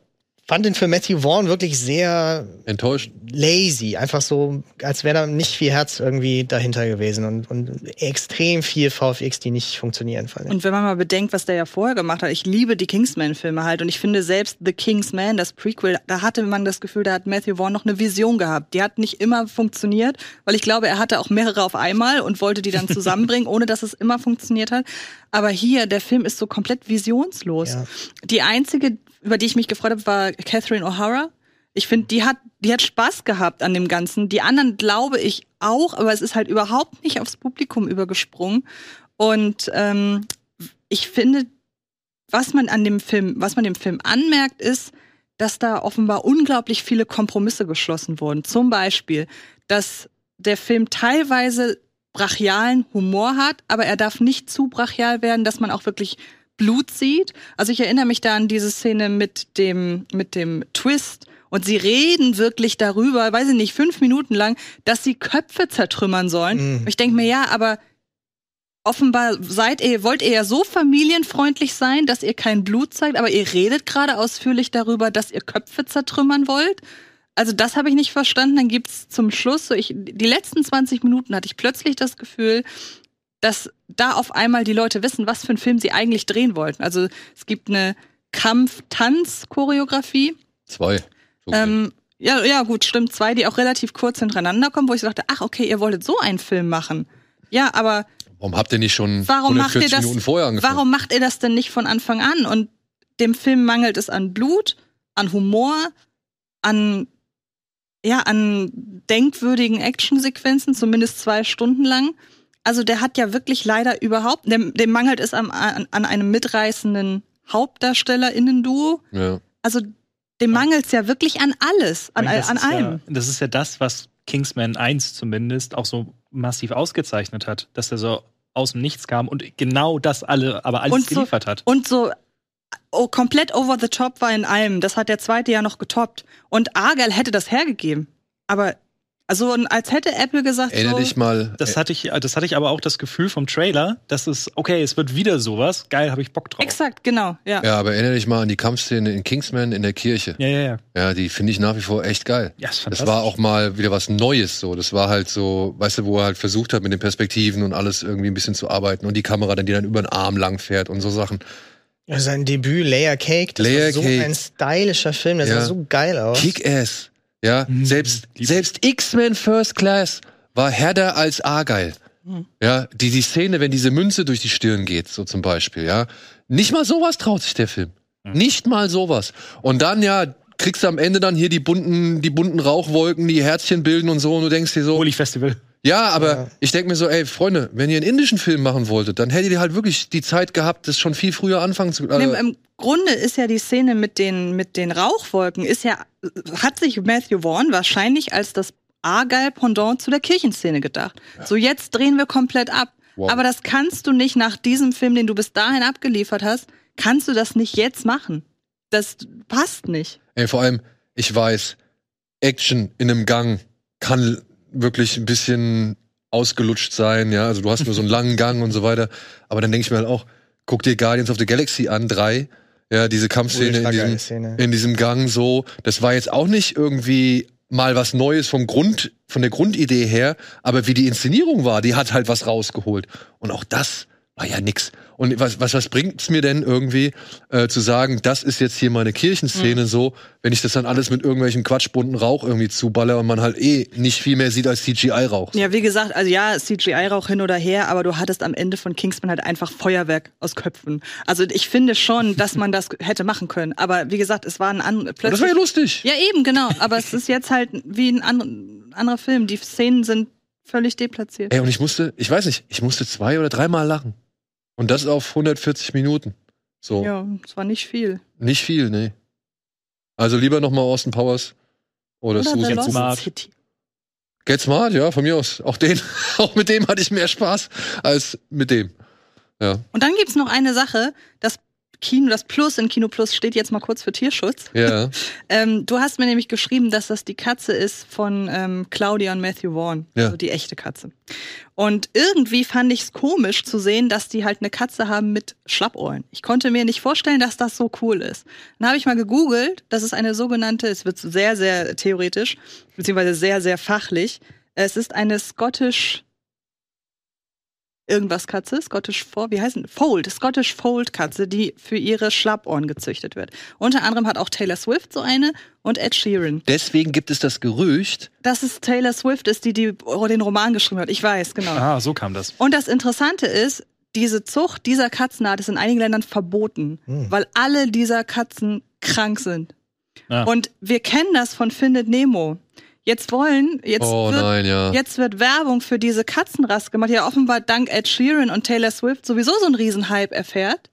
fand den für Matthew Vaughn wirklich sehr Enttäuscht. lazy. Einfach so, als wäre da nicht viel Herz irgendwie dahinter gewesen und, und extrem viel VFX, die nicht funktionieren. Fand ich. Und wenn man mal bedenkt, was der ja vorher gemacht hat, ich liebe die Kingsman-Filme halt und ich finde selbst The Kingsman, das Prequel, da hatte man das Gefühl, da hat Matthew Vaughn noch eine Vision gehabt. Die hat nicht immer funktioniert, weil ich glaube, er hatte auch mehrere auf einmal und wollte die dann <laughs> zusammenbringen, ohne dass es immer funktioniert hat. Aber hier, der Film ist so komplett visionslos. Ja. Die einzige, über die ich mich gefreut habe, war Catherine O'Hara. Ich finde, die hat, die hat Spaß gehabt an dem Ganzen. Die anderen glaube ich auch, aber es ist halt überhaupt nicht aufs Publikum übergesprungen. Und ähm, ich finde, was man an dem Film, was man dem Film anmerkt, ist, dass da offenbar unglaublich viele Kompromisse geschlossen wurden. Zum Beispiel, dass der Film teilweise brachialen Humor hat, aber er darf nicht zu brachial werden, dass man auch wirklich Blut sieht. Also ich erinnere mich da an diese Szene mit dem, mit dem Twist. Und sie reden wirklich darüber, weiß ich nicht, fünf Minuten lang, dass sie Köpfe zertrümmern sollen. Mhm. Ich denke mir, ja, aber offenbar seid ihr, wollt ihr ja so familienfreundlich sein, dass ihr kein Blut zeigt, aber ihr redet gerade ausführlich darüber, dass ihr Köpfe zertrümmern wollt. Also das habe ich nicht verstanden. Dann gibt's zum Schluss, so ich, die letzten 20 Minuten hatte ich plötzlich das Gefühl, dass da auf einmal die Leute wissen, was für einen Film sie eigentlich drehen wollten. Also es gibt eine Kampf-Tanz-Choreografie. Zwei. Okay. Ähm, ja, ja, gut, stimmt. Zwei, die auch relativ kurz hintereinander kommen, wo ich so dachte, ach, okay, ihr wolltet so einen Film machen. Ja, aber Warum habt ihr nicht schon warum macht ihr 140 das? Minuten vorher angefangen? Warum macht ihr das denn nicht von Anfang an? Und dem Film mangelt es an Blut, an Humor, an ja, an denkwürdigen Actionsequenzen, zumindest zwei Stunden lang. Also der hat ja wirklich leider überhaupt, dem, dem mangelt es am, an, an einem mitreißenden HauptdarstellerInnen-Duo. Ja. Also dem mangelt es ja wirklich an alles, an, Das an ist ja- allem. das ist ja das, was Kingsman 1 zumindest auch so massiv ausgezeichnet hat, dass er so aus dem Nichts kam und genau das alle, aber alles Und so- geliefert hat. Und so oh, komplett over the top war in allem. Das hat der zweite ja noch getoppt. Und Argyle hätte das hergegeben. Aber also als hätte Apple gesagt, Erinner so, dich mal. Das hatte ich, das hatte ich aber auch das Gefühl vom Trailer, dass es, okay, es wird wieder sowas. Geil, habe ich Bock drauf. exakt, genau, ja. ja, aber erinnere dich mal an die Kampfszene in Kingsman in der Kirche. Ja, ja, ja. Ja, die finde ich nach wie vor echt geil. Ja, ist Das war auch mal wieder was Neues so. Das war halt so, weißt du, wo er halt versucht hat, mit den Perspektiven und alles irgendwie ein bisschen zu arbeiten und die Kamera dann, die dann über den Arm lang fährt und so Sachen. Ja, Sein Debüt, Layer Cake, das Layer war so Cake. ein stylischer Film, der Ja. sah so geil aus. Kick-Ass. Ja, Mhm. selbst, selbst X-Men First Class war härter als Argyle. Mhm. Ja, die, die Szene, wenn diese Münze durch die Stirn geht, so zum Beispiel, ja. Nicht mal sowas traut sich der Film. Mhm. Nicht mal sowas. Und dann, ja, kriegst du am Ende dann hier die bunten, die bunten Rauchwolken, die Herzchen bilden und so, und du denkst dir so, Holy Festival. Ja, aber Ja. ich denk mir so, ey, Freunde, wenn ihr einen indischen Film machen wolltet, dann hättet ihr halt wirklich die Zeit gehabt, das schon viel früher anfangen zu. Also, Im Grunde ist ja die Szene mit den, mit den Rauchwolken, ist ja, hat sich Matthew Vaughn wahrscheinlich als das Argyle-Pendant zu der Kirchenszene gedacht. So, jetzt drehen wir komplett ab. Wow. Aber das kannst du nicht nach diesem Film, den du bis dahin abgeliefert hast, kannst du das nicht jetzt machen. Das passt nicht. Ey, vor allem, ich weiß, Action in einem Gang kann wirklich ein bisschen ausgelutscht sein, ja. Also du hast nur so einen <laughs> langen Gang und so weiter. Aber dann denke ich mir halt auch, guck dir Guardians of the Galaxy an, drei. Ja, diese Kampfszene in Ultra geile diesem, Szene. in diesem Gang so. Das war jetzt auch nicht irgendwie mal was Neues vom Grund, von der Grundidee her, aber wie die Inszenierung war, die hat halt was rausgeholt. Und auch das war ja nix. Und was, was, was bringt's mir denn irgendwie, äh, zu sagen, das ist jetzt hier meine Kirchenszene so, wenn ich das dann alles mit irgendwelchen quatschbunten Rauch irgendwie zuballer und man halt eh nicht viel mehr sieht als CGI-Rauch. Ja, wie gesagt, also ja, CGI-Rauch hin oder her, aber du hattest am Ende von Kingsman halt einfach Feuerwerk aus Köpfen. Also ich finde schon, dass man das <laughs> hätte machen können. Aber wie gesagt, es war ein an Und plötzlich. das war ja lustig. Ja, eben, genau. Aber es ist jetzt halt wie ein an anderer Film. Die Szenen sind völlig deplatziert. Ey, und ich musste, ich weiß nicht, ich musste zwei oder dreimal lachen. Und das auf 140 Minuten. So. Ja, es war nicht viel. Nicht viel, nee. Also lieber nochmal Austin Powers oder, Oder Susan. Lost Smart. City. Get Smart, ja, von mir aus. Auch den, <laughs> auch mit dem hatte ich mehr Spaß als mit dem. Ja. Und dann gibt's noch eine Sache, das Kino, das Plus in Kino Plus steht jetzt mal kurz für Tierschutz. Ja. <laughs> ähm, du hast mir nämlich geschrieben, dass das die Katze ist von ähm, Claudia und Matthew Vaughn, Ja. also die echte Katze. Und irgendwie fand ich es komisch zu sehen, dass die halt eine Katze haben mit Schlappohren. Ich konnte mir nicht vorstellen, dass das so cool ist. Dann habe ich mal gegoogelt, das ist eine sogenannte, es wird sehr, sehr theoretisch, beziehungsweise sehr, sehr fachlich. Es ist eine Scottish irgendwas Katze, Scottish Fold, wie heißen Fold, Scottish Fold Katze, die für ihre Schlappohren gezüchtet wird. Unter anderem hat auch Taylor Swift so eine und Ed Sheeran. Deswegen gibt es das Gerücht, Dass es Taylor Swift ist, die, die den Roman geschrieben hat. Ich weiß, genau. Ah, so kam das. Und das Interessante ist, diese Zucht dieser Katzenart ist in einigen Ländern verboten, weil alle dieser Katzen krank sind. Ja. Und wir kennen das von Findet Nemo. Jetzt wollen, jetzt, Oh wird, nein, ja. jetzt wird Werbung für diese Katzenrasse gemacht, die ja offenbar dank Ed Sheeran und Taylor Swift sowieso so einen Riesenhype erfährt.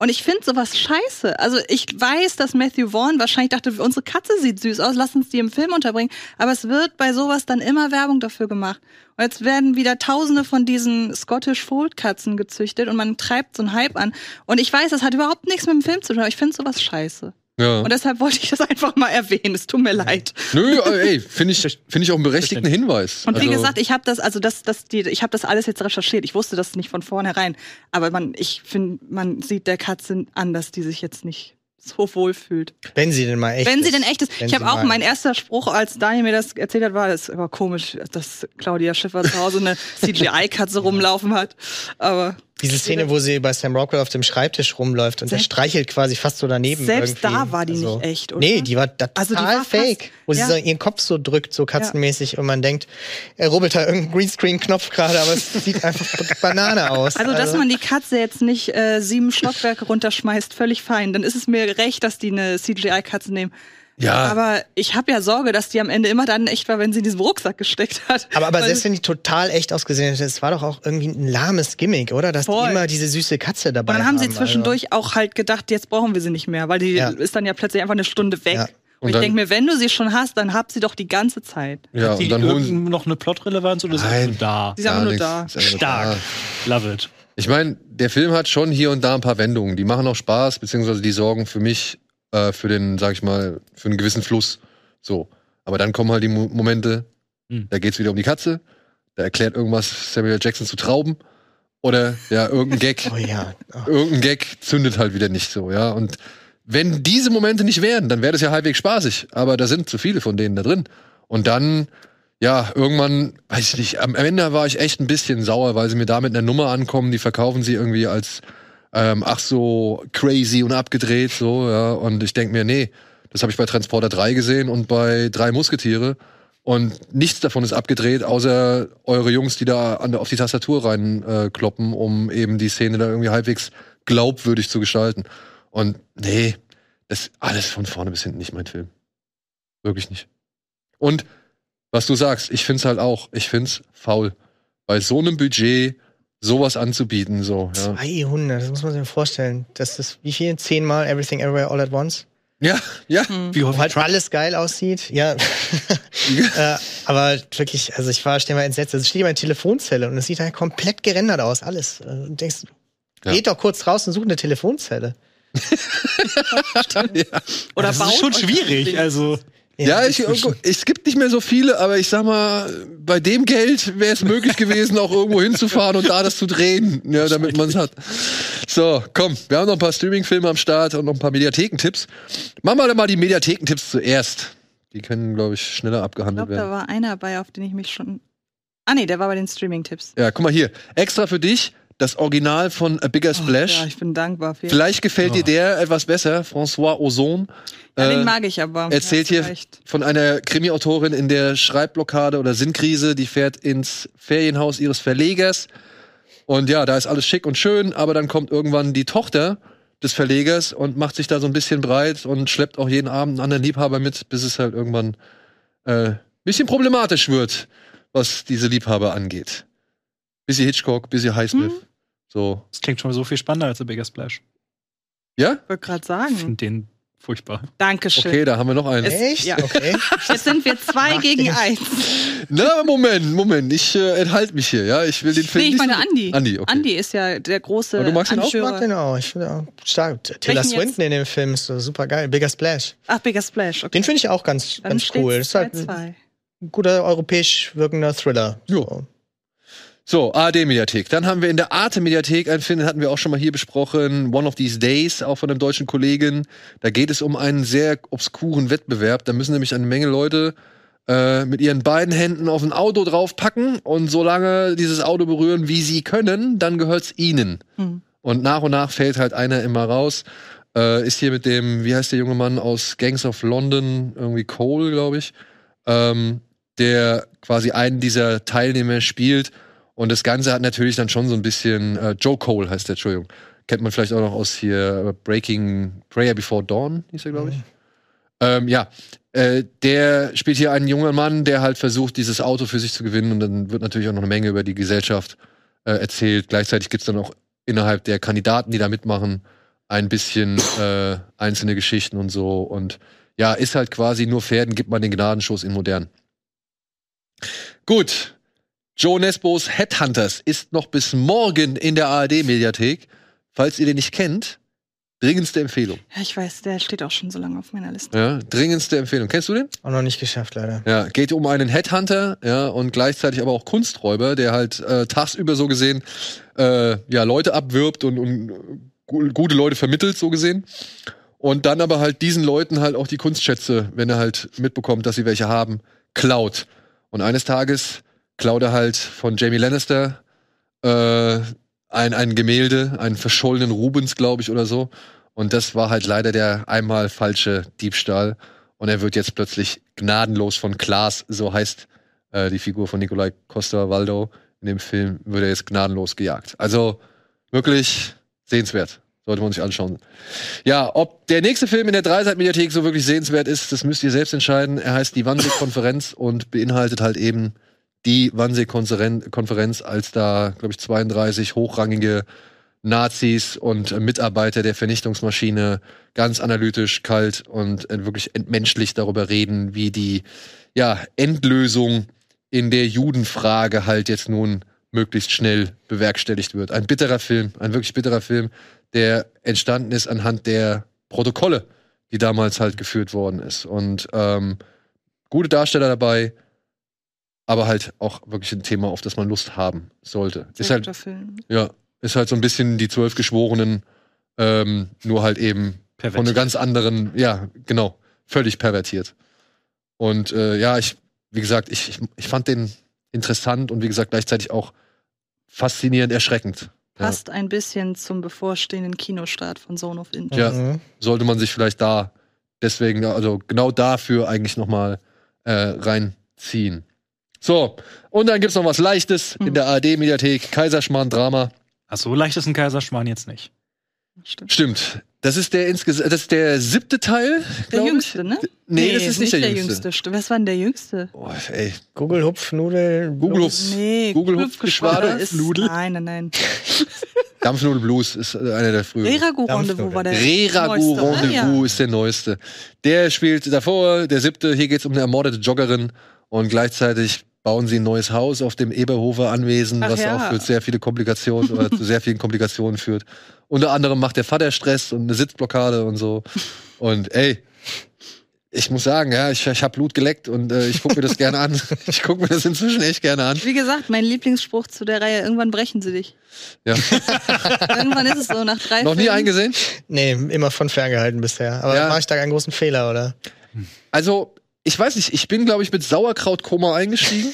Und ich finde sowas scheiße. Also ich weiß, dass Matthew Vaughn wahrscheinlich dachte, unsere Katze sieht süß aus, lass uns die im Film unterbringen. Aber es wird bei sowas dann immer Werbung dafür gemacht. Und jetzt werden wieder tausende von diesen Scottish Fold Katzen gezüchtet und man treibt so einen Hype an. Und ich weiß, das hat überhaupt nichts mit dem Film zu tun, aber ich finde sowas scheiße. Ja. Und deshalb wollte ich das einfach mal erwähnen. Es tut mir leid. Nö, äh, ey, finde ich, finde ich auch einen berechtigten Hinweis. Und wie Also, gesagt, ich habe das, also das, das, die, ich habe das alles jetzt recherchiert. Ich wusste das nicht von vornherein. Aber man, ich finde, man sieht der Katze an, dass die sich jetzt nicht so wohl fühlt. Wenn sie denn mal echt Wenn sie ist. denn echt ist. Wenn ich habe auch mein erster Spruch, als Daniel mir das erzählt hat, war, es war komisch, dass Claudia Schiffer zu Hause eine <laughs> CGI-Katze rumlaufen hat. Aber Diese Szene, wo sie bei Sam Rockwell auf dem Schreibtisch rumläuft und der Selbst- streichelt quasi fast so daneben. Selbst irgendwie. da war die nicht echt, oder? Nee, die war da Also die total war fast- fake. wo sie ja. so ihren Kopf so drückt, so katzenmäßig und man denkt, er rubbelt da irgendeinen Greenscreen-Knopf gerade, aber es <laughs> sieht einfach Banane aus. Also, dass man die Katze jetzt nicht äh, sieben Stockwerke runterschmeißt, völlig fein. Dann ist es mir recht, dass die eine CGI-Katze nehmen. Ja. Aber ich habe ja Sorge, dass die am Ende immer dann echt war, wenn sie in diesen Rucksack gesteckt hat. Aber, aber Weil- selbst wenn die total echt ausgesehen hätte, es war doch auch irgendwie ein lahmes Gimmick, oder? Dass Voll. die immer diese süße Katze dabei Und dann haben sie haben, zwischendurch auch halt gedacht, jetzt brauchen wir sie nicht mehr, weil die Ja. ist dann ja plötzlich einfach eine Stunde weg. Ja. Und, Und ich denke mir, wenn du sie schon hast, dann hab sie doch die ganze Zeit. Ja, Hat die und dann holen noch eine Plotrelevanz oder Nein. nur da? Sie ist einfach nur da. Stark. Love it. Ich meine, der Film hat schon hier und da ein paar Wendungen. Die machen auch Spaß, beziehungsweise die sorgen für mich äh, für den, sag ich mal, für einen gewissen Fluss. So. Aber dann kommen halt die Mo Momente, Hm. da geht's wieder um die Katze, da erklärt irgendwas Samuel Jackson zu Trauben. Oder ja, irgendein Gag. <laughs> Oh ja. Oh. irgendein Gag zündet halt wieder nicht so, ja. Und wenn diese Momente nicht wären, dann wäre das ja halbwegs spaßig. Aber da sind zu viele von denen da drin. Und dann, ja, irgendwann, weiß ich nicht, am Ende war ich echt ein bisschen sauer, weil sie mir da mit einer Nummer ankommen, die verkaufen sie irgendwie als ähm, ach so crazy und abgedreht, so, ja. Und ich denk mir, nee, das habe ich bei Transporter 3 gesehen und bei drei Musketiere. Und nichts davon ist abgedreht, außer eure Jungs, die da an, auf die Tastatur reinkloppen, äh, um eben die Szene da irgendwie halbwegs glaubwürdig zu gestalten. Und nee, das ist alles von vorne bis hinten nicht mein Film. Wirklich nicht. Und was du sagst, ich find's halt auch, ich find's faul. Bei so einem Budget sowas anzubieten, so, ja. 200, das muss man sich mal vorstellen. Das ist wie viel? Zehnmal Everything Everywhere All at Once? Ja, ja. Wie Wo halt alles geil aussieht. Ja. <laughs> äh, aber wirklich, also ich war ständig mal entsetzt. Also ich stehe in meiner Telefonzelle und es sieht halt komplett gerendert aus, alles. Äh, Und denkst, Ja. geht doch kurz raus und such eine Telefonzelle. <laughs> Oder das ist schon schwierig. Also Ja, ich, inzwischen- es gibt nicht mehr so viele, aber ich sag mal, bei dem Geld wäre es möglich gewesen, auch irgendwo hinzufahren und da das zu drehen, ja, damit man es hat. So, komm, wir haben noch ein paar Streaming-Filme am Start und noch ein paar Mediathekentipps. Machen wir doch mal die Mediathekentipps zuerst. Die können, glaube ich, schneller Ich abgehandelt glaube, da werden. war einer dabei, auf den ich mich schon. Ah, nee, der war bei den Streaming-Tipps. Ja, guck mal hier. Extra für dich das Original von A Bigger Splash. Ja, ich bin dankbar für. Vielleicht gefällt dir der etwas besser, François Ozon. Ja, den Äh, mag ich aber. erzählt hier recht. von einer Krimi-Autorin in der Schreibblockade oder Sinnkrise, die fährt ins Ferienhaus ihres Verlegers. Und ja, da ist alles schick und schön, aber dann kommt irgendwann die Tochter des Verlegers und macht sich da so ein bisschen breit und schleppt auch jeden Abend einen anderen Liebhaber mit, bis es halt irgendwann äh, bisschen problematisch wird, was diese Liebhaber angeht. Bisschen Hitchcock, bisschen Highsmith. Hm. So. das klingt schon so viel spannender als The Bigger Splash. Ja? Ich wollte gerade Ich sagen. finde den Furchtbar. Dankeschön. Okay, da haben wir noch einen. Echt? Ja. Okay. Jetzt sind wir zwei gegen eins. Na, Moment, Moment. Ich äh, enthalte mich hier, ja. Ich will den Film Nee, ich meine so- Andi. Andi, okay. Andi ist ja der große Aber du magst ihn auch? Ich mag den auch. Ich finde auch stark. Taylor? Swinton in dem Film ist so super geil. Bigger Splash. Ach, Bigger Splash. Okay. Den finde ich auch ganz, Dann ganz cool. Das ist halt 2-2. ein guter europäisch wirkender Thriller. So. So, ARD-Mediathek. Dann haben wir in der Arte-Mediathek einen Film, den hatten wir auch schon mal hier besprochen, One of These Days, auch von einem deutschen Kollegen. Da geht es um einen sehr obskuren Wettbewerb. Da müssen nämlich eine Menge Leute äh, mit ihren beiden Händen auf ein Auto draufpacken und solange dieses Auto berühren, wie sie können, dann gehört's ihnen. Hm. Und nach und nach fällt halt einer immer raus. Äh, ist hier mit dem, wie heißt der junge Mann aus Gangs of London, irgendwie Cole, glaube ich, ähm, der quasi einen dieser Teilnehmer spielt. Und das Ganze hat natürlich dann schon so ein bisschen, äh, Joe Cole heißt der, Entschuldigung. Kennt man vielleicht auch noch aus hier äh, Breaking Prayer Before Dawn, hieß er, glaube ich. Ähm, ja, äh, der spielt hier einen jungen Mann, der halt versucht, dieses Auto für sich zu gewinnen. Und dann wird natürlich auch noch eine Menge über die Gesellschaft äh, erzählt. Gleichzeitig gibt's dann auch innerhalb der Kandidaten, die da mitmachen, ein bisschen äh, einzelne Geschichten und so. Und ja, ist halt quasi nur Pferden, gibt man den Gnadenschuss in modern. Gut. Joe Nesbos Headhunters ist noch bis morgen in der ARD-Mediathek. Falls ihr den nicht kennt, dringendste Empfehlung. Ja, ich weiß, der steht auch schon so lange auf meiner Liste. Ja, dringendste Empfehlung. Kennst du den? Auch noch nicht geschafft, leider. Ja, geht um einen Headhunter, ja, und gleichzeitig aber auch Kunsträuber, der halt äh, tagsüber so gesehen äh, ja Leute abwirbt und, und gu- gute Leute vermittelt, so gesehen. Und dann aber halt diesen Leuten halt auch die Kunstschätze, wenn er halt mitbekommt, dass sie welche haben, klaut. Und eines Tages klaut er halt von Jamie Lannister äh, ein, ein Gemälde, einen verschollenen Rubens, glaube ich, oder so. Und das war halt leider der einmal falsche Diebstahl. Und er wird jetzt plötzlich gnadenlos von Klaas, so heißt äh, die Figur von Nikolai Costa-Waldo in dem Film, wird er jetzt gnadenlos gejagt. Also wirklich sehenswert. Sollte man sich anschauen. Ja, ob der nächste Film in der Dreiseit-Mediathek so wirklich sehenswert ist, das müsst ihr selbst entscheiden. Er heißt die Wannsee-Konferenz und beinhaltet halt eben die Wannsee-Konferenz, als da, glaube ich, 32 hochrangige Nazis und äh, Mitarbeiter der Vernichtungsmaschine ganz analytisch, kalt und äh, wirklich entmenschlich darüber reden, wie die ja, Endlösung in der Judenfrage halt jetzt nun möglichst schnell bewerkstelligt wird. Ein bitterer Film, ein wirklich bitterer Film, der entstanden ist anhand der Protokolle, die damals halt geführt worden ist. Und ähm, gute Darsteller dabei, aber halt auch wirklich ein Thema, auf das man Lust haben sollte. Ist halt, Film. ja, ist halt so ein bisschen die zwölf Geschworenen, ähm, nur halt eben von einem ganz anderen, ja, genau, völlig pervertiert. Und äh, ja, ich, wie gesagt, ich, ich, ich fand den interessant und wie gesagt gleichzeitig auch faszinierend erschreckend. Ja. Passt ein bisschen zum bevorstehenden Kinostart von Zone of Interest. Ja, Mhm. sollte man sich vielleicht da deswegen, also genau dafür eigentlich nochmal äh, reinziehen. So, und dann gibt's noch was Leichtes in der ARD-Mediathek, Kaiserschmarrn-Drama. Ach so leicht ist ein Kaiserschmarrn jetzt nicht. Stimmt. Stimmt. Das ist der insges das ist der siebte Teil. Der jüngste, ne? Nee, das ist nicht der jüngste. Stimmt. Was war denn der jüngste? Oh, ey. Google Hupf, Nudel. Google Hupf. Nee, Google Hupfgeschwader, ist. Nudel. Nein, nein, nein. <laughs> Dampfnudel Blues ist einer der früheren. Reragu Rendezvous war der. Reragu? Rendezvous Ja. ist der neueste. Der spielt davor, der siebte, hier geht's um eine ermordete Joggerin und gleichzeitig bauen sie ein neues Haus auf dem Eberhofer Anwesen, Ach was ja. auch für sehr viele Komplikationen oder zu sehr vielen Komplikationen führt. Unter anderem macht der Vater Stress und eine Sitzblockade und so. Und ey, ich muss sagen, ja, ich, ich habe Blut geleckt und äh, ich gucke mir das gerne an. <laughs> Ich gucke mir das inzwischen echt gerne an. Wie gesagt, mein Lieblingsspruch zu der Reihe: Irgendwann brechen sie dich. Ja. <laughs> Irgendwann ist es so, nach drei Noch nie Filmen- eingesehen? Nee, immer von ferngehalten bisher. Aber Ja. mache ich da einen großen Fehler, oder? Also, ich weiß nicht, ich bin, glaube ich, mit Sauerkrautkoma eingestiegen.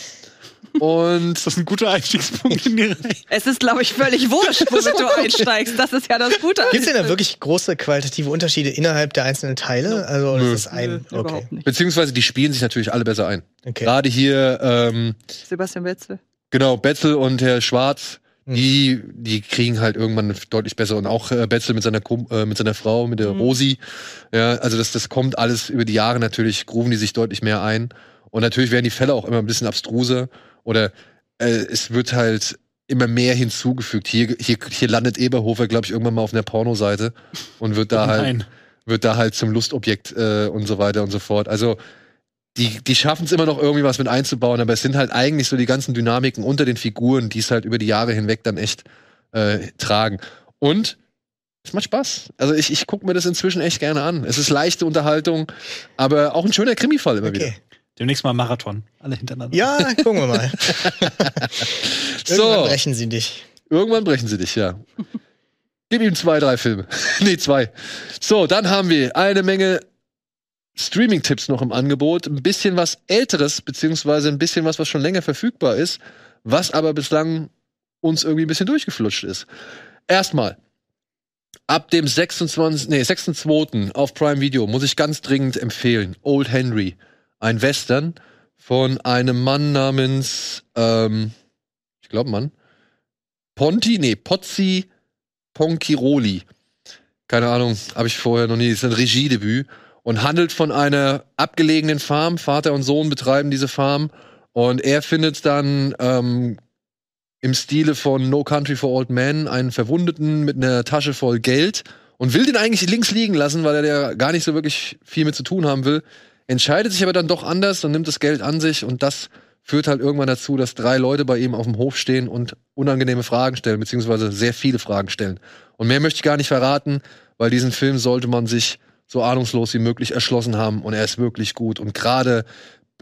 Und <laughs> Das ist ein guter Einstiegspunkt in die Reihe. Es ist, glaube ich, völlig wurscht, womit <laughs> du einsteigst. Das ist ja das Gute. Gibt es denn da wirklich große qualitative Unterschiede innerhalb der einzelnen Teile? Also ist das Film. ein? Nö, Okay. Beziehungsweise die spielen sich natürlich alle besser ein. okay. Gerade hier, ähm, Sebastian Wetzel. genau, Betzel und Herr Schwarz. Die, die kriegen halt irgendwann deutlich besser. Und auch äh, Betzel mit seiner, äh, mit seiner Frau, mit der Rosi. Ja, also das, das kommt alles über die Jahre natürlich, gruben die sich deutlich mehr ein. Und natürlich werden die Fälle auch immer ein bisschen abstruser. Oder äh, es wird halt immer mehr hinzugefügt. Hier, hier, hier landet Eberhofer, glaube ich, irgendwann mal auf einer Pornoseite und wird da <laughs> halt wird da halt zum Lustobjekt äh, und so weiter und so fort. Also die, die schaffen es immer noch irgendwie was mit einzubauen, aber es sind halt eigentlich so die ganzen Dynamiken unter den Figuren, die es halt über die Jahre hinweg dann echt äh, tragen. Und es macht Spaß. Also ich, ich gucke mir das inzwischen echt gerne an. Es ist leichte Unterhaltung, aber auch ein schöner Krimi-Fall immer okay. wieder. Demnächst mal Marathon. Alle hintereinander. Ja, gucken wir mal. <laughs> so. Irgendwann brechen sie dich. Irgendwann brechen sie dich, ja. Gib ihm zwei, drei Filme. <laughs> nee, zwei. So, dann haben wir eine Menge Streaming-Tipps noch im Angebot. Ein bisschen was Älteres, beziehungsweise ein bisschen was, was schon länger verfügbar ist, was aber bislang uns irgendwie ein bisschen durchgeflutscht ist. Erstmal, ab dem 26, nee, 6.2. auf Prime Video muss ich ganz dringend empfehlen. Old Henry. Ein Western von einem Mann namens, ähm, ich glaube Mann, Ponti, nee, Pozzi Ponchiroli. Keine Ahnung, habe ich vorher noch nie. Das ist ein Regiedebüt und handelt von einer abgelegenen Farm. Vater und Sohn betreiben diese Farm und er findet dann ähm, im Stile von No Country for Old Men einen Verwundeten mit einer Tasche voll Geld und will den eigentlich links liegen lassen, weil er da gar nicht so wirklich viel mit zu tun haben will. Entscheidet sich aber dann doch anders und nimmt das Geld an sich und das führt halt irgendwann dazu, dass drei Leute bei ihm auf dem Hof stehen und unangenehme Fragen stellen, beziehungsweise sehr viele Fragen stellen. Und mehr möchte ich gar nicht verraten, weil diesen Film sollte man sich so ahnungslos wie möglich erschlossen haben und er ist wirklich gut. Und gerade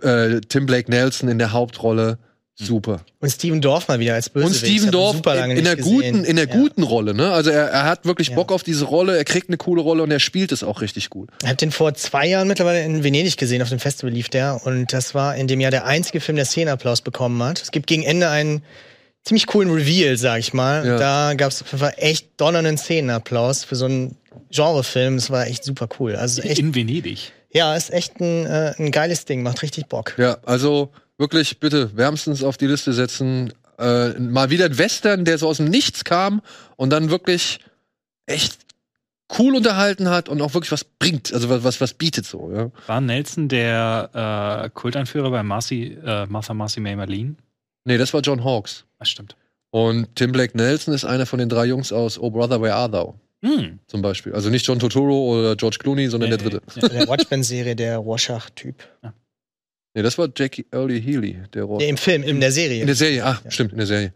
äh, Tim Blake Nelson in der Hauptrolle super. Und Steven Dorf mal wieder als Bösewicht. Und Steven Dorf in der guten, in der ja. guten Rolle, ne? Also er, er hat wirklich ja. Bock auf diese Rolle, er kriegt eine coole Rolle und er spielt es auch richtig gut. Ich habe den vor zwei Jahren mittlerweile in Venedig gesehen, auf dem Festival lief der und das war in dem Jahr der einzige Film, der Szenenapplaus bekommen hat. Es gibt gegen Ende einen ziemlich coolen Reveal, sag ich mal. Ja. Da gab es auf jeden Fall echt donnernden Szenenapplaus für so einen Genrefilm. Das war echt super cool. Also echt, in Venedig. Ja, ist echt ein, äh, ein geiles Ding, macht richtig Bock. Ja, also wirklich bitte wärmstens auf die Liste setzen. Äh, mal wieder ein Western, der so aus dem Nichts kam und dann wirklich echt cool unterhalten hat und auch wirklich was bringt, also was, was, was bietet so. Ja. War Nelson der äh, Kultanführer bei Marcy, äh, Martha Marcy May Marlene? Nee, das war John Hawkes. Das stimmt. Und Tim Blake Nelson ist einer von den drei Jungs aus Oh Brother, Where Are Thou? Hm. Zum Beispiel. Also nicht John Totoro oder George Clooney, sondern nee, der dritte. Nee. Der Watchmen-Serie, der Rorschach-Typ. Ja. Nee, das war Jackie Early Healy, der Rohr. Nee, Im Film, in der Serie. In der Serie, ah, ja. stimmt, in der Serie.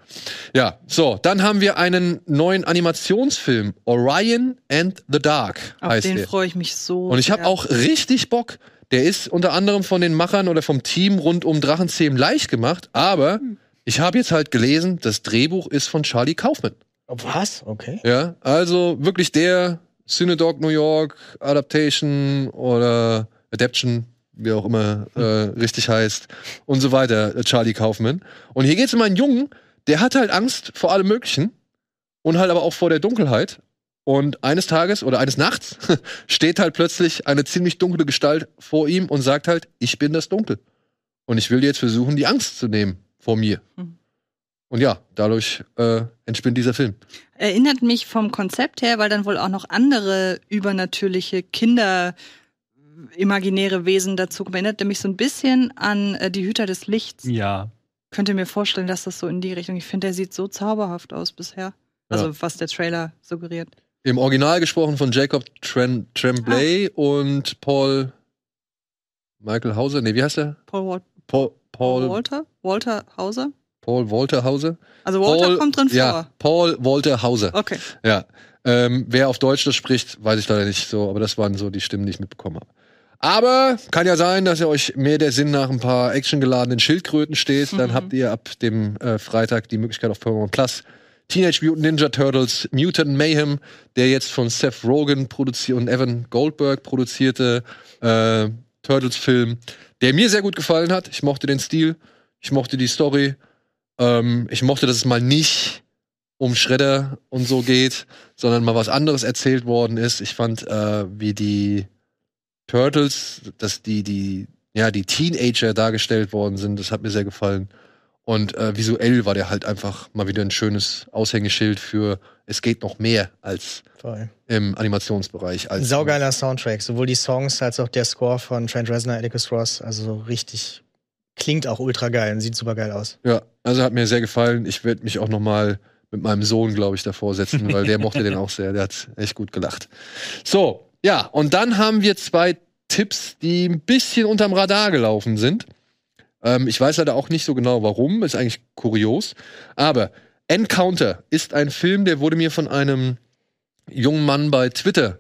Ja, so, dann haben wir einen neuen Animationsfilm, Orion and the Dark Auf heißt den freue ich mich so. Und ich habe auch richtig Bock. Der ist unter anderem von den Machern oder vom Team rund um Drachenzähmen leicht gemacht, aber hm. ich habe jetzt halt gelesen, das Drehbuch ist von Charlie Kaufman. Was? Okay. Ja, also wirklich der Synodog New York Adaptation oder Adaption wie auch immer äh, richtig heißt, und so weiter, äh, Charlie Kaufman. Und hier geht es um einen Jungen, der hat halt Angst vor allem Möglichen und halt aber auch vor der Dunkelheit. Und eines Tages oder eines Nachts <laughs> steht halt plötzlich eine ziemlich dunkle Gestalt vor ihm und sagt halt, ich bin das Dunkel. Und ich will dir jetzt versuchen, die Angst zu nehmen vor mir. Mhm. Und ja, dadurch äh, entspinnt dieser Film. Erinnert mich vom Konzept her, weil dann wohl auch noch andere übernatürliche Kinder imaginäre Wesen dazu erinnert, mich so ein bisschen an äh, die Hüter des Lichts. Ja. Könnte mir vorstellen, dass das so in die Richtung. Ich finde, der sieht so zauberhaft aus bisher. Also, ja. was der Trailer suggeriert. Im Original gesprochen von Jacob Tren Tremblay ah. und Paul Michael Hauser. Nee, wie heißt der? Paul, Wal Paul, Paul Walter? Walter Hauser? Paul Walter Hauser. Also Walter Paul, kommt drin vor. Ja, Paul Walter Hauser. Okay. Ja. Ähm, wer auf Deutsch das spricht, weiß ich leider nicht so, aber das waren so die Stimmen, die ich mitbekommen habe. Aber kann ja sein, dass ihr euch mehr der Sinn nach ein paar actiongeladenen Schildkröten steht. Dann mhm. habt ihr ab dem äh, Freitag die Möglichkeit auf Paramount Plus Teenage Mutant Ninja Turtles Mutant Mayhem, der jetzt von Seth Rogen produziert und Evan Goldberg produzierte äh, Turtles-Film, der mir sehr gut gefallen hat. Ich mochte den Stil, ich mochte die Story, ähm, ich mochte, dass es mal nicht um Schredder und so geht, sondern mal was anderes erzählt worden ist. Ich fand, äh, wie die Turtles, dass die, die, ja, die Teenager dargestellt worden sind, das hat mir sehr gefallen. Und äh, visuell war der halt einfach mal wieder ein schönes Aushängeschild für es geht noch mehr als Voll. im Animationsbereich. Als Saugeiler Soundtrack, sowohl die Songs als auch der Score von Trent Reznor, Atticus Ross, also richtig klingt auch ultra geil und sieht super geil aus. Ja, also hat mir sehr gefallen. Ich werde mich auch noch mal mit meinem Sohn, glaube ich, davor setzen, weil der mochte den auch sehr. Der hat echt gut gelacht. So, Ja, und dann haben wir zwei Tipps, die ein bisschen unterm Radar gelaufen sind. Ähm, ich weiß leider auch nicht so genau warum, ist eigentlich kurios. Aber Encounter ist ein Film, der wurde mir von einem jungen Mann bei Twitter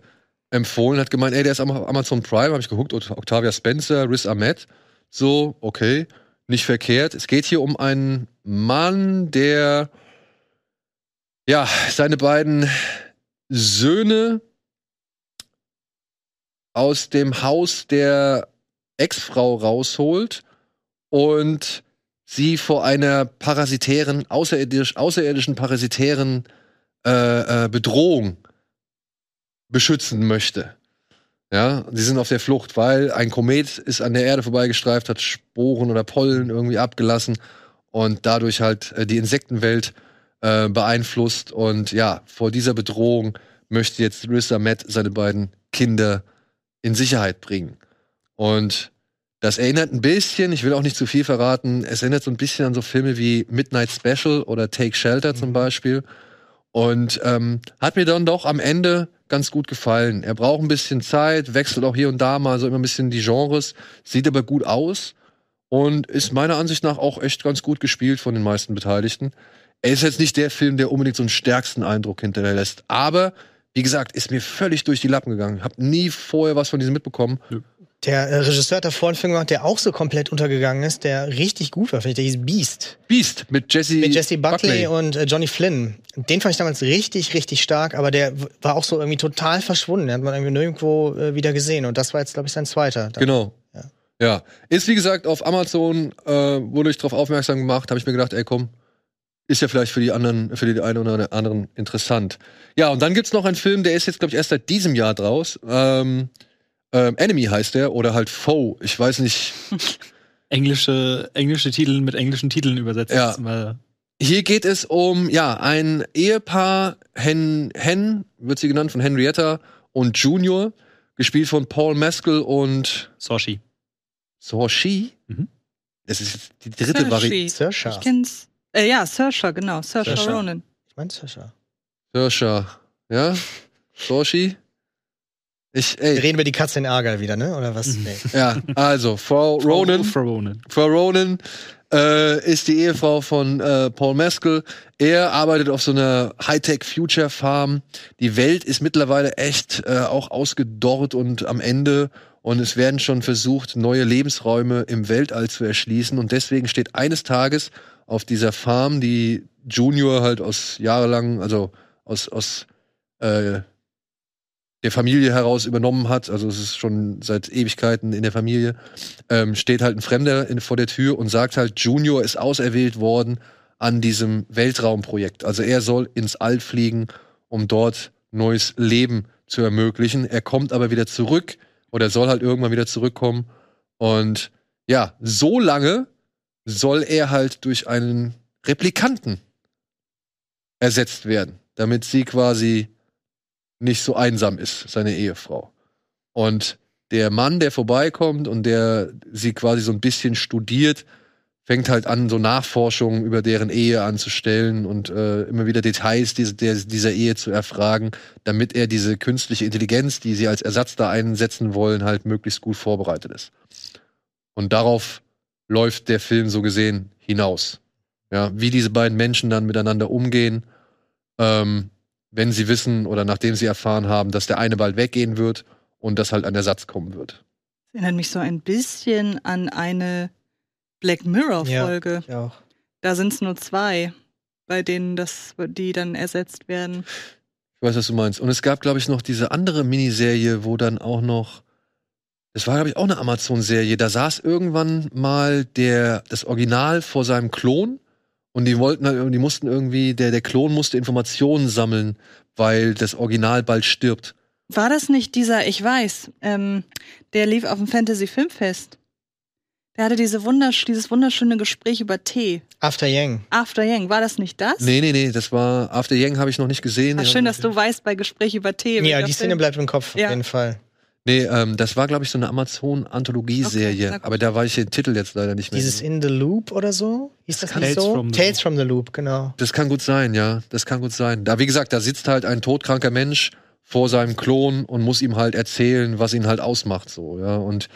empfohlen, hat gemeint, ey, der ist am Amazon Prime, habe ich geguckt, Octavia Spencer, Riz Ahmed. So, okay, nicht verkehrt. Es geht hier um einen Mann, der ja seine beiden Söhne aus dem Haus der Ex-Frau rausholt und sie vor einer parasitären, außerirdisch, außerirdischen parasitären äh, äh, Bedrohung beschützen möchte. Ja, sie sind auf der Flucht, weil ein Komet ist an der Erde vorbeigestreift, hat Sporen oder Pollen irgendwie abgelassen und dadurch halt äh, die Insektenwelt äh, beeinflusst. Und ja, vor dieser Bedrohung möchte jetzt Rissa Matt seine beiden Kinder in Sicherheit bringen. Und das erinnert ein bisschen, ich will auch nicht zu viel verraten, es erinnert so ein bisschen an so Filme wie Midnight Special oder Take Shelter mhm. zum Beispiel. Und ähm, hat mir dann doch am Ende ganz gut gefallen. Er braucht ein bisschen Zeit, wechselt auch hier und da mal so immer ein bisschen die Genres, sieht aber gut aus und ist meiner Ansicht nach auch echt ganz gut gespielt von den meisten Beteiligten. Er ist jetzt nicht der Film, der unbedingt so einen stärksten Eindruck hinterlässt, aber wie gesagt, ist mir völlig durch die Lappen gegangen. Hab nie vorher was von diesem mitbekommen. Ja. Der äh, Regisseur hat davor einen Film gemacht, der auch so komplett untergegangen ist, der richtig gut war, finde ich. Der hieß Beast. Beast mit Jesse, mit Jesse Buckley, Buckley. und äh, Johnny Flynn. Den fand ich damals richtig, richtig stark, aber der war auch so irgendwie total verschwunden. Den hat man irgendwie nirgendwo äh, wieder gesehen. Und das war jetzt, glaube ich, sein zweiter. Dann. Genau. Ja. ja. Ist wie gesagt auf Amazon, äh, wurde ich darauf aufmerksam gemacht, habe ich mir gedacht, ey komm, ist ja vielleicht für die anderen, für die einen oder anderen interessant. Ja, und dann gibt's noch einen Film, der ist jetzt, glaube ich, erst seit diesem Jahr draus. Ähm, ähm, Enemy heißt der oder halt Foe. Ich weiß nicht. <laughs> englische, englische Titel mit englischen Titeln übersetzt. Ja. Hier geht es um ja ein Ehepaar, Hen, Hen wird sie genannt von Henrietta und Junior, gespielt von Paul Mescal und Soshi. Soshi? Mhm. Das ist die dritte Variante. Saoirse. Ich kenn's. Äh, ja, Saoirse, genau. Saoirse Ronan. Ich meine Saoirse. Saoirse. Ja? Soshi? Ich, ey. Wir reden über die Katze in Ärger wieder, ne? Oder was? Nee. <laughs> Ja, also Frau Ronan. Frau Ronan. Frau Ronan äh, ist die Ehefrau von äh, Paul Mescal. Er arbeitet auf so einer Hightech-Future-Farm. Die Welt ist mittlerweile echt äh, auch ausgedorrt und am Ende. Und es werden schon versucht, neue Lebensräume im Weltall zu erschließen. Und deswegen steht eines Tages auf dieser Farm, die Junior halt aus jahrelang, also aus, aus äh, der Familie heraus übernommen hat, also es ist schon seit Ewigkeiten in der Familie, ähm, steht halt ein Fremder in, vor der Tür und sagt halt, Junior ist auserwählt worden an diesem Weltraumprojekt. Also er soll ins All fliegen, um dort neues Leben zu ermöglichen. Er kommt aber wieder zurück oder soll halt irgendwann wieder zurückkommen. Und ja, so lange soll er halt durch einen Replikanten ersetzt werden, damit sie quasi nicht so einsam ist, seine Ehefrau. Und der Mann, der vorbeikommt und der sie quasi so ein bisschen studiert, fängt halt an, so Nachforschungen über deren Ehe anzustellen und äh, immer wieder Details diese, dieser Ehe zu erfragen, damit er diese künstliche Intelligenz, die sie als Ersatz da einsetzen wollen, halt möglichst gut vorbereitet ist. Und darauf läuft der Film so gesehen hinaus. Ja, wie diese beiden Menschen dann miteinander umgehen, ähm, wenn sie wissen oder nachdem sie erfahren haben, dass der eine bald weggehen wird und dass halt ein Ersatz kommen wird. Das erinnert mich so ein bisschen an eine Black Mirror-Folge. Ja, auch. Da sind es nur zwei, bei denen das, die dann ersetzt werden. Ich weiß, was du meinst. Und es gab, glaube ich, noch diese andere Miniserie, wo dann auch noch. Das war, glaube ich, auch eine Amazon-Serie. Da saß irgendwann mal der, das Original vor seinem Klon und die wollten halt, die mussten irgendwie, der, der Klon musste Informationen sammeln, weil das Original bald stirbt. War das nicht dieser, ich weiß, ähm, der lief auf dem Fantasy Filmfest? Der hatte diese wundersch dieses wunderschöne Gespräch über Tee. After Yang. After Yang, war das nicht das? Nee, nee, nee, das war After Yang habe ich noch nicht gesehen. Ach, schön, dass du weißt bei Gespräch über Tee. Ja, die Szene bleibt im Kopf, ja. auf jeden Fall. Nee, ähm, das war, glaube ich, so eine Amazon-Anthologieserie. Okay, aber da weiß ich den Titel jetzt leider nicht mehr. Dieses In the Loop oder so? Hieß das Tales nicht so? From Tales from the Loop, genau. Das kann gut sein, ja. Das kann gut sein. Da, wie gesagt, da sitzt halt ein todkranker Mensch vor seinem Klon und muss ihm halt erzählen, was ihn halt ausmacht, so, ja. Und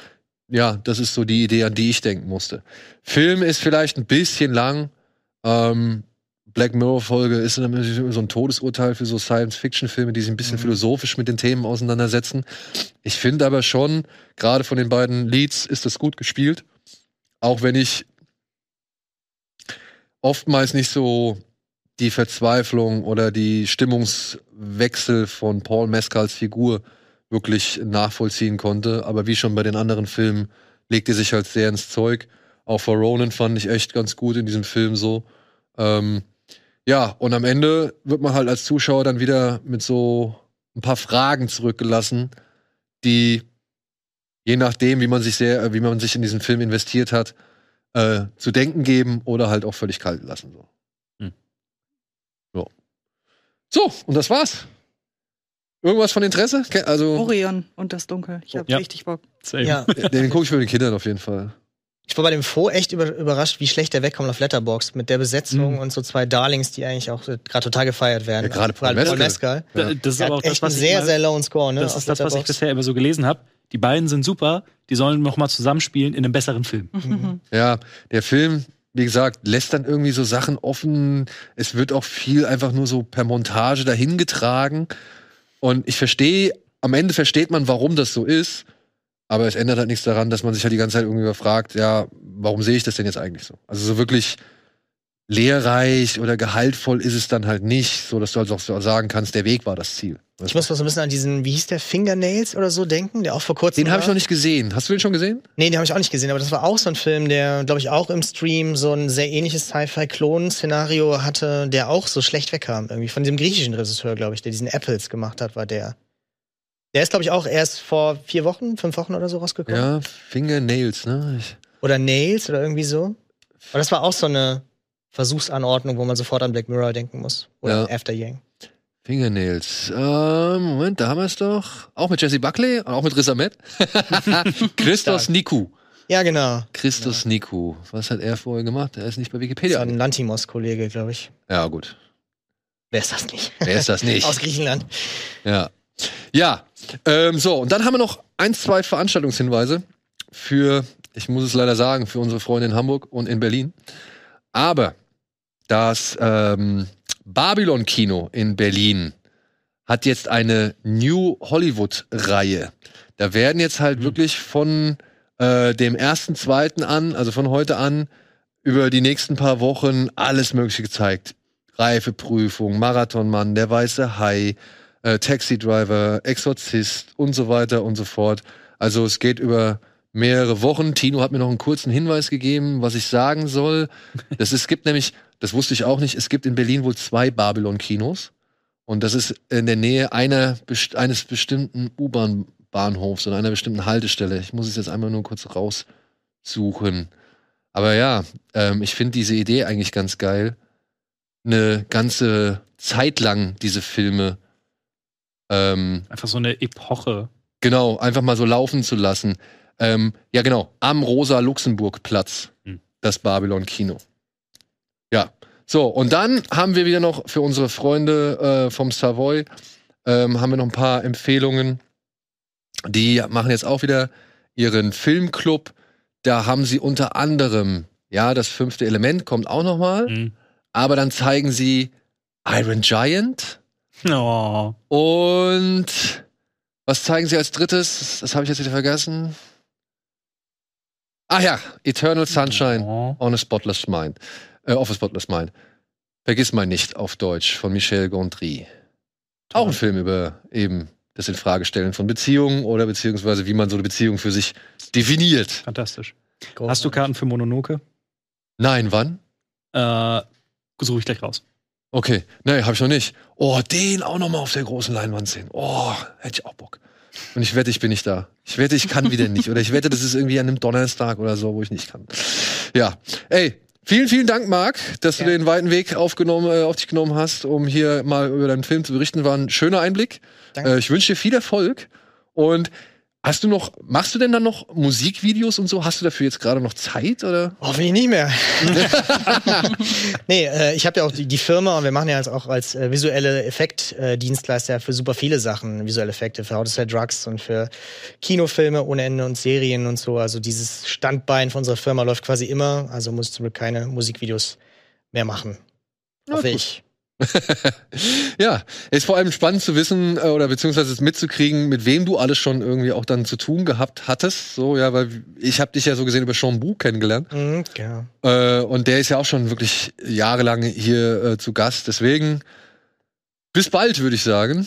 ja, das ist so die Idee, an die ich denken musste. Film ist vielleicht ein bisschen lang. Ähm, Black Mirror-Folge ist so ein Todesurteil für so Science-Fiction-Filme, die sich ein bisschen mhm. philosophisch mit den Themen auseinandersetzen. Ich finde aber schon, gerade von den beiden Leads ist das gut gespielt. Auch wenn ich oftmals nicht so die Verzweiflung oder die Stimmungswechsel von Paul Mescals Figur wirklich nachvollziehen konnte. Aber wie schon bei den anderen Filmen legt er sich halt sehr ins Zeug. Auch for Ronan fand ich echt ganz gut in diesem Film so. Ähm, ja, und am Ende wird man halt als Zuschauer dann wieder mit so ein paar Fragen zurückgelassen, die je nachdem, wie man sich sehr, wie man sich in diesen Film investiert hat, äh, zu denken geben oder halt auch völlig kalt lassen. So. Hm. So. so, und das war's. Irgendwas von Interesse? Also Orion und das Dunkel. Ich habe ja. richtig Bock. Ja. <laughs> Den gucke ich für den Kindern auf jeden Fall. Ich war bei dem Faux echt überrascht, wie schlecht der wegkommt auf Letterbox mit der Besetzung mhm. und so zwei Darlings, die eigentlich auch gerade total gefeiert werden. Ja, gerade Paul, Paul Mescal. Ja. Das ist aber auch das, was sehr, ich sehr low Score, ne? Das ist das, was ich bisher immer so gelesen habe. Die beiden sind super, die sollen noch mal zusammenspielen in einem besseren Film. Mhm. Ja, der Film, wie gesagt, lässt dann irgendwie so Sachen offen. Es wird auch viel einfach nur so per Montage dahingetragen. Und ich verstehe, am Ende versteht man, warum das so ist. Aber es ändert halt nichts daran, dass man sich halt die ganze Zeit irgendwie fragt, ja, warum sehe ich das denn jetzt eigentlich so? Also so wirklich lehrreich oder gehaltvoll ist es dann halt nicht, so dass du halt auch so sagen kannst, der Weg war das Ziel. Ich muss mal so ein bisschen an diesen, wie hieß der, Fingernails oder so denken, der auch vor kurzem. Den habe ich noch nicht gesehen. Hast du den schon gesehen? Nee, den habe ich auch nicht gesehen, aber das war auch so ein Film, der, glaube ich, auch im Stream so ein sehr ähnliches Sci-Fi-Klon-Szenario hatte, der auch so schlecht wegkam. Irgendwie von diesem griechischen Regisseur, glaube ich, der diesen Apples gemacht hat, war der. Der ist, glaube ich, auch erst vor vier Wochen, fünf Wochen oder so rausgekommen. Ja, Fingernails, ne? Ich oder Nails oder irgendwie so. Aber das war auch so eine Versuchsanordnung, wo man sofort an Black Mirror denken muss. Oder ja. After Yang. Fingernails. Ähm, Moment, da haben wir es doch. Auch mit Jesse Buckley, auch mit Riz Ahmed. <laughs> Christos Niku. Ja, genau. Christos genau. Niku. Was hat er vorher gemacht? Er ist nicht bei Wikipedia. Das ist ein Lantimos-Kollege, glaube ich. Ja, gut. Wer ist das nicht? Wer ist das nicht? <laughs> Aus Griechenland. Ja. Ja, ähm, so, und dann haben wir noch ein, zwei Veranstaltungshinweise für, ich muss es leider sagen, für unsere Freunde in Hamburg und in Berlin. Aber das ähm, Babylon-Kino in Berlin hat jetzt eine New Hollywood-Reihe. Da werden jetzt halt mhm. wirklich von äh, dem ersten, zweiten an, also von heute an, über die nächsten paar Wochen alles Mögliche gezeigt. Reifeprüfung, Marathonmann, der weiße Hai, äh, Taxi Driver, Exorzist und so weiter und so fort. Also es geht über mehrere Wochen. Tino hat mir noch einen kurzen Hinweis gegeben, was ich sagen soll. Das es gibt nämlich, das wusste ich auch nicht, es gibt in Berlin wohl zwei Babylon-Kinos. Und das ist in der Nähe einer, eines bestimmten U-Bahn-Bahnhofs oder einer bestimmten Haltestelle. Ich muss es jetzt einmal nur kurz raussuchen. Aber ja, ähm, ich finde diese Idee eigentlich ganz geil. Eine ganze Zeit lang diese Filme ähm, einfach so eine Epoche. Genau, einfach mal so laufen zu lassen. Ähm, ja, genau, am Rosa-Luxemburg-Platz, hm. das Babylon-Kino. Ja, so, und dann haben wir wieder noch für unsere Freunde äh, vom Savoy, ähm, haben wir noch ein paar Empfehlungen. Die machen jetzt auch wieder ihren Filmclub. Da haben sie unter anderem, ja, das fünfte Element kommt auch noch mal. Mhm. Aber dann zeigen sie Iron Giant, Oh. Und was zeigen sie als drittes? Das habe ich jetzt wieder vergessen. Ah ja, Eternal Sunshine oh. on a Spotless Mind. Äh, of a Spotless Mind. Vergiss mal nicht auf Deutsch von Michel Gondry. Auch ein Film über eben das Infragestellen von Beziehungen oder beziehungsweise wie man so eine Beziehung für sich definiert. Fantastisch. Großartig. Hast du Karten für Mononoke? Nein, wann? Äh, suche ich gleich raus. Okay, nee, habe ich noch nicht. Oh, den auch noch mal auf der großen Leinwand sehen. Oh, hätte ich auch Bock. Und ich wette, ich bin nicht da. Ich wette, ich kann wieder nicht. Oder ich wette, das ist irgendwie an einem Donnerstag oder so, wo ich nicht kann. Ja, ey, vielen, vielen Dank, Marc, dass ja. du den weiten Weg aufgenommen, äh, auf dich genommen hast, um hier mal über deinen Film zu berichten. War ein schöner Einblick. Danke. Äh, ich wünsche dir viel Erfolg. Und Hast du noch, machst du denn dann noch Musikvideos und so? Hast du dafür jetzt gerade noch Zeit oder? Hoffentlich nicht mehr. <laughs> nee, äh, ich habe ja auch die, die, Firma und wir machen ja jetzt auch als äh, visuelle Effektdienstleister äh, für super viele Sachen, visuelle Effekte für How to Sell Drugs und für Kinofilme ohne Ende und Serien und so. Also dieses Standbein von unserer Firma läuft quasi immer. Also muss ich zum Glück keine Musikvideos mehr machen. Hoffe ja, ich. <laughs> ja, ist vor allem spannend zu wissen äh, oder beziehungsweise mitzukriegen, mit wem du alles schon irgendwie auch dann zu tun gehabt hattest. So, ja, weil ich habe dich ja so gesehen über Sean Bu kennengelernt. Mhm, ja. Äh, und der ist ja auch schon wirklich jahrelang hier äh, zu Gast. Deswegen bis bald, würde ich sagen.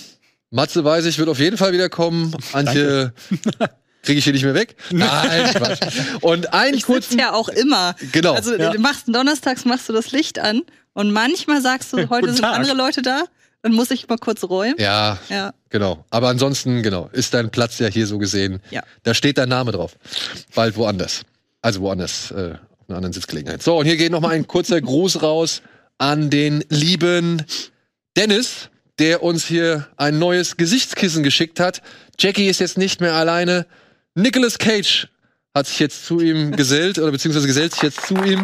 Matze weiß ich, wird auf jeden Fall wiederkommen. Antje <laughs> kriege ich hier nicht mehr weg. <laughs> Nein, Quatsch. Und einen ich kurzen ja auch immer. Genau. Also ja. machst donnerstags machst du das Licht an und manchmal sagst du, <laughs> heute sind andere Leute da, dann muss ich mal kurz räumen. Ja, ja, genau. Aber ansonsten, genau, ist dein Platz ja hier so gesehen. Ja. Da steht dein Name drauf. Bald woanders. Also woanders, äh, auf einer anderen Sitzgelegenheit. So, und hier geht noch mal ein kurzer <laughs> Gruß raus an den lieben Dennis, der uns hier ein neues Gesichtskissen geschickt hat. Jackie ist jetzt nicht mehr alleine. Nicolas Cage hat sich jetzt zu ihm <laughs> gesellt, oder beziehungsweise gesellt sich jetzt zu ihm.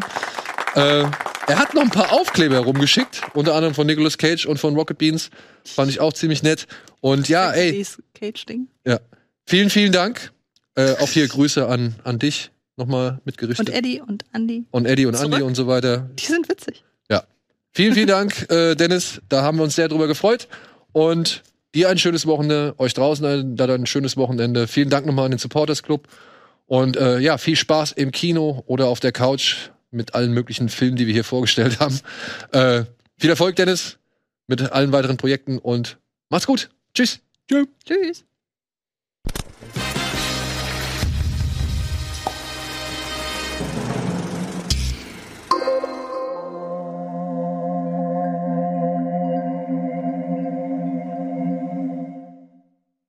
Äh, er hat noch ein paar Aufkleber herumgeschickt, unter anderem von Nicolas Cage und von Rocket Beans. Fand ich auch ziemlich nett. Und ja, ey. Cage-Ding. Ja. Vielen, vielen Dank. Äh, auch hier Grüße an, an dich nochmal mitgerichtet. Und Eddie und Andy. Und Eddie und Zurück. Andy und so weiter. Die sind witzig. Ja. Vielen, vielen Dank, <laughs> äh, Dennis. Da haben wir uns sehr drüber gefreut. Und dir ein schönes Wochenende, euch draußen ein, da ein schönes Wochenende. Vielen Dank nochmal an den Supporters Club. Und äh, ja, viel Spaß im Kino oder auf der Couch mit allen möglichen Filmen, die wir hier vorgestellt haben. Äh, viel Erfolg, Dennis, mit allen weiteren Projekten und macht's gut. Tschüss. Tschüss. Tschüss.